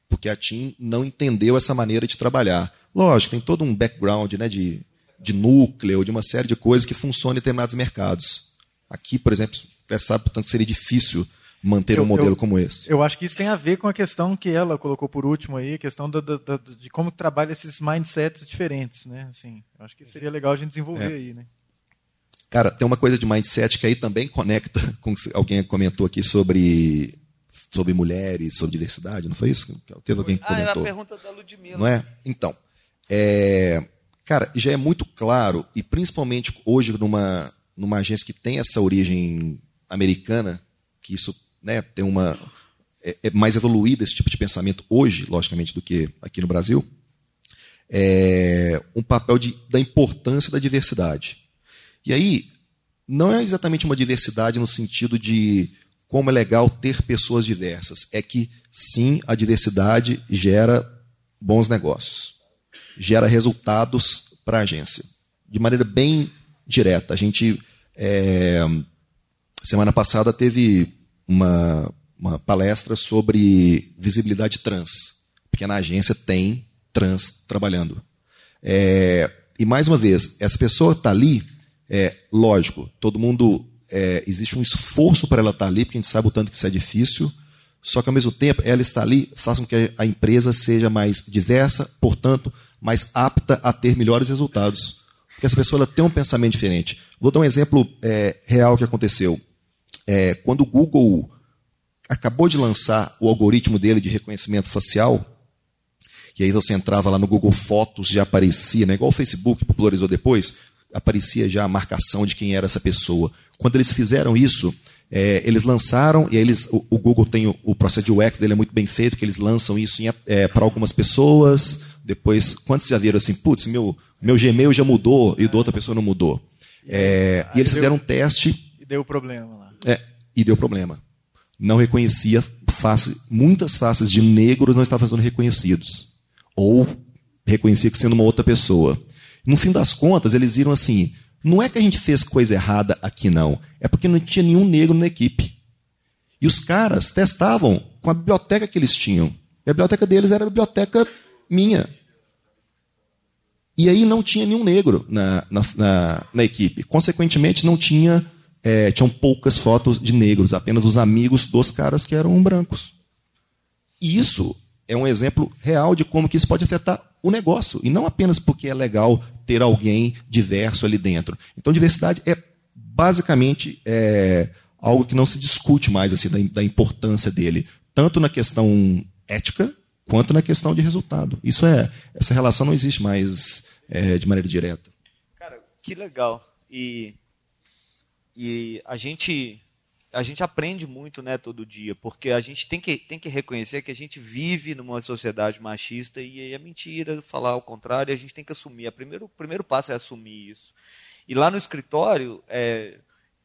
Porque a TIM não entendeu essa maneira de trabalhar. Lógico, tem todo um background né, de, de núcleo, de uma série de coisas que funcionam em determinados mercados. Aqui, por exemplo, sabe, portanto, que seria difícil manter
eu,
um modelo
eu,
como esse.
Eu acho que isso tem a ver com a questão que ela colocou por último aí, a questão da, da, da, de como trabalha esses mindsets diferentes, né? Assim, eu acho que seria legal a gente desenvolver
É.
aí, né?
Cara, tem uma coisa de mindset que aí também conecta <laughs> com o que alguém comentou aqui sobre sobre mulheres, sobre diversidade, não foi isso? Teve alguém que
Ah, é a
comentou.
pergunta da Ludmilla.
Não é? Então, é, cara, já é muito claro, e principalmente hoje numa, numa agência que tem essa origem americana, que isso né, tem uma. É, é mais evoluído esse tipo de pensamento hoje, logicamente, do que aqui no Brasil, é um papel de, da importância da diversidade. E aí, não é exatamente uma diversidade no sentido de como é legal ter pessoas diversas. É que, sim, a diversidade gera bons negócios, gera resultados para a agência. De maneira bem direta. A gente, é, semana passada, teve uma, uma palestra sobre visibilidade trans, porque na agência tem trans trabalhando. É, e, mais uma vez, essa pessoa está ali, é, lógico, todo mundo. é, existe um esforço para ela estar ali, porque a gente sabe o tanto que isso é difícil, só que, ao mesmo tempo, ela está ali faz com que a empresa seja mais diversa, portanto, mais apta a ter melhores resultados. Porque essa pessoa tem um pensamento diferente. Vou dar um exemplo é, real que aconteceu. É, quando o Google acabou de lançar o algoritmo dele de reconhecimento facial, e aí você entrava lá no Google Fotos, já aparecia, né, igual o Facebook popularizou depois, aparecia já a marcação de quem era essa pessoa. Quando eles fizeram isso, é, eles lançaram, e aí eles, o, o Google tem o, o processo de UX dele é muito bem feito, que eles lançam isso é, para algumas pessoas, depois, quantos já viram assim, putz, meu, meu Gmail já mudou e do outra pessoa não mudou. É, e eles fizeram um teste
E deu problema lá.
É, e deu problema. Não reconhecia face, muitas faces de negros não estavam sendo reconhecidos. Ou reconhecia que sendo uma outra pessoa. No fim das contas, eles viram assim: não é que a gente fez coisa errada aqui, não. É porque não tinha nenhum negro na equipe. E os caras testavam com a biblioteca que eles tinham. E a biblioteca deles era a biblioteca minha. E aí não tinha nenhum negro na, na, na, na equipe. Consequentemente, não tinha. É, tinham poucas fotos de negros, apenas os amigos dos caras que eram brancos. E isso é um exemplo real de como que isso pode afetar o negócio. E não apenas porque é legal ter alguém diverso ali dentro. Então, diversidade é basicamente é, algo que não se discute mais assim, da, da importância dele, tanto na questão ética quanto na questão de resultado. Isso é essa relação não existe mais é, de maneira direta.
Cara, que legal. E, e a gente a gente aprende muito, né, todo dia, porque a gente tem que, tem que reconhecer que a gente vive numa sociedade machista e é mentira falar o contrário, a gente tem que assumir. Primeiro, o primeiro passo é assumir isso. E lá no escritório, é,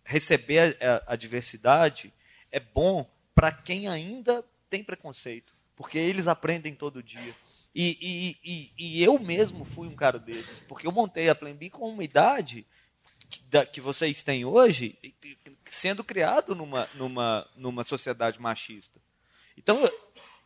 receber a, a, diversidade é bom para quem ainda tem preconceito, porque eles aprendem todo dia. E, e, e, e, eu mesmo fui um cara desses, porque eu montei a Plan B com uma idade da, que vocês têm hoje, sendo criado numa, numa, numa sociedade machista. Então,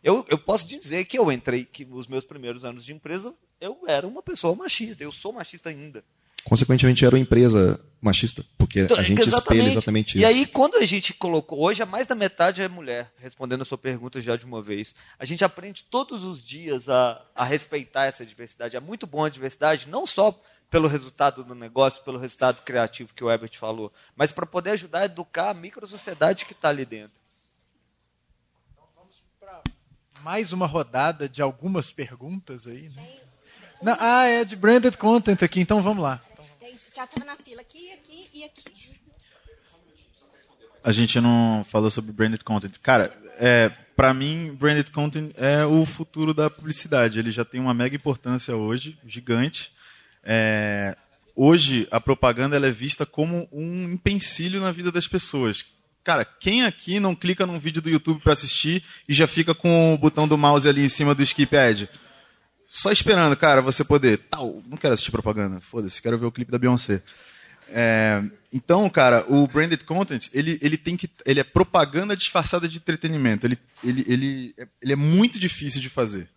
Eu, eu posso dizer que eu entrei, que os meus primeiros anos de empresa, eu era uma pessoa machista. Eu sou machista ainda.
Consequentemente, era uma empresa machista, porque
Então,
a gente espelha exatamente isso.
E aí, quando a gente colocou, hoje a mais da metade é mulher, respondendo a sua pergunta já de uma vez. A gente aprende todos os dias a, a respeitar essa diversidade. É muito bom a diversidade, não só pelo resultado do negócio, pelo resultado criativo que o Herbert falou, mas para poder ajudar a educar a microsociedade que está ali dentro.
Mais uma rodada de algumas perguntas aí, né? Não, ah, é de branded content aqui, então vamos lá.
Já estava na fila aqui, aqui e aqui.
A gente não falou sobre branded content. Cara, é, para mim, branded content é o futuro da publicidade. Ele já tem uma mega importância hoje, gigante. É, hoje, a propaganda é vista como um empecilho na vida das pessoas. Cara, quem aqui não clica num vídeo do YouTube para assistir e já fica com o botão do mouse ali em cima do skip ad? Só esperando, cara, você poder. Tal, não quero assistir propaganda. Foda-se, quero ver o clipe da Beyoncé. É, então, cara, o branded content, ele, ele tem que. Ele é propaganda disfarçada de entretenimento. Ele, ele, ele, é, ele é muito difícil de fazer.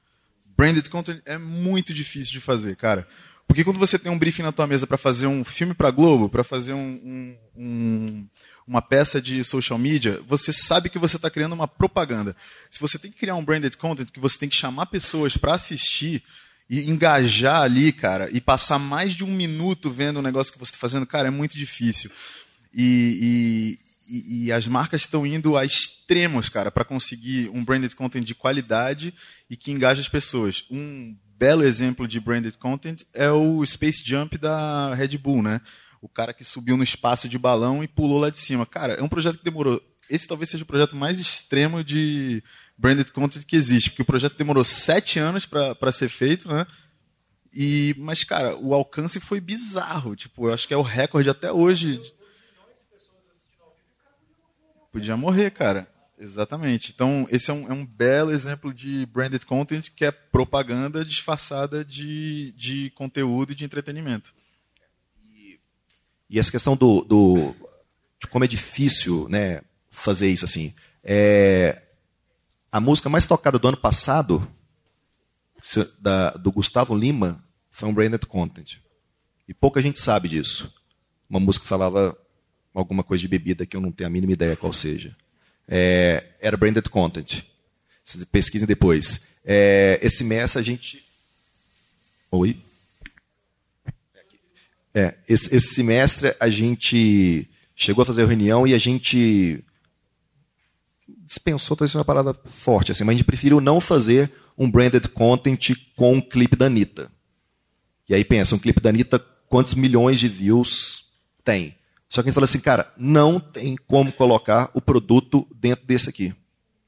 Branded content é muito difícil de fazer, cara. Porque quando você tem um briefing na tua mesa para fazer um filme para Globo, para fazer um, um, um, uma peça de social media, você sabe que você está criando uma propaganda. Se você tem que criar um branded content, que você tem que chamar pessoas para assistir e engajar ali, cara, e passar mais de um minuto vendo o negócio que você está fazendo, cara, é muito difícil. E, e, e as marcas estão indo a extremos, cara, para conseguir um branded content de qualidade e que engaje as pessoas. Um belo exemplo de branded content é o Space Jump da Red Bull, né? O cara que subiu no espaço de balão e pulou lá de cima. Cara, é um projeto que demorou. Esse talvez seja o projeto mais extremo de branded content que existe, porque o projeto demorou sete anos para ser feito, né? E, mas, cara, o alcance foi bizarro. Tipo, eu acho que é o recorde até hoje. Podia morrer, cara. Exatamente. Então, esse é um, é um belo exemplo de branded content que é propaganda disfarçada de, de conteúdo e de entretenimento.
E essa questão do, do de como é difícil né, fazer isso assim. É, a música mais tocada do ano passado, da, do Gustavo Lima, foi um branded content. E pouca gente sabe disso. Uma música falava alguma coisa de bebida que eu não tenho a mínima ideia qual seja. É, era branded content. Vocês pesquisem depois. É, esse mês a gente. Oi? É, esse, esse, semestre a gente chegou a fazer a reunião e a gente dispensou, talvez seja uma palavra forte, assim, mas a gente preferiu não fazer um branded content com um clipe da Anitta. E aí pensa, um clipe da Anitta, quantos milhões de views tem? Só que a gente falou assim, cara, não tem como colocar o produto dentro desse aqui.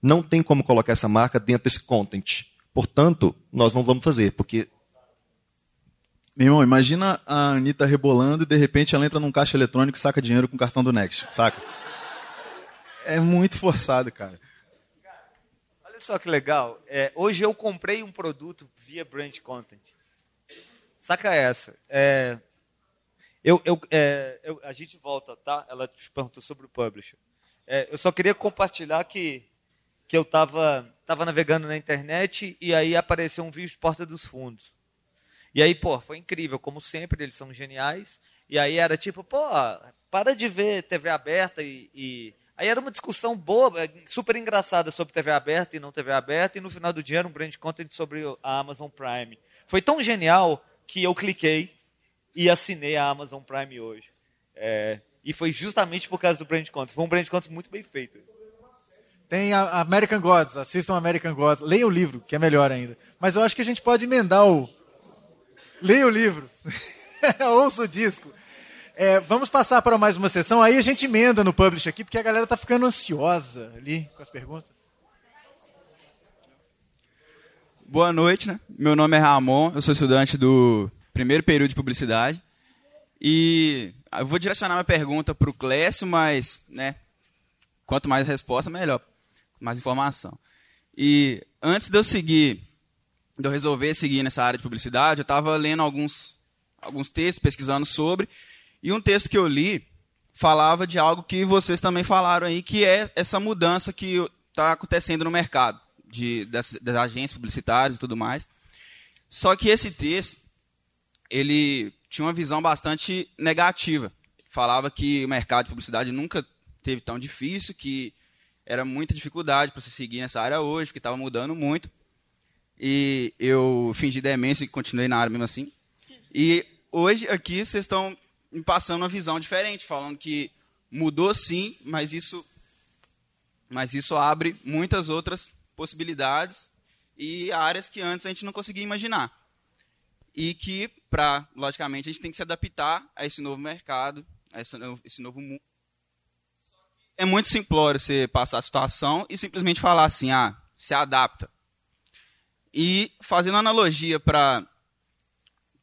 Não tem como colocar essa marca dentro desse content. Portanto, nós não vamos fazer, porque
meu irmão, imagina a Anitta rebolando e de repente ela entra num caixa eletrônico e saca dinheiro com o cartão do Next, saca? É muito forçado, cara.
Olha só que legal. É, hoje eu comprei um produto via brand content. Saca essa. É, eu, eu, é, eu, a gente volta, tá? Ela te perguntou sobre o publisher. É, eu só queria compartilhar que, que eu estava tava navegando na internet e aí apareceu um vídeo de Porta dos Fundos. E aí, pô, foi incrível, como sempre, eles são geniais. E aí era tipo, pô, para de ver TV aberta e, e... Aí era uma discussão boa, super engraçada sobre TV aberta e não TV aberta, e no final do dia era um brand content sobre a Amazon Prime. Foi tão genial que eu cliquei e assinei a Amazon Prime hoje. É, e foi justamente por causa do brand content. Foi um brand content muito bem feito.
Tem a American Gods, assistam American Gods. Leiam o livro, que é melhor ainda. Mas eu acho que a gente pode emendar o, Leia o livro. <laughs> Ouça o disco. É, vamos passar para mais uma sessão. Aí a gente emenda no publish aqui, porque a galera está ficando ansiosa ali com as perguntas.
Boa noite, né? Meu nome é Ramon, eu sou estudante do primeiro período de publicidade. E eu vou direcionar minha pergunta para o Clécio, mas né, quanto mais resposta, melhor. Mais informação. E antes de eu seguir de eu resolver seguir nessa área de publicidade, eu estava lendo alguns, alguns textos, pesquisando sobre, e um texto que eu li falava de algo que vocês também falaram aí, que é essa mudança que está acontecendo no mercado, de, das, das agências publicitárias e tudo mais. Só que esse texto, ele tinha uma visão bastante negativa. Falava que o mercado de publicidade nunca teve tão difícil, que era muita dificuldade para você seguir nessa área hoje, que estava mudando muito. E eu fingi demência e continuei na área mesmo assim. E hoje aqui vocês estão me passando uma visão diferente, falando que mudou sim, mas isso, mas isso abre muitas outras possibilidades e áreas que antes a gente não conseguia imaginar. E que, para, logicamente, a gente tem que se adaptar a esse novo mercado, a esse novo, esse novo mundo. É muito simplório você passar a situação e simplesmente falar assim, ah, se adapta. E fazendo analogia para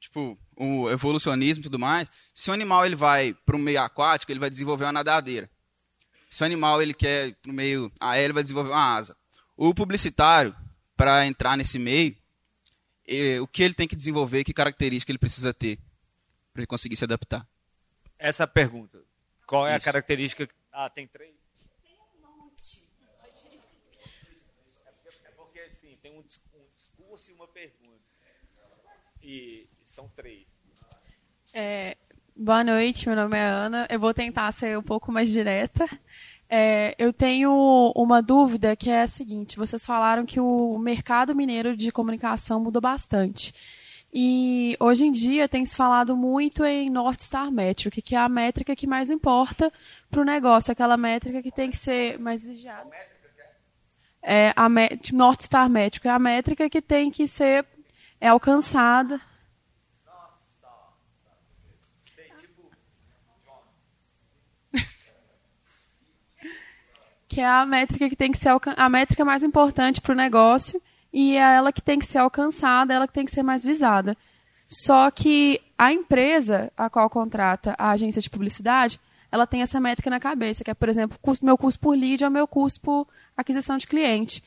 tipo, o evolucionismo e tudo mais, se o animal ele vai para o meio aquático, ele vai desenvolver uma nadadeira. Se o animal ele quer para o meio aéreo, ele vai desenvolver uma asa. O publicitário, para entrar nesse meio, o que ele tem que desenvolver, que característica ele precisa ter para ele conseguir se adaptar?
Essa é a pergunta. Qual é
Isso.
a característica? Ah, tem três? É porque assim, tem um um discurso e uma pergunta. E são três.
É, boa noite, meu nome é Ana. Eu vou tentar ser um pouco mais direta. É, eu tenho uma dúvida que é a seguinte: vocês falaram que o mercado mineiro de comunicação mudou bastante. E hoje em dia tem se falado muito em North Star Metric, que é a métrica que mais importa para o negócio, aquela métrica que tem que ser mais vigiada. É a me- North Star Metric é a métrica que tem que ser é alcançada. Que é a métrica que tem que ser a métrica mais importante para o negócio e é ela que tem que ser alcançada, ela que tem que ser mais visada. Só que a empresa a qual contrata a agência de publicidade, ela tem essa métrica na cabeça, que é, por exemplo, custo, meu custo por lead é o meu custo por aquisição de cliente.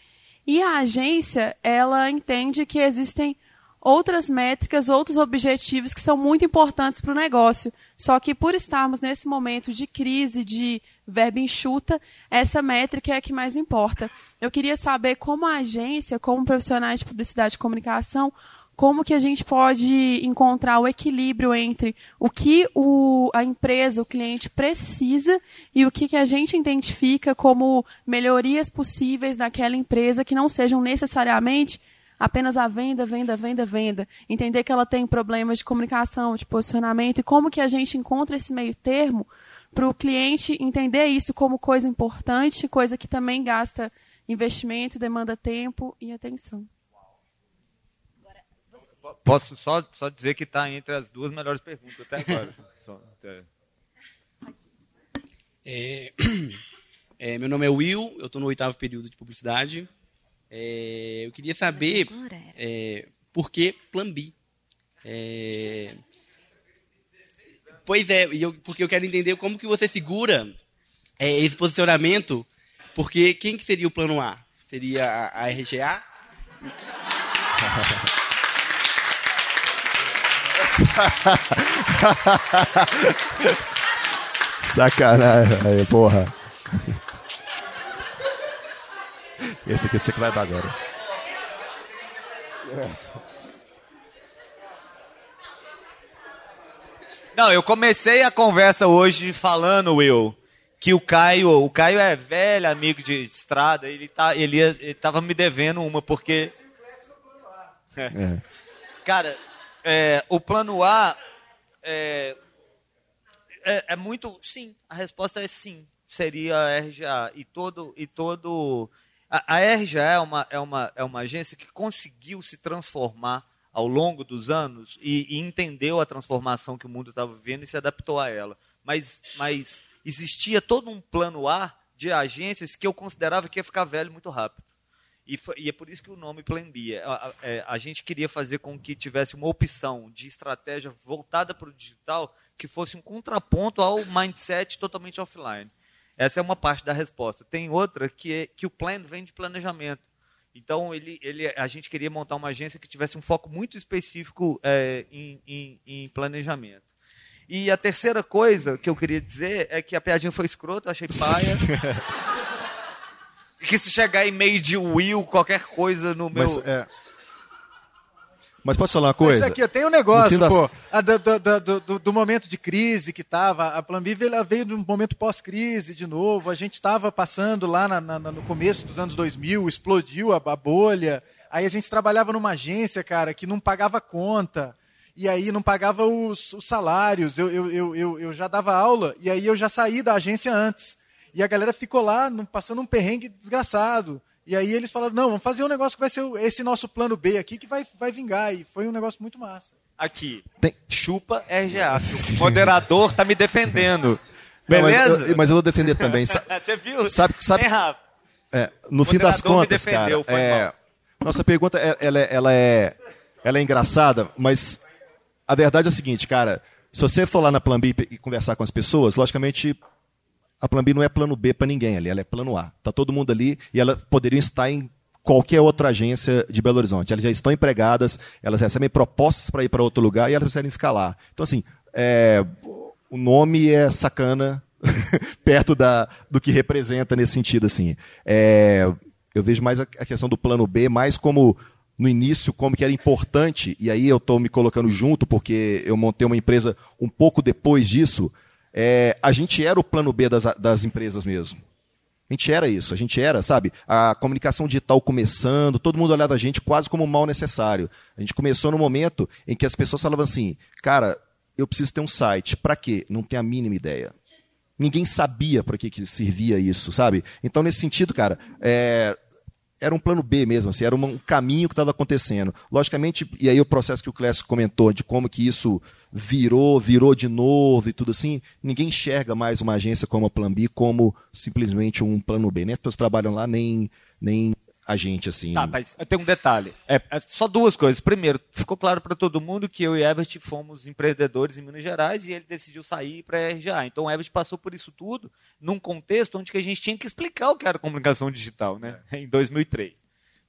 E a agência, ela entende que existem outras métricas, outros objetivos que são muito importantes para o negócio. Só que por estarmos nesse momento de crise, de verba enxuta, essa métrica é a que mais importa. Eu queria saber como a agência, como profissionais de publicidade e comunicação, como que a gente pode encontrar o equilíbrio entre o que o, a empresa, o cliente precisa e o que, que a gente identifica como melhorias possíveis naquela empresa que não sejam necessariamente apenas a venda, venda, venda, venda. Entender que ela tem problemas de comunicação, de posicionamento e como que a gente encontra esse meio termo para o cliente entender isso como coisa importante, coisa que também gasta investimento, demanda tempo e atenção.
Posso só, só dizer que está entre as duas melhores perguntas até agora. <laughs> Só, é.
É, <clears throat> é, meu nome é Will, eu estou no oitavo período de publicidade. É, eu queria saber é, por que Plan B. Pois é, e eu- porque eu quero entender como que você segura é, esse posicionamento, porque quem que seria o plano A? Seria a, a RGA? <laughs>
Sacanagem, porra. Esse aqui você que vai dar agora.
Não, eu comecei a conversa hoje falando, Will, que o Caio, o Caio é velho amigo de estrada, ele tá, ele, ele tava me devendo uma porque
É. <laughs>
Cara, é, o plano A é, é, é muito. Sim, a resposta é sim. Seria a RGA. E todo. E todo a, a RGA é uma, é, uma, é uma agência que conseguiu se transformar ao longo dos anos e, e entendeu a transformação que o mundo estava vivendo e se adaptou a ela. Mas, mas existia todo um plano A de agências que eu considerava que ia ficar velho muito rápido. E, foi- e é por isso que o nome Plan B. A, a- é, a gente queria fazer com que tivesse uma opção de estratégia voltada para o digital que fosse um contraponto ao mindset totalmente offline. Essa é uma parte da resposta. Tem outra que é que o plan vem de planejamento. Então ele, ele, a gente queria montar uma agência que tivesse um foco muito específico é, em, em- em planejamento. E a terceira coisa que eu queria dizer é que a piadinha foi escrota, achei paia. <laughs> Que se chegar e-mail de Will, qualquer coisa no meu.
Mas, é... Mas posso falar uma coisa?
Mas aqui tem um negócio,
das...
pô. A, do, do, do, do, momento de crise que tava, a Plan B veio, de um momento pós-crise de novo. A gente estava passando lá na, na, no começo dos anos 2000, explodiu a, a bolha. Aí a gente trabalhava numa agência, cara, que não pagava conta. E aí não pagava os, os salários. Eu, eu, eu, eu, eu já dava aula e aí eu já saí da agência antes. E a galera ficou lá passando um perrengue desgraçado. E aí eles falaram, não, vamos fazer um negócio que vai ser esse nosso plano B aqui que vai, vai vingar. E foi um negócio muito massa.
Aqui, Tem... chupa RGA. <laughs> O moderador tá me defendendo. Beleza?
Não, mas, eu, mas, eu, vou defender também. <laughs>
Você viu?
Sabe, sabe, é, no fim das contas, cara, é, nossa pergunta é, ela, é, ela, é, ela é engraçada, mas a verdade é o seguinte, cara. Se você for lá na Plan B e conversar com as pessoas, logicamente a Plan B não é plano B para ninguém ali, ela é plano A. Está todo mundo ali e ela poderia estar em qualquer outra agência de Belo Horizonte. Elas já estão empregadas, elas recebem propostas para ir para outro lugar e elas precisam ficar lá. Então, assim, é, o nome é sacana <laughs> perto da, do que representa nesse sentido. assim. É, eu vejo mais a, a questão do plano B mais como no início como que era importante, e aí eu estou me colocando junto, porque eu montei uma empresa um pouco depois disso, é, a gente era o plano B das, das empresas mesmo. A gente era isso, a gente era, sabe? A comunicação digital começando, todo mundo olhava a gente quase como mal necessário. A gente começou no momento em que as pessoas falavam assim: cara, eu preciso ter um site. Para quê? Não tem a mínima ideia. Ninguém sabia para que, que servia isso, sabe? Então, nesse sentido, cara, é, era um plano B mesmo, assim, era um caminho que estava acontecendo. Logicamente, e aí o processo que o Clécio comentou de como que isso virou, virou de novo e tudo assim, ninguém enxerga mais uma agência como a Plan B como simplesmente um plano B. Nem as pessoas trabalham lá, nem, nem a gente, assim.
Tá, mas tem um detalhe. É, é só duas coisas. Primeiro, ficou claro para todo mundo que eu e Ebert fomos empreendedores em Minas Gerais e ele decidiu sair para a RGA. Então o Ebert passou por isso tudo num contexto onde que a gente tinha que explicar o que era comunicação digital, né? É. Em 2003.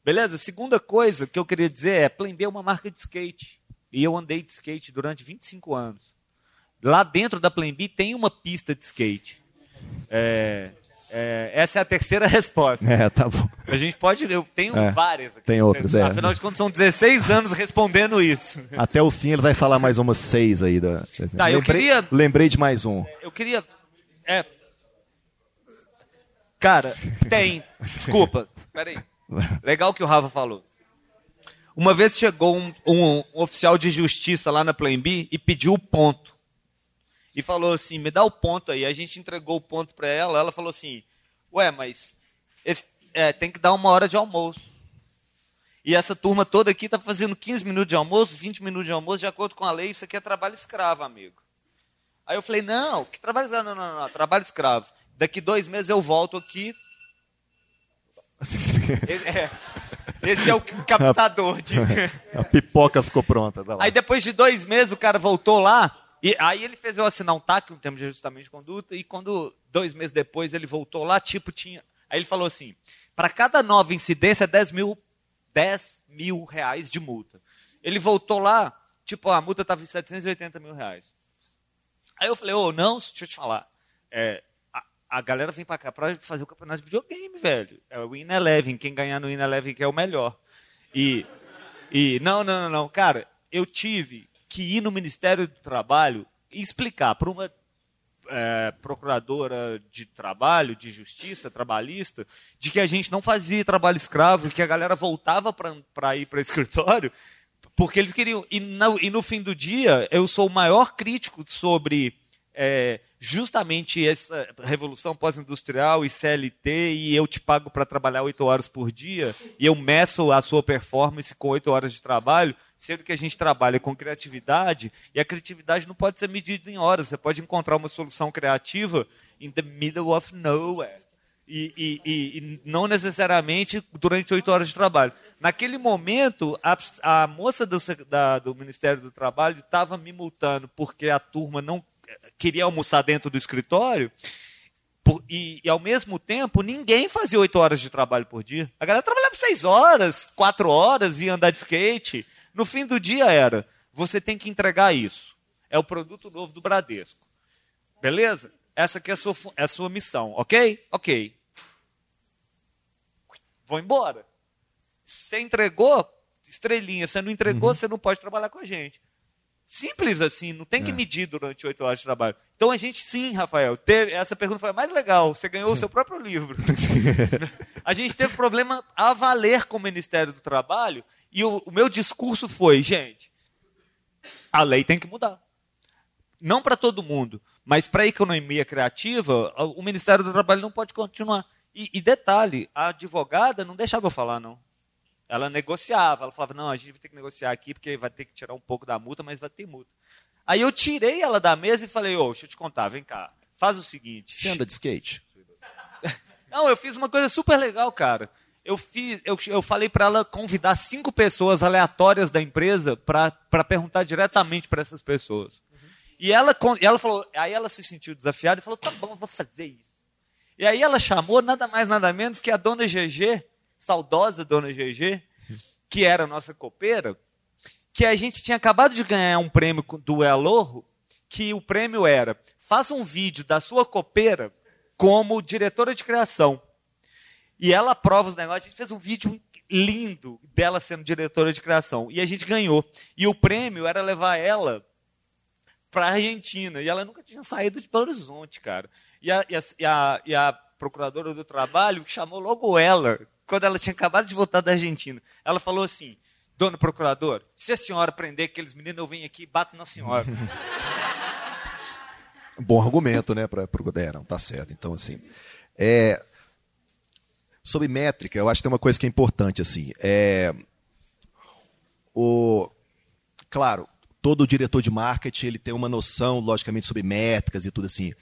Beleza? Segunda coisa que eu queria dizer é, Plan B é uma marca de skate. E eu andei de skate durante 25 anos. Lá dentro da Plan B tem uma pista de skate. É, é, essa é a terceira <laughs> resposta.
É, tá bom.
A gente pode. Eu tenho é, várias aqui.
Tem outras, é.
Afinal de contas, são 16 anos respondendo isso.
Até o fim ele vai falar mais umas seis aí. Da...
Tá, lembrei, eu queria.
Lembrei de mais um.
Eu queria. É. Cara, tem. Desculpa. Peraí. Legal que o Rafa falou. Uma vez chegou um, um, um oficial de justiça lá na Plan B e pediu o ponto e falou assim: me dá o ponto aí. A gente entregou o ponto para ela. Ela falou assim: ué, mas esse, é, tem que dar uma hora de almoço. E essa turma toda aqui está fazendo 15 minutos de almoço, 20 minutos de almoço, de acordo com a lei, isso aqui é trabalho escravo, amigo. Aí eu falei: não, que trabalho escravo? Não, não, não, trabalho escravo. Daqui dois meses eu volto aqui. <laughs> é, esse é o captador de.
A pipoca ficou pronta.
Aí depois de dois meses o cara voltou lá. E aí ele fez eu assinar um TAC, um termo de ajustamento de conduta, e quando, dois meses depois, ele voltou lá, tipo, tinha. Aí ele falou assim: para cada nova incidência, 10 mil, 10 mil reais de multa. Ele voltou lá, tipo, a multa estava em 780 mil reais. Aí eu falei, ô, oh, não, deixa eu te falar. É, a, a, galera vem para cá para fazer o campeonato de videogame, velho. É o Win Eleven, quem ganhar no Win Eleven que é o melhor. E, e não, não, não, não. Cara, eu tive que ir no Ministério do Trabalho e explicar para uma é, procuradora de trabalho, de justiça trabalhista, de que a gente não fazia trabalho escravo, que a galera voltava para ir para <laughs> escritório, porque eles queriam. E e no, fim do dia, eu sou o maior crítico sobre é, justamente essa revolução pós-industrial e CLT, e eu te pago para trabalhar oito horas por dia, e eu meço a sua performance com oito horas de trabalho, sendo que a gente trabalha com criatividade, e a criatividade não pode ser medida em horas. Você pode encontrar uma solução criativa in the middle of nowhere. E, e, e, e não necessariamente durante oito horas de trabalho. Naquele momento, a, a moça do, da, do Ministério do Trabalho estava me multando porque a turma não queria almoçar dentro do escritório. Por, e, e, ao mesmo tempo, ninguém fazia oito horas de trabalho por dia. A galera trabalhava seis horas, quatro horas, ia andar de skate. No fim do dia era, você tem que entregar isso. É o produto novo do Bradesco. Beleza? Essa aqui é a sua, é a sua missão, ok? Ok. vou embora. Você entregou, estrelinha. Você não entregou, você não pode trabalhar com a gente. Simples assim, não tem que medir durante oito horas de trabalho. Então a gente sim, Rafael, teve, essa pergunta foi a mais legal. Você ganhou o seu <laughs> próprio livro. a gente teve problema a valer com o Ministério do Trabalho e o, o meu discurso foi, gente, a lei tem que mudar. Não para todo mundo, mas para a economia criativa, o Ministério do Trabalho não pode continuar. E, e, detalhe, a advogada não deixava eu falar, não. Ela negociava, ela falava, não, a gente vai ter que negociar aqui, porque vai ter que tirar um pouco da multa, mas vai ter multa. Aí eu tirei ela da mesa e falei, ô, oh, deixa eu te contar, vem cá, faz o seguinte.
Você anda de skate? <laughs>
não, eu fiz uma coisa super legal, cara. Eu, fiz, eu, eu falei para ela convidar cinco pessoas aleatórias da empresa para perguntar diretamente para essas pessoas. Uhum. E ela, ela falou, aí ela se sentiu desafiada e falou, tá bom, vou fazer isso. E aí ela chamou nada mais, nada menos que a dona GG, saudosa dona GG, que era nossa copeira, que a gente tinha acabado de ganhar um prêmio do Elorro, que o prêmio era faça um vídeo da sua copeira como diretora de criação. E ela aprova os negócios, a gente fez um vídeo lindo dela sendo diretora de criação. E a gente ganhou. E o prêmio era levar ela para a Argentina. E ela nunca tinha saído de Belo Horizonte, cara. E a, e a, e a, e a procuradora do trabalho chamou logo ela quando ela tinha acabado de voltar da Argentina. Ela falou assim: Dona Procurador, se a senhora prender aqueles meninos, eu venho aqui e bato na senhora. <laughs>
Bom argumento, né? Pra, pro, é, não, tá certo. Então, assim. É, sobre métrica, eu acho que tem uma coisa que é importante, assim. É, o, claro, todo diretor de marketing ele tem uma noção, logicamente, sobre métricas e tudo assim.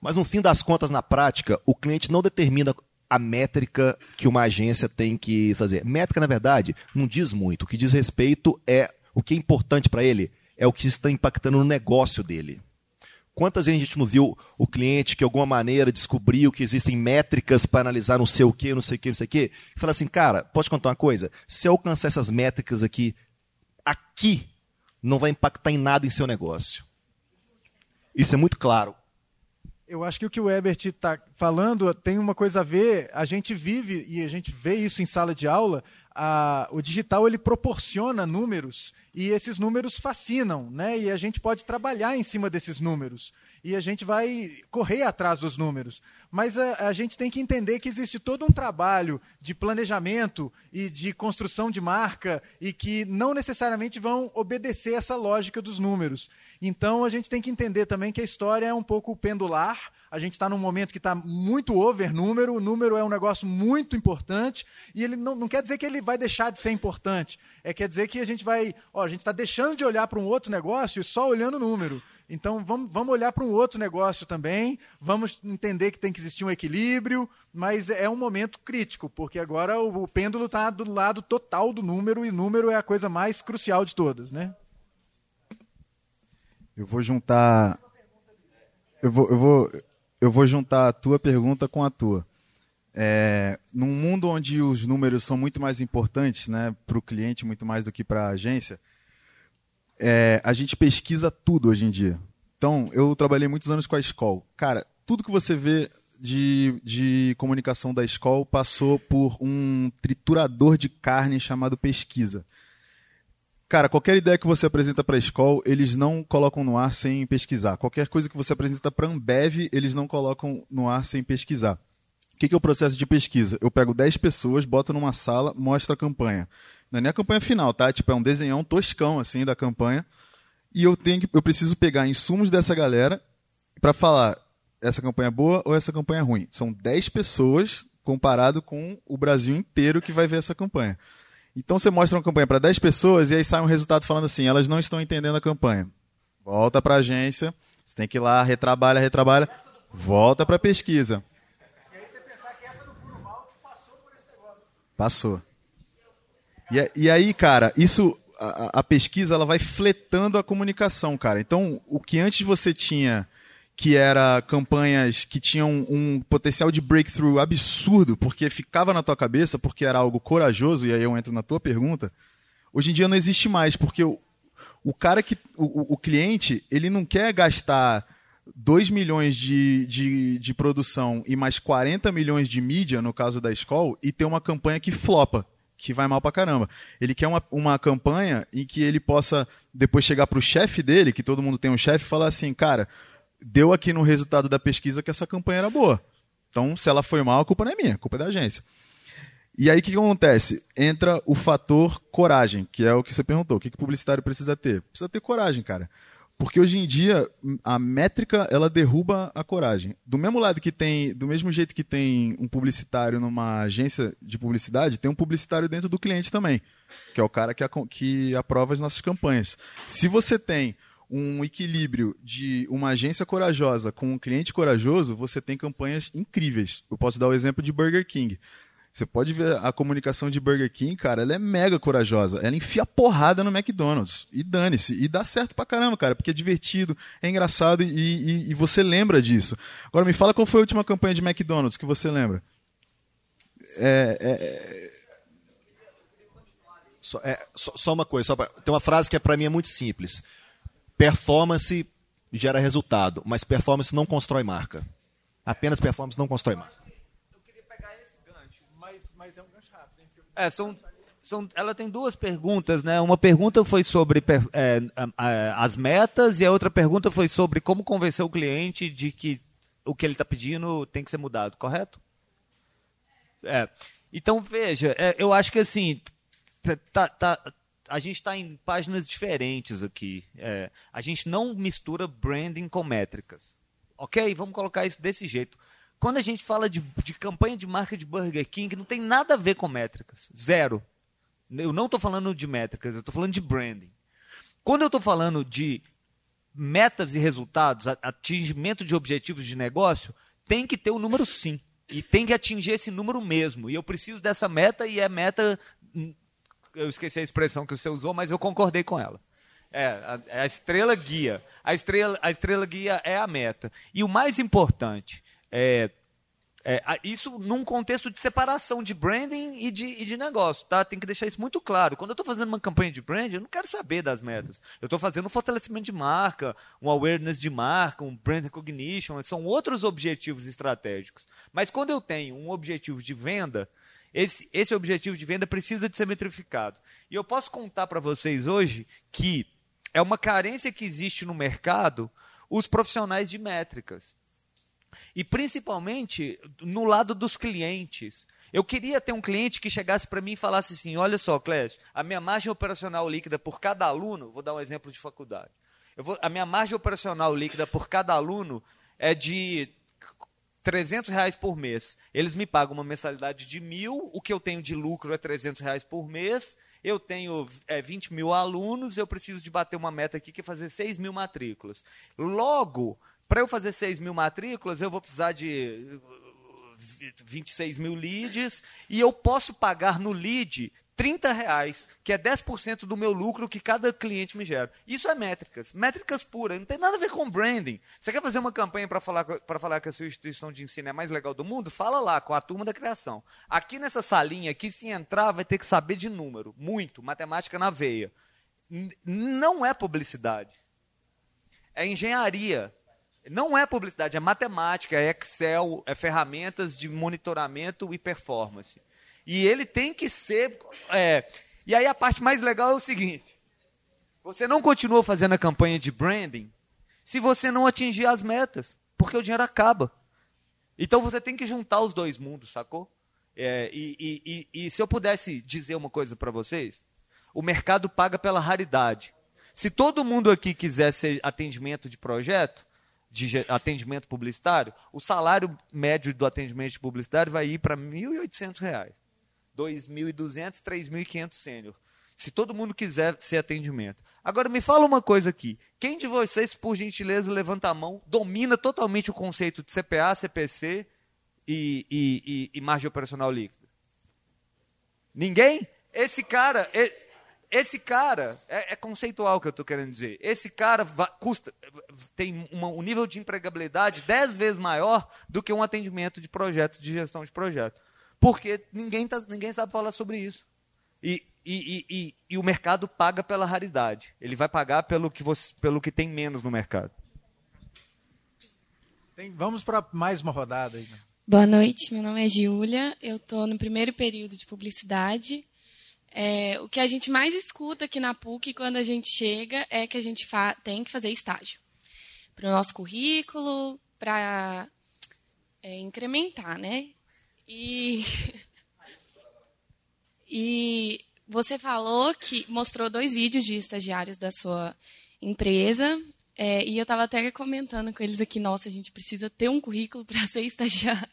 Mas no fim das contas, na prática, o cliente não determina a métrica que uma agência tem que fazer. Métrica, na verdade, não diz muito. O que diz respeito é o que é importante para ele, é o que está impactando no negócio dele. Quantas vezes a gente não viu o cliente que, de alguma maneira, descobriu que existem métricas para analisar não sei o que, não sei o que, não sei o que, e fala assim, cara, pode contar uma coisa? Se eu alcançar essas métricas aqui, aqui, não vai impactar em nada em seu negócio. Isso é muito claro.
Eu acho que o que o Ebert está falando tem uma coisa a ver. A gente vive e a gente vê isso em sala de aula. A, o digital ele proporciona números e esses números fascinam, né? E a gente pode trabalhar em cima desses números e a gente vai correr atrás dos números. Mas a, a, gente tem que entender que existe todo um trabalho de planejamento e de construção de marca e que não necessariamente vão obedecer essa lógica dos números. Então a gente tem que entender também que a história é um pouco pendular. A gente está num momento que está muito over número, o número é um negócio muito importante, e ele não, não quer dizer que ele vai deixar de ser importante. É quer dizer que a gente vai. Ó, a gente está deixando de olhar para um outro negócio e só olhando o número. Então vamos, vamos olhar para um outro negócio também, vamos entender que tem que existir um equilíbrio, mas é um momento crítico, porque agora o, o pêndulo está do lado total do número, e número é a coisa mais crucial de todas. Né?
Eu vou juntar. Eu vou, eu vou, eu vou juntar a tua pergunta com a tua. É, num mundo onde os números são muito mais importantes né, para o cliente, muito mais do que para a agência, é, a gente pesquisa tudo hoje em dia. Então, eu trabalhei muitos anos com a escola. Cara, tudo que você vê de, de comunicação da escola passou por um triturador de carne chamado pesquisa. Cara, qualquer ideia que você apresenta para a escola, eles não colocam no ar sem pesquisar. Qualquer coisa que você apresenta para Ambev, eles não colocam no ar sem pesquisar. O que, que é o processo de pesquisa? Eu pego 10 pessoas, boto numa sala, mostro a campanha. Não é nem a campanha final, tá? Tipo, é um desenhão toscão, assim, da campanha. E eu tenho que, eu preciso pegar insumos dessa galera para falar essa campanha é boa ou essa campanha é ruim. São 10 pessoas comparado com o Brasil inteiro que vai ver essa campanha. Então você mostra uma campanha para 10 pessoas e aí sai um resultado falando assim, elas não estão entendendo a campanha. Volta para a agência, você tem que ir lá, retrabalha, retrabalha, volta para a pesquisa. Passou. E, e aí, cara, isso a, a, pesquisa ela vai fletando a comunicação, cara. Então, o que antes você tinha que era campanhas que tinham um potencial de breakthrough absurdo, porque ficava na tua cabeça, porque era algo corajoso, e aí eu entro na tua pergunta, hoje em dia não existe mais, porque o, o cara que. O, o cliente, ele não quer gastar 2 milhões de, de, de produção e mais 40 milhões de mídia, no caso da escola, e ter uma campanha que flopa, que vai mal pra caramba. Ele quer uma, uma campanha em que ele possa depois chegar pro chefe dele, que todo mundo tem um chefe, e falar assim, cara, deu aqui no resultado da pesquisa que essa campanha era boa. Então, se ela foi mal, a culpa não é minha, a culpa é da agência. E aí o que, acontece? Entra o fator coragem, que é o que você perguntou. O que, que o publicitário precisa ter? Precisa ter coragem, cara. Porque hoje em dia a métrica ela derruba a coragem. Do mesmo lado que tem, do mesmo jeito que tem um publicitário numa agência de publicidade, tem um publicitário dentro do cliente também, que é o cara que, que aprova as nossas campanhas. Se você tem um equilíbrio de uma agência corajosa com um cliente corajoso, você tem campanhas incríveis. Eu posso dar o exemplo de Burger King. Você pode ver a comunicação de Burger King, cara, ela é mega corajosa. Ela enfia porrada no McDonald's. E dane-se. E dá certo pra caramba, cara, porque é divertido, é engraçado e, e, e, você lembra disso. Agora me fala qual foi a última campanha de McDonald's que você lembra. É. é, é...
Só, é, só, só, uma coisa, só pra, tem uma frase que é, para mim é muito simples. Performance gera resultado, mas performance não constrói marca. Apenas performance não constrói marca.
É, são, são, ela tem duas perguntas, né? Uma pergunta foi sobre é, as metas e a outra pergunta foi sobre como convencer o cliente de que o que ele está pedindo tem que ser mudado, correto? É. Então veja, é, eu acho que assim tá, tá, a gente está em páginas diferentes aqui. É, a gente não mistura branding com métricas, ok? Vamos colocar isso desse jeito. Quando a gente fala de, de campanha de marca de Burger King, não tem nada a ver com métricas. Zero. Eu não estou falando de métricas, eu estou falando de branding. Quando eu estou falando de metas e resultados, atingimento de objetivos de negócio, tem que ter o um número sim. E tem que atingir esse número mesmo. E eu preciso dessa meta e é meta. Eu esqueci a expressão que você usou, mas eu concordei com ela. É, a, a estrela guia. A estrela, a estrela guia é a meta. E o mais importante, é, é, isso num contexto de separação de branding e de, e de negócio, tá? Tem que deixar isso muito claro. Quando eu estou fazendo uma campanha de branding, eu não quero saber das metas. Eu estou fazendo um fortalecimento de marca, um awareness de marca, um brand recognition, são outros objetivos estratégicos. Mas quando eu tenho um objetivo de venda, esse, esse objetivo de venda precisa de ser metrificado. E eu posso contar para vocês hoje que é uma carência que existe no mercado os profissionais de métricas. E principalmente no lado dos clientes. Eu queria ter um cliente que chegasse para mim e falasse assim: olha só, Clécio, a minha margem operacional líquida por cada aluno, vou dar um exemplo de faculdade. Vou, a minha margem operacional líquida por cada aluno é de 300 reais por mês. Eles me pagam uma mensalidade de mil, o que eu tenho de lucro é 300 reais por mês. Eu tenho é, 20 mil alunos, eu preciso de bater uma meta aqui que é fazer 6 mil matrículas. Logo, para eu fazer 6 mil matrículas, eu vou precisar de 26 mil leads e eu posso pagar no lead 30 reais, que é 10% do meu lucro que cada cliente me gera. Isso é métricas, métricas puras, não tem nada a ver com branding. Você quer fazer uma campanha para falar, falar que a sua instituição de ensino é a mais legal do mundo? Fala lá com a turma da criação. Aqui nessa salinha, aqui, se entrar, vai ter que saber de número, muito, matemática na veia. Não é publicidade, é engenharia. Não é publicidade, é matemática, é Excel, é ferramentas de monitoramento e performance. E ele tem que ser. É, e aí a parte mais legal é o seguinte: você não continua fazendo a campanha de branding se você não atingir as metas, porque o dinheiro acaba. Então você tem que juntar os dois mundos, sacou? É, e, e, e, e se eu pudesse dizer uma coisa para vocês, o mercado paga pela raridade. Se todo mundo aqui quisesse atendimento de projeto, de atendimento publicitário, o salário médio do atendimento publicitário vai ir para R$ 1.800. R$ 2.200, 3.500 sênior. Se todo mundo quiser ser atendimento. Agora me fala uma coisa aqui. Quem de vocês, por gentileza, levanta a mão, domina totalmente o conceito de CPA, CPC e, e, e, e margem operacional líquida? Ninguém? Esse cara, esse cara, é, é conceitual que eu estou querendo dizer. Esse cara va, custa, tem uma, um nível de empregabilidade dez vezes maior do que um atendimento de projetos, de gestão de projeto. Porque ninguém, tá, ninguém sabe falar sobre isso. E, e, e, e, o mercado paga pela raridade. Ele vai pagar pelo que, você, pelo que tem menos no mercado.
Tem, vamos para mais uma rodada aí. Né?
Boa noite, meu nome é Giulia, eu estou no primeiro período de publicidade. É, o que a gente mais escuta aqui na PUC quando a gente chega é que a gente tem que fazer estágio para o nosso currículo, para é, incrementar, né? E, <laughs> e você falou que mostrou dois vídeos de estagiários da sua empresa é, e eu estava até comentando com eles aqui, nossa, a gente precisa ter um currículo para <laughs> ser estagiário,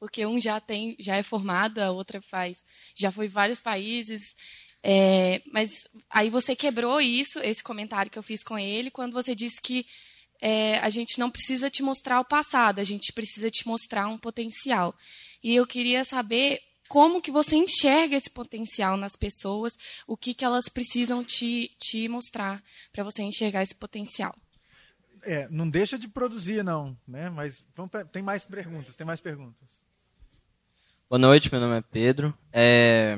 porque um já tem, já é formado, a outra faz, já foi em vários países. É, mas aí você quebrou isso, esse comentário que eu fiz com ele, quando você disse que é, a gente não precisa te mostrar o passado, a gente precisa te mostrar um potencial. E eu queria saber como que você enxerga esse potencial nas pessoas, o que, que elas precisam te, te mostrar para você enxergar esse potencial.
É, não deixa de produzir, não, né? Mas vamos, tem mais perguntas, tem mais perguntas.
Boa noite, meu nome é Pedro. É,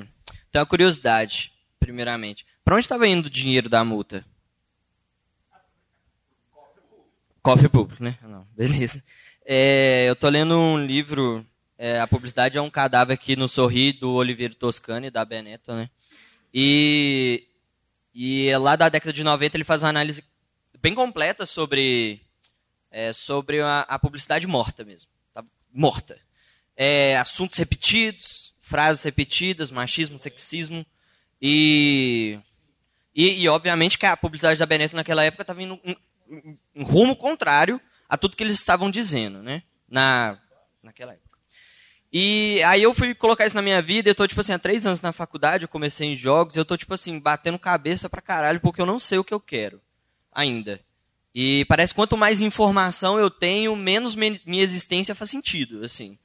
tenho uma curiosidade, primeiramente. Para onde estava indo o dinheiro da multa? Cofre público, né? Não, beleza. É, eu tô lendo um livro, é, A Publicidade é um Cadáver que no Sorri, do Oliveira Toscani, da Benetton, né? E, e é lá da década de 90 ele faz uma análise bem completa sobre, é, sobre a, a, publicidade morta mesmo. Tá? Morta. É, assuntos repetidos, frases repetidas, machismo, sexismo e, e, e, obviamente que a publicidade da Benetton naquela época estava indo um, um, rumo contrário a tudo que eles estavam dizendo, né? Na, naquela época. E aí eu fui colocar isso na minha vida, eu tô, tipo assim, há três anos na faculdade, eu comecei em jogos, eu tô, tipo assim, batendo cabeça pra caralho, porque eu não sei o que eu quero ainda. E parece que quanto mais informação eu tenho, menos minha existência faz sentido, assim.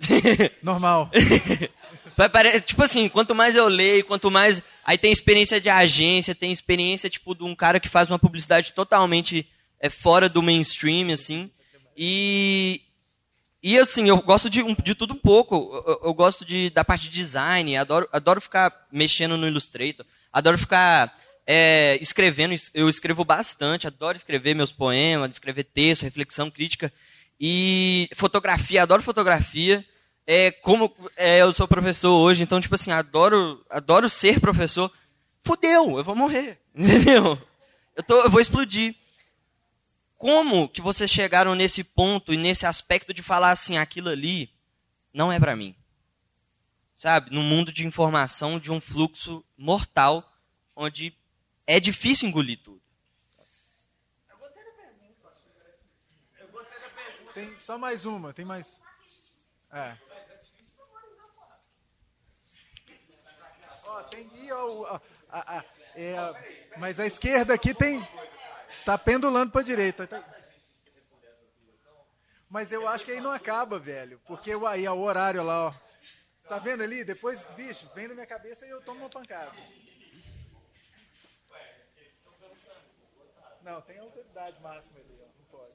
<laughs>
Normal. <laughs>
tipo assim, quanto mais eu leio, quanto mais. Aí tem experiência de agência, tem experiência, tipo, de um cara que faz uma publicidade totalmente é, fora do mainstream, assim. E. E assim, eu gosto de, de tudo um pouco. Eu, eu gosto de, da parte de design, adoro, adoro ficar mexendo no Illustrator, adoro ficar é, escrevendo, eu escrevo bastante, adoro escrever meus poemas, escrever texto, reflexão, crítica. E fotografia, adoro fotografia. É, como é, eu sou professor hoje, então, tipo assim, adoro, adoro ser professor. Fudeu, eu vou morrer. <laughs> Entendeu? Eu, tô, eu vou explodir. Como que vocês chegaram nesse ponto e nesse aspecto de falar assim, aquilo ali não é para mim? Sabe? Num mundo de informação, de um fluxo mortal, onde é difícil engolir tudo.
Tem só mais uma, tem mais. É. Aqui, ó, a, a, é, mas a esquerda aqui tem. Tá pendulando para a direita. Mas eu acho que aí não acaba, velho. Porque aí é o horário lá, ó. Tá vendo ali? Depois, bicho, vem na minha cabeça e eu tomo uma pancada. Não, tem autoridade máxima ali, ó. não pode.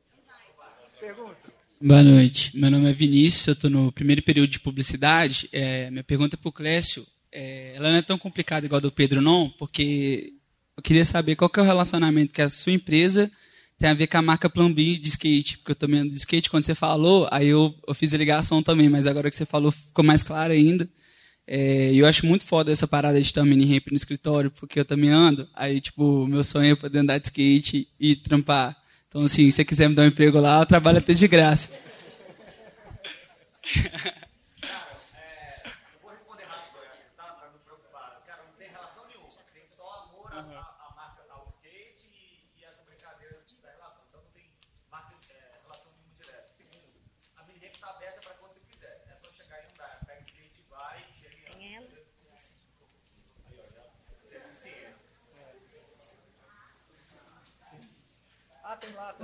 Pergunta.
Boa noite. Meu nome é Vinícius, eu estou no primeiro período de publicidade. É, minha pergunta é para o Clécio. É, ela não é tão complicada igual a do Pedro, não, porque eu queria saber qual que é o relacionamento que a sua empresa tem a ver com a marca Plan B de skate, porque eu também ando de skate, quando você falou, aí eu, eu fiz a ligação também, mas agora que você falou ficou mais claro ainda. É, eu acho muito foda essa parada de um mini ramp no escritório, porque eu também ando. Aí, tipo, meu sonho é poder andar de skate e trampar. Então, assim, se você quiser me dar um emprego lá, eu trabalho até de graça. <laughs>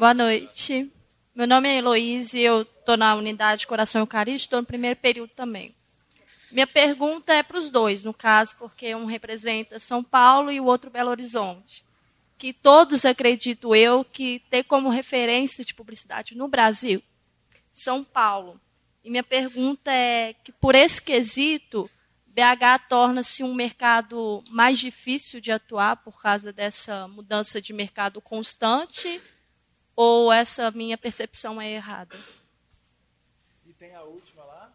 Boa noite. Meu nome é Heloísa e eu estou na unidade Coração Eucarístico, estou no primeiro período também. Minha pergunta é para os dois, no caso, porque um representa São Paulo e o outro Belo Horizonte. Que todos, acredito eu, que tem como referência de publicidade no Brasil São Paulo. E minha pergunta é que, por esse quesito, BH torna-se um mercado mais difícil de atuar por causa dessa mudança de mercado constante ou essa minha percepção é errada?
tem a última lá.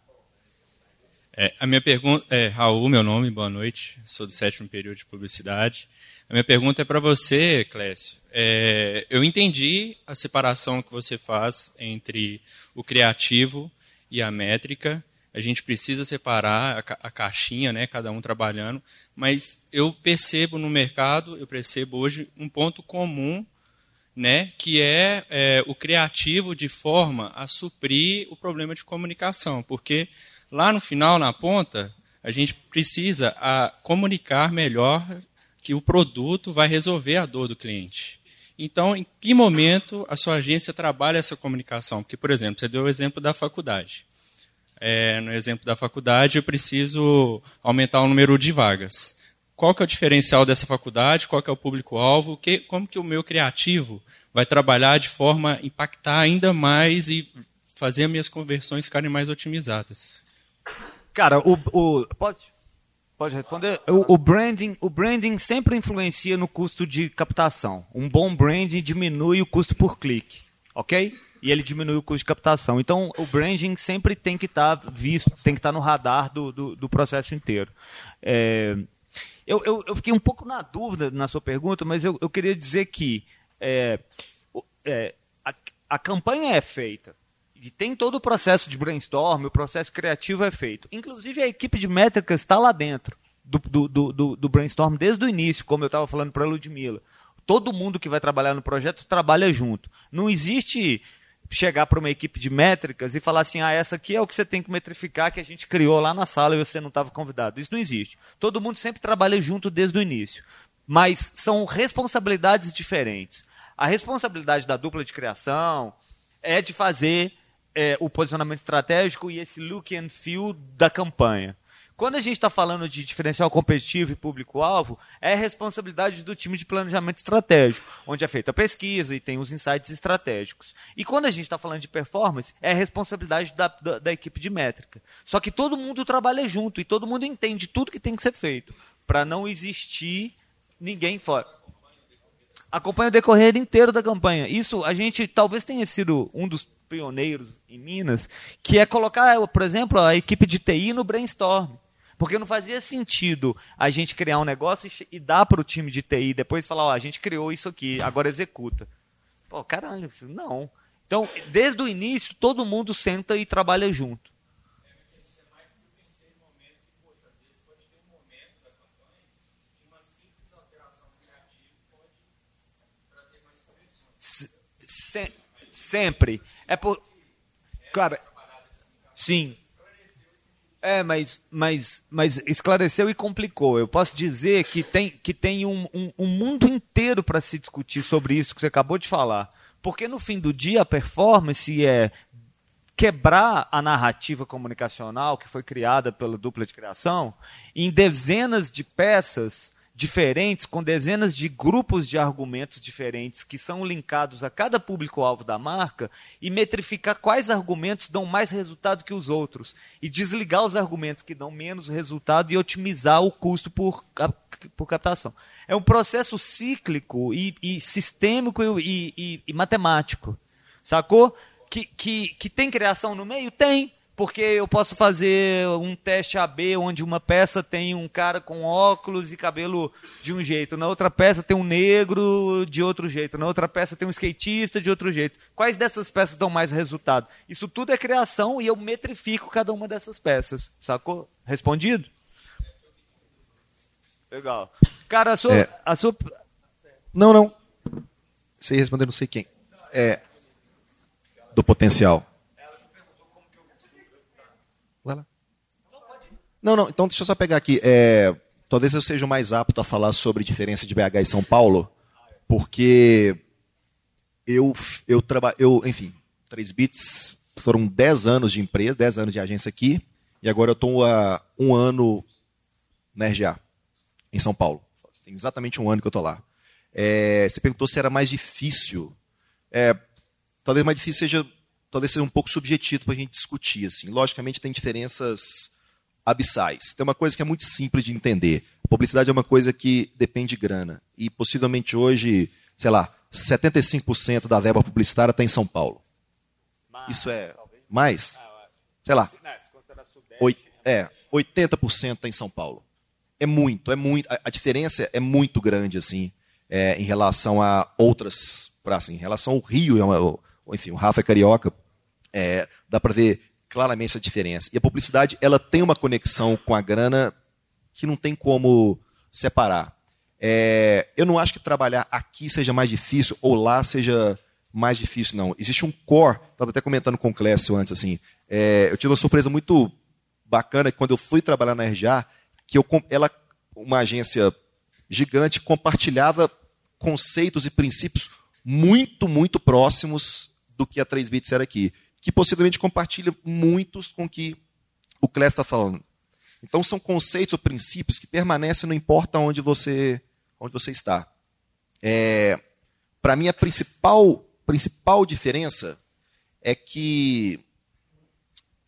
É, a minha pergunta é Raul, meu nome, boa noite. Sou do sétimo período de publicidade. A minha pergunta é para você, Clécio. É, eu entendi a separação que você faz entre o criativo e a métrica. A gente precisa separar a, ca a caixinha, né, cada um trabalhando. Mas eu percebo no mercado, eu percebo hoje um ponto comum né, que é, é, o criativo de forma a suprir o problema de comunicação, porque lá no final, na ponta, a gente precisa a, comunicar melhor que o produto vai resolver a dor do cliente. Então, em que momento a sua agência trabalha essa comunicação? Porque, por exemplo, você deu o exemplo da faculdade. É, no exemplo da faculdade, eu preciso aumentar o número de vagas qual que é o diferencial dessa faculdade, qual que é o público-alvo, como que o meu criativo vai trabalhar de forma a impactar ainda mais e fazer as minhas conversões ficarem mais otimizadas.
Cara, o, o pode pode responder. O, o, branding, o branding sempre influencia no custo de captação. Um bom branding diminui o custo por clique, ok? E ele diminui o custo de captação. Então, o branding sempre tem que estar tá visto, tem que estar tá no radar do, do, do processo inteiro. É, eu, eu, eu, fiquei um pouco na dúvida na sua pergunta, mas eu, eu queria dizer que é, é, a, a campanha é feita. E tem todo o processo de brainstorm, o processo criativo é feito. Inclusive a equipe de métricas está lá dentro do, do, do, do, brainstorm desde o início, como eu estava falando para a Ludmilla. Todo mundo que vai trabalhar no projeto trabalha junto. Não existe chegar para uma equipe de métricas e falar assim: ah, essa aqui é o que você tem que metrificar que a gente criou lá na sala e você não estava convidado. Isso não existe. Todo mundo sempre trabalha junto desde o início. Mas são responsabilidades diferentes. A responsabilidade da dupla de criação é de fazer é, o posicionamento estratégico e esse look and feel da campanha. Quando a gente está falando de diferencial competitivo e público-alvo, é responsabilidade do time de planejamento estratégico, onde é feita a pesquisa e tem os insights estratégicos. E quando a gente está falando de performance, é responsabilidade da, da, da equipe de métrica. Só que todo mundo trabalha junto e todo mundo entende tudo que tem que ser feito, para não existir ninguém fora acompanha o decorrer inteiro da campanha. Isso a gente talvez tenha sido um dos pioneiros em Minas, que é colocar, por exemplo, a equipe de TI no brainstorm. Porque não fazia sentido a gente criar um negócio e, dar para o time de TI depois falar, ó, a gente criou isso aqui, agora executa. Pô, caralho, não. Então, desde o início, todo mundo senta e trabalha junto. Se, sempre. É por. Cara, sim. É, mas, mas, mas esclareceu e complicou. Eu posso dizer que tem, que tem um, um, um mundo inteiro para se discutir sobre isso que você acabou de falar. Porque no fim do dia a performance é quebrar a narrativa comunicacional que foi criada pela dupla de criação em dezenas de peças diferentes, com dezenas de grupos de argumentos diferentes que são linkados a cada público-alvo da marca e metrificar quais argumentos dão mais resultado que os outros e desligar os argumentos que dão menos resultado e otimizar o custo por, por captação. É um processo cíclico e, e sistêmico e, e, e matemático, sacou? Que, que, que tem criação no meio? Tem porque eu posso fazer um teste AB onde uma peça tem um cara com óculos e cabelo de um jeito, na outra peça tem um negro de outro jeito, na outra peça tem um skatista de outro jeito. Quais dessas peças dão mais resultado? Isso tudo é criação e eu metrifico cada uma dessas peças. Sacou? Respondido? Legal. Cara, a sua, é. a sua...
Não, não. Sei responder não sei quem. É do potencial. Não, não, então deixa eu só pegar aqui. É, talvez eu seja mais apto a falar sobre diferença de BH e São Paulo, porque eu, eu trabalho, eu, enfim, 3 bits foram 10 anos de empresa, 10 anos de agência aqui, e agora eu estou há um ano na RGA, em São Paulo. Tem exatamente um ano que eu estou lá. É, você perguntou se era mais difícil. É, talvez mais difícil seja, talvez seja um pouco subjetivo para a gente discutir. Assim. Logicamente tem diferenças abissais. Tem uma coisa que é muito simples de entender. publicidade é uma coisa que depende de grana. E possivelmente hoje, sei lá, 75% da verba publicitária está em São Paulo. Isso é mais? sei lá, oit- é, 80% está em São Paulo. É muito, é muito. A, a diferença é muito grande, assim, é, em relação a outras praças. Em relação ao Rio, é enfim, o Rafa é carioca, é, dá para ver claramente essa diferença. E a publicidade, ela tem uma conexão com a grana que não tem como separar. É, eu não acho que trabalhar aqui seja mais difícil ou lá seja mais difícil, não. Existe um core, estava até comentando com o Clécio antes, assim, é, eu tive uma surpresa muito bacana quando eu fui trabalhar na RGA, que eu, ela, uma agência gigante, compartilhava conceitos e princípios muito, muito próximos do que a 3 Bits era aqui, que possivelmente compartilha muitos com que o Clécio está falando. Então são conceitos ou princípios que permanecem não importa onde você, onde você está. É, Para mim a principal principal diferença é que,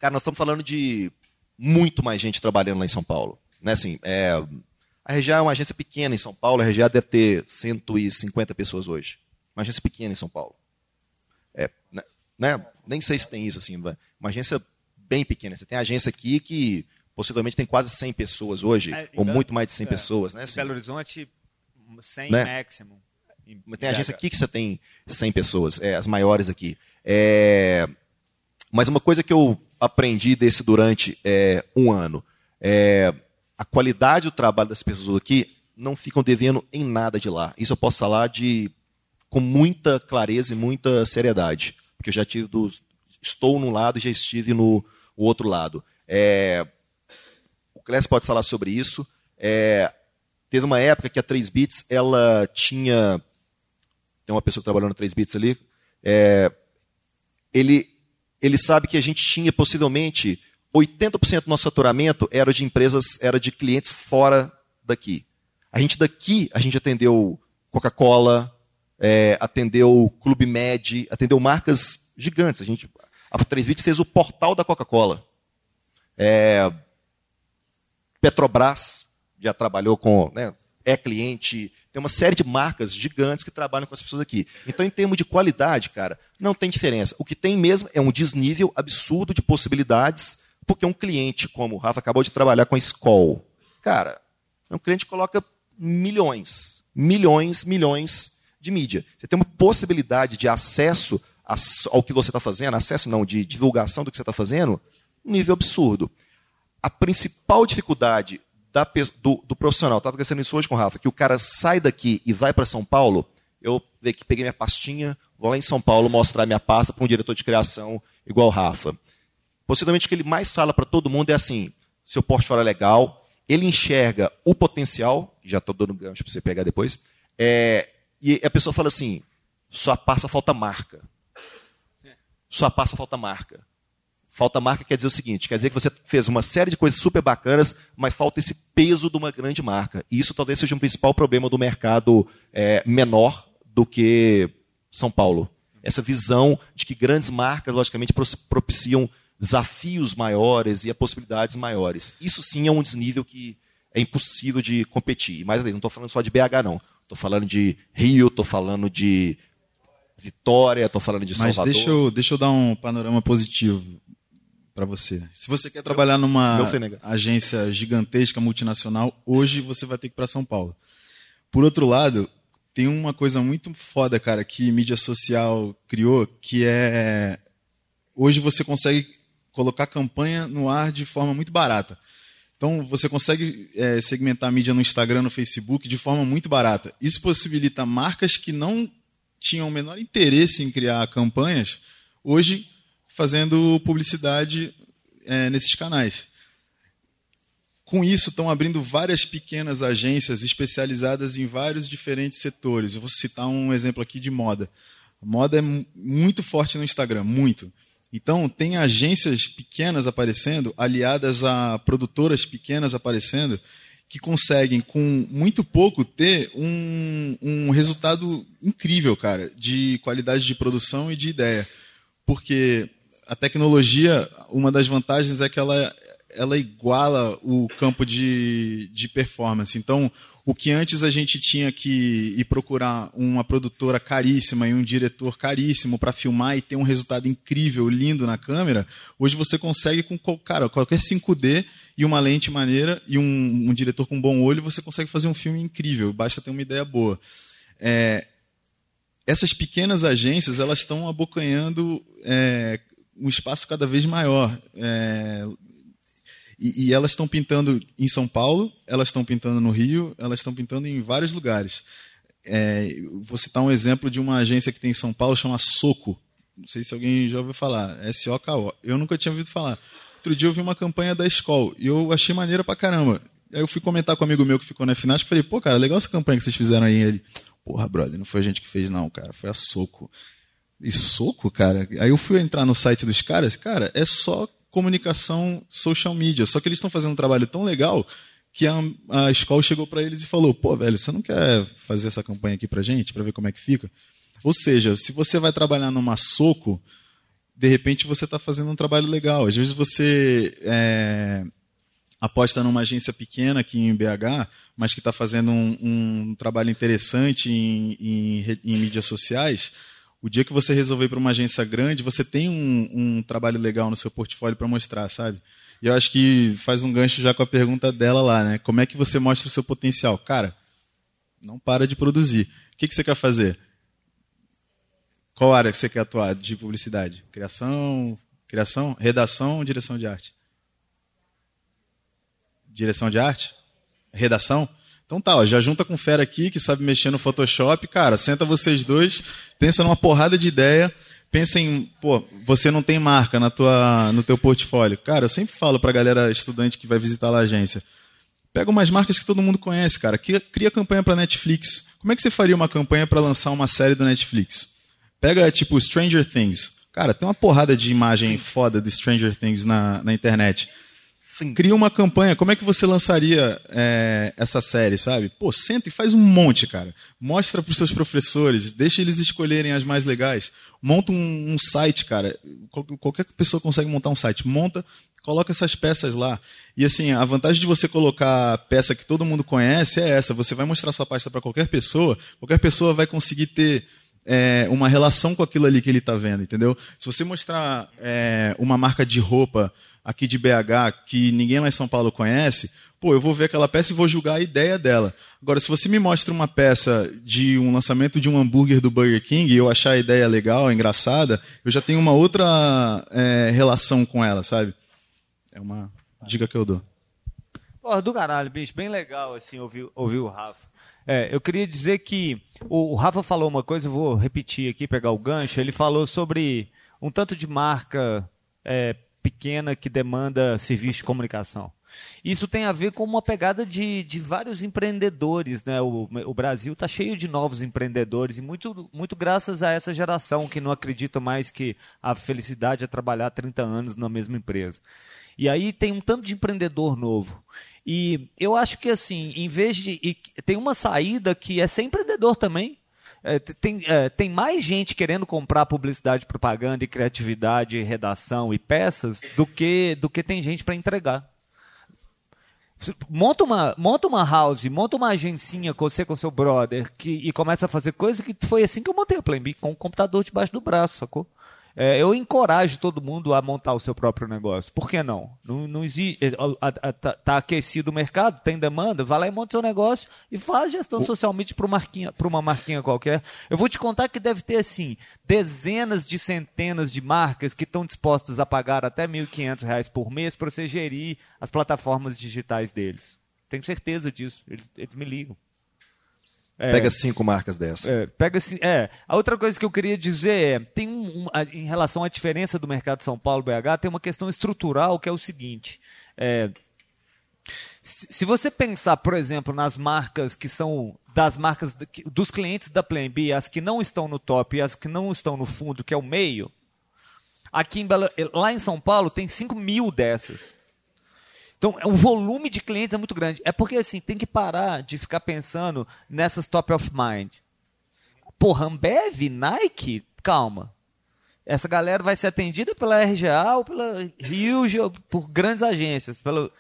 cara, nós estamos falando de muito mais gente trabalhando lá em São Paulo, né? Assim, é, a RGA é uma agência pequena em São Paulo, a RGA deve ter 150 pessoas hoje, uma agência pequena em São Paulo. É, né, né? Nem sei se tem isso assim, uma agência bem pequena. Você tem agência aqui que possivelmente tem quase 100 pessoas hoje,
É,
ou
Belo-
muito mais de 100
é,
pessoas, né? Assim.
Belo Horizonte, 100
Né?
máximo.
Mas tem
em
agência aqui que você tem 100 pessoas, é, as maiores aqui. É, mas uma coisa que eu aprendi desse durante é, um ano, é, a qualidade do trabalho das pessoas aqui não ficam devendo em nada de lá. Isso eu posso falar de com muita clareza e muita seriedade, porque eu já tive dos, estou num lado e já estive no outro lado. É, o Clécio pode falar sobre isso. É, teve uma época que a 3 Bits ela tinha tem uma pessoa trabalhou na 3 Bits ali, é, ele, ele sabe que a gente tinha possivelmente 80% do nosso faturamento era de empresas, era de clientes fora daqui. A gente daqui, a gente atendeu Coca-Cola, é, atendeu Clube Med, atendeu marcas gigantes. A gente, a 3 Bits fez o portal da Coca-Cola. É, Petrobras já trabalhou com, né, é cliente, tem uma série de marcas gigantes que trabalham com as pessoas aqui. Então, em termos de qualidade, cara, não tem diferença. O que tem mesmo é um desnível absurdo de possibilidades, porque um cliente, como o Rafa acabou de trabalhar com a Skoll, cara, um cliente coloca milhões, milhões, milhões de mídia. Você tem uma possibilidade de acesso ao que você está fazendo, acesso não, de divulgação do que você está fazendo, um nível absurdo. A principal dificuldade da do, do profissional, estava conversando isso hoje com o Rafa, que o cara sai daqui e vai para São Paulo, eu que peguei minha pastinha, vou lá em São Paulo mostrar minha pasta para um diretor de criação igual o Rafa. Possivelmente o que ele mais fala para todo mundo é assim: seu portfólio é legal, ele enxerga o potencial, já estou dando gancho para você pegar depois, é, e a pessoa fala assim: sua pasta falta marca. Sua pasta falta marca. Falta marca quer dizer o seguinte: quer dizer que você fez uma série de coisas super bacanas, mas falta esse peso de uma grande marca. E isso talvez seja um principal problema do mercado é, menor do que São Paulo. Essa visão de que grandes marcas, logicamente, pro- propiciam desafios maiores e possibilidades maiores. Isso sim é um desnível que é impossível de competir. E mais uma vez, não estou falando só de BH, não. Estou falando de Rio, estou falando de Vitória, estou falando de
Mas
Salvador.
deixa eu, deixa eu dar um panorama positivo para você. Se você quer trabalhar numa agência gigantesca multinacional, hoje você vai ter que ir para São Paulo. Por outro lado, tem uma coisa muito foda, cara, que mídia social criou, que é hoje você consegue colocar campanha no ar de forma muito barata. Então você consegue é, segmentar a mídia no Instagram, no Facebook de forma muito barata. Isso possibilita marcas que não tinham o menor interesse em criar campanhas, hoje fazendo publicidade é, nesses canais. Com isso, estão abrindo várias pequenas agências especializadas em vários diferentes setores. Eu vou citar um exemplo aqui de moda. Moda é mu- muito forte no Instagram, muito. Então, tem agências pequenas aparecendo, aliadas a produtoras pequenas aparecendo, que conseguem, com muito pouco, ter um, um resultado incrível, cara, de qualidade de produção e de ideia. Porque a tecnologia, uma das vantagens é que ela, ela iguala o campo de, de performance. Então, o que antes a gente tinha que ir procurar uma produtora caríssima e um diretor caríssimo para filmar e ter um resultado incrível, lindo na câmera, hoje você consegue com cara, qualquer 5D e uma lente maneira e um, um diretor com bom olho, você consegue fazer um filme incrível, basta ter uma ideia boa. É, essas pequenas agências elas estão abocanhando é, um espaço cada vez maior. É, e, e elas estão pintando em São Paulo, elas estão pintando no Rio, elas estão pintando em vários lugares. É, vou citar um exemplo de uma agência que tem em São Paulo, chama Soco. Não sei se alguém já ouviu falar. S-O-K-O. Eu nunca tinha ouvido falar. Outro dia eu vi uma campanha da escola e eu achei maneira pra caramba. Aí eu fui comentar com um amigo meu que ficou na FNASC e falei, pô, cara, legal essa campanha que vocês fizeram aí. Ele, porra, brother, não foi a gente que fez, não, cara, foi a Soco. E Soco, cara? Aí eu fui entrar no site dos caras, cara, é só comunicação social media. Só que eles estão fazendo um trabalho tão legal que a, a escola chegou para eles e falou: pô, velho, você não quer fazer essa campanha aqui para gente, para ver como é que fica? Ou seja, se você vai trabalhar numa soco, de repente você está fazendo um trabalho legal. Às vezes você é, aposta numa agência pequena aqui em BH, mas que está fazendo um, um, trabalho interessante em, em, em mídias sociais o dia que você resolver ir para uma agência grande, você tem um, um trabalho legal no seu portfólio para mostrar, sabe? E eu acho que faz um gancho já com a pergunta dela lá, né? Como é que você mostra o seu potencial? Cara, não para de produzir. O que, que você quer fazer? Qual área que você quer atuar de publicidade? Criação, criação, redação ou direção de arte? Direção de arte? Redação? Então tá, ó, já junta com o Fera aqui, que sabe mexer no Photoshop. Cara, senta vocês dois, pensa numa porrada de ideia. Pensa em, pô, você não tem marca na tua, no teu portfólio. Cara, eu sempre falo pra galera estudante que vai visitar lá a agência. Pega umas marcas que todo mundo conhece, cara. Cria, campanha para Netflix. Como é que você faria uma campanha para lançar uma série do Netflix? Pega, tipo, Stranger Things. Cara, tem uma porrada de imagem foda do Stranger Things na, na internet. Cria uma campanha. Como é que você lançaria é, essa série, sabe? Pô, senta e faz um monte, cara. Mostra para os seus professores, deixa eles escolherem as mais legais. Monta um, um site, cara. Qualquer pessoa consegue montar um site. Monta, coloca essas peças lá. E assim, a vantagem de você colocar peça que todo mundo conhece é essa. Você vai mostrar sua pasta para qualquer pessoa, qualquer pessoa vai conseguir ter é, uma relação com aquilo ali que ele está vendo, entendeu? Se você mostrar é, uma marca de roupa aqui de BH que ninguém lá em São Paulo conhece, pô, eu vou ver aquela peça e vou julgar a ideia dela. Agora, se você me mostra uma peça de um lançamento de um hambúrguer do Burger King e eu achar a ideia legal, engraçada, eu já tenho uma outra é, relação com ela, sabe? É uma dica que eu dou.
Porra, do caralho, bicho, bem legal assim ouvir, ouvir o Rafa. É, eu queria dizer que o, Rafa falou uma coisa, eu vou repetir aqui, pegar o gancho. Ele falou sobre um tanto de marca é, pequena que demanda serviço de comunicação. Isso tem a ver com uma pegada de, de vários empreendedores. Né? O, o Brasil está cheio de novos empreendedores, e muito, muito graças a essa geração que não acredita mais que a felicidade é trabalhar 30 anos na mesma empresa. E aí tem um tanto de empreendedor novo. E eu acho que assim, em vez de. tem uma saída que é ser empreendedor também. É, tem, é, tem mais gente querendo comprar publicidade, propaganda e criatividade, redação e peças do que, do que tem gente para entregar. Monta uma, monta uma house, monta uma agencinha com você, com seu brother, que, e começa a fazer coisa que foi assim que eu montei a B, com um computador debaixo do braço, sacou? É, eu encorajo todo mundo a montar o seu próprio negócio. Por que não? Não, não existe. Está tá aquecido o mercado, tem demanda, vai lá e monta seu negócio e faz gestão o... social media para marquinha, uma marquinha qualquer. Eu vou te contar que deve ter assim dezenas de centenas de marcas que estão dispostas a pagar até R$ 1.500 por mês para você gerir as plataformas digitais deles. Tenho certeza disso. Eles, eles me ligam.
É, pega cinco marcas dessa.
É, pega é. A outra coisa que eu queria dizer é, tem um, um, em relação à diferença do mercado de São Paulo BH, tem uma questão estrutural que é o seguinte. É, se, se você pensar, por exemplo, nas marcas que são das marcas dos clientes da Plan B, as que não estão no top e as que não estão no fundo, que é o meio, aqui em Belo, lá em São Paulo tem 5 mil dessas. Então, o volume de clientes é muito grande. É porque, assim, tem que parar de ficar pensando nessas top of mind. Porra, Ambev, Nike, calma. Essa galera vai ser atendida pela RGA ou pela ou por grandes agências. Pelo...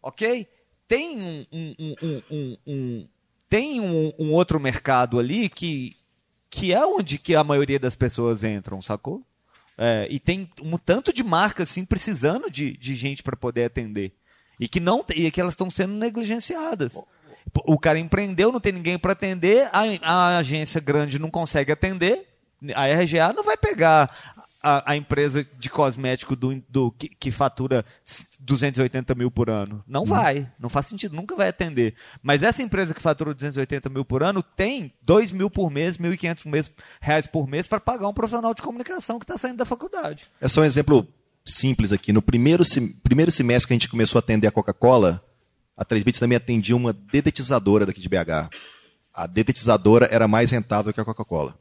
Ok? Tem um, um, um, tem um, um outro mercado ali que, que é onde que a maioria das pessoas entram, sacou? É, e tem um tanto de marcas assim precisando de, de gente para poder atender e que não e que elas estão sendo negligenciadas. O cara empreendeu, não tem ninguém para atender, a, a agência grande não consegue atender, a RGA não vai pegar a, a empresa de cosmético do, do que, que, fatura 280 mil por ano. Não vai, não faz sentido, nunca vai atender. Mas essa empresa que fatura 280 mil por ano tem 2 mil por mês, 1.500 reais por mês para pagar um profissional de comunicação que está saindo da faculdade.
É só um exemplo simples aqui. No primeiro, primeiro semestre que a gente começou a atender a Coca-Cola, a 3 Bits também atendia uma dedetizadora daqui de BH. A dedetizadora era mais rentável que a Coca-Cola.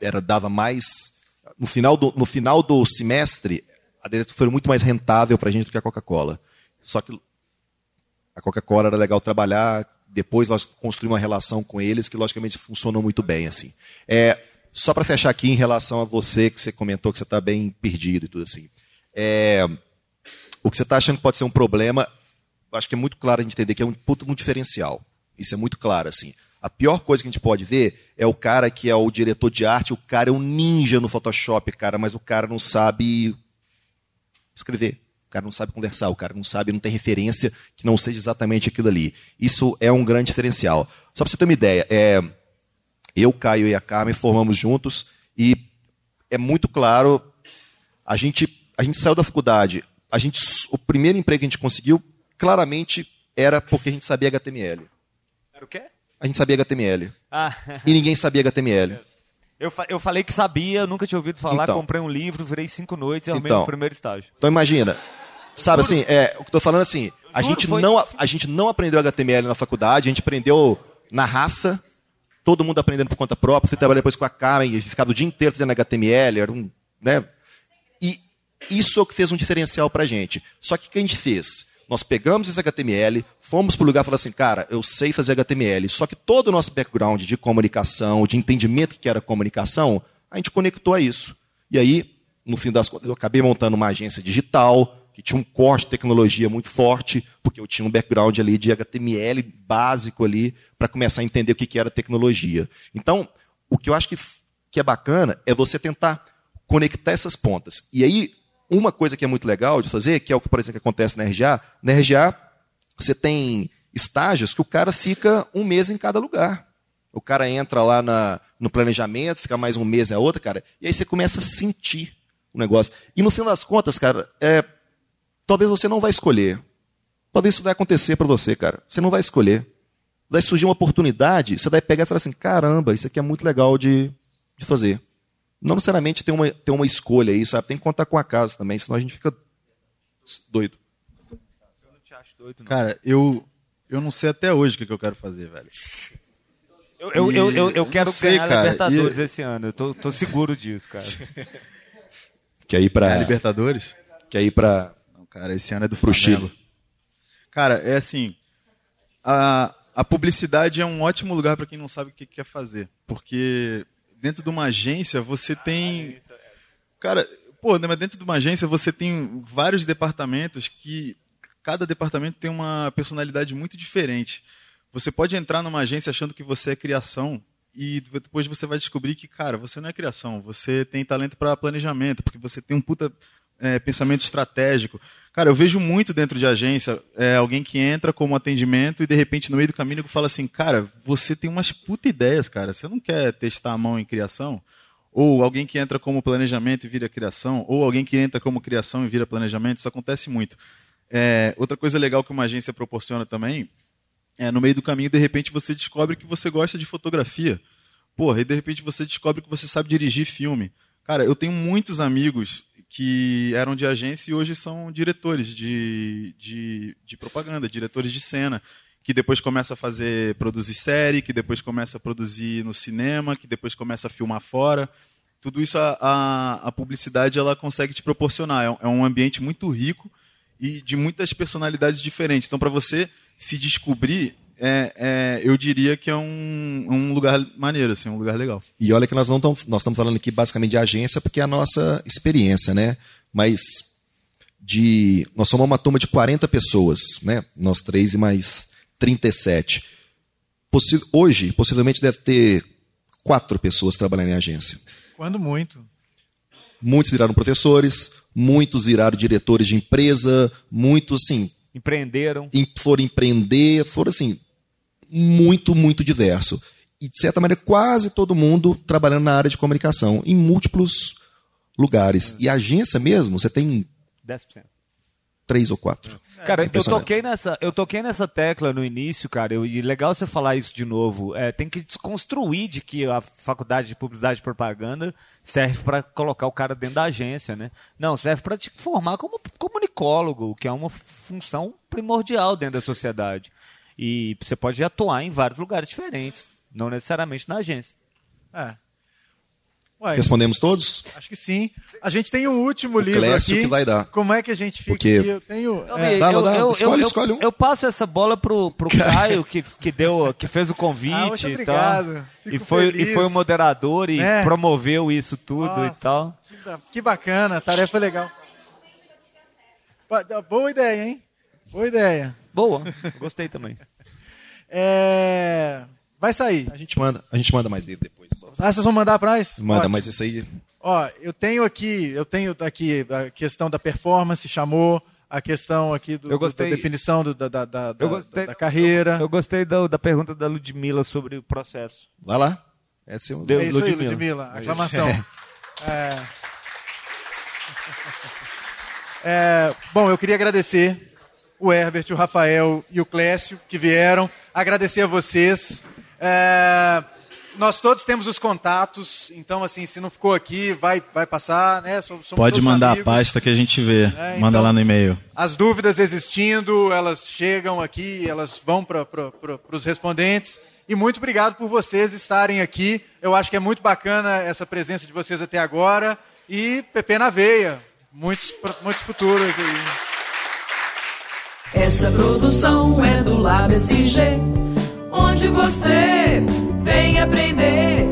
Era dava mais no final do, no final do semestre, a Deserto foi muito mais rentável para a gente do que a Coca-Cola. Só que a Coca-Cola era legal trabalhar, depois nós construímos uma relação com eles que, logicamente, funcionou muito bem. assim. É, só para fechar aqui em relação a você, que você comentou que você está bem perdido e tudo assim. É, o que você está achando que pode ser um problema, acho que é muito claro a gente entender que é um puto um diferencial. Isso é muito claro, assim. A pior coisa que a gente pode ver é o cara que é o diretor de arte, o cara é um ninja no Photoshop, cara, mas o cara não sabe escrever. O cara não sabe conversar, o cara não sabe, não tem referência que não seja exatamente aquilo ali. Isso é um grande diferencial. Só para você ter uma ideia, é, eu, Caio e a Carmen formamos juntos e é muito claro, a gente, a gente saiu da faculdade, a gente, o primeiro emprego que a gente conseguiu, claramente era porque a gente sabia HTML.
Era o quê?
a gente sabia HTML. Ah. E ninguém sabia HTML.
Eu, eu falei que sabia, nunca tinha ouvido falar, então, comprei um livro, virei cinco noites e arrumei
então,
meu primeiro estágio.
Então imagina, sabe assim, é, o que eu tô falando assim, a gente, não, a gente não aprendeu HTML na faculdade, a gente aprendeu na raça, todo mundo aprendendo por conta própria, fui trabalhar depois com a Carmen, ficava o dia inteiro fazendo HTML, era um, né? E isso é o que fez um diferencial pra gente. Só que o que a gente fez? Nós pegamos esse HTML, fomos para o lugar e falamos assim, cara, eu sei fazer HTML. Só que todo o nosso background de comunicação, de entendimento que era comunicação, a gente conectou a isso. E aí, no fim das contas, eu acabei montando uma agência digital, que tinha um corte de tecnologia muito forte, porque eu tinha um background ali de HTML básico ali, para começar a entender o que era tecnologia. Então, o que eu acho que, que é bacana é você tentar conectar essas pontas. E aí, uma coisa que é muito legal de fazer, que é o que, por exemplo, acontece na RGA, na RGA você tem estágios que o cara fica um mês em cada lugar. O cara entra lá na, no planejamento, fica mais um mês a outra, cara, e aí você começa a sentir o negócio. E no fim das contas, cara, é, talvez você não vai escolher. Talvez isso vai acontecer para você, cara. Você não vai escolher. Vai surgir uma oportunidade, você vai pegar e falar assim: caramba, isso aqui é muito legal de, de fazer. Não necessariamente tem uma, tem uma escolha aí, sabe? Tem que contar com a casa também, senão a gente fica doido.
Eu não te acho doido, não. Cara, eu, eu não sei até hoje o que, eu quero fazer, velho.
Eu, eu, eu, eu, eu quero sei, ganhar cara. Libertadores e... esse ano, eu tô, tô seguro disso, cara. <laughs>
Quer ir pra.
Libertadores?
Quer ir pra.
Cara, esse ano é do Flamengo. Chile. Cara, é assim. A, a publicidade é um ótimo lugar para quem não sabe o que quer fazer. Porque dentro de uma agência você tem. Cara, pô, mas dentro de uma agência você tem vários departamentos que cada departamento tem uma personalidade muito diferente. Você pode entrar numa agência achando que você é criação e depois você vai descobrir que, cara, você não é criação, você tem talento para planejamento, porque você tem um puta é, pensamento estratégico. Cara, eu vejo muito dentro de agência é, alguém que entra como atendimento e de repente no meio do caminho fala assim, cara, você tem umas puta ideias, cara. Você não quer testar a mão em criação? Ou alguém que entra como planejamento e vira criação? Ou alguém que entra como criação e vira planejamento? Isso acontece muito. É, outra coisa legal que uma agência proporciona também é no meio do caminho, de repente, você descobre que você gosta de fotografia. Porra, e de repente você descobre que você sabe dirigir filme. Cara, eu tenho muitos amigos que eram de agência e hoje são diretores de, de, de propaganda, diretores de cena, que depois começa a fazer, produzir série, que depois começa a produzir no cinema, que depois começa a filmar fora. Tudo isso a, a, a publicidade ela consegue te proporcionar. É é um ambiente muito rico e de muitas personalidades diferentes. Então, para você se descobrir, é, é, eu diria que é um, um, lugar maneiro, assim, um lugar legal.
E olha que nós não tamo, nós estamos falando aqui basicamente de agência porque é a nossa experiência, né? Mas de nós somos uma turma de 40 pessoas, né? Nós três e mais 37. possi hoje, possivelmente deve ter quatro pessoas trabalhando em agência.
Quando muito.
Muitos viraram professores, muitos viraram diretores de empresa, muitos, assim.
Empreenderam.
em- foram empreender, foram, assim, muito, muito diverso. E, de certa maneira, quase todo mundo trabalhando na área de comunicação, em múltiplos lugares. E agência mesmo, você tem
10%.
três ou quatro.
Cara, eu toquei, nessa, eu toquei nessa tecla no início, cara, eu- e legal você falar isso de novo. É, tem que desconstruir de que a faculdade de publicidade e propaganda serve para colocar o cara dentro da agência, né? Não, serve para te formar como comunicólogo, que é uma função primordial dentro da sociedade. E você pode atuar em vários lugares diferentes, não necessariamente na agência.
É. Ué,
Respondemos todos?
Acho que sim. A gente tem um último
O
livro
Clécio
aqui.
que vai dar.
Como é que a gente fica
Porque-
aqui? Eu tenho.
Eu,
é,
eu-
dá.
eu-
Escolhe,
eu-
escolhe
eu-
um.
eu passo essa bola pro, pro <laughs> Caio, que, que, deu, que fez o convite
Ah, muito
e
obrigado.
tal. E foi, e foi o moderador e
É.
promoveu isso tudo e
Nossa.
tal.
Que ba- Que bacana, tarefa legal. Ba- Boa ideia, hein? Boa ideia.
Boa, gostei também.
É, Vai sair.
A gente manda, a gente manda mais livro depois.
Ah, vocês vão mandar para nós?
Manda,
Ótimo.
mas isso aí.
Ó, eu tenho aqui, eu tenho aqui a questão da performance, chamou a questão aqui do,
Eu gostei-
da definição do- da, da, da,
gostei,
da carreira.
Eu, eu gostei da, da pergunta da Ludmilla sobre o processo.
Vai lá. É seu.
Deu
é isso aí,
Ludmilla.
Ludmilla.
É
Aclamação. <laughs> É. <laughs> É, bom, eu queria agradecer o Herbert, o Rafael e o Clécio que vieram. Agradecer a vocês. É, nós todos temos os contatos, então assim, se não ficou aqui, vai, vai passar, né? Somos-
Pode mandar
amigos.
a pasta que a gente vê.
É,
Manda
então-
lá no e-mail.
As dúvidas existindo, elas chegam aqui, elas vão para os respondentes. E muito obrigado por vocês estarem aqui. Eu acho que é muito bacana essa presença de vocês até agora. E PP na veia. Muitos, muitos futuros aí.
Essa produção é do Lab SG, onde você vem aprender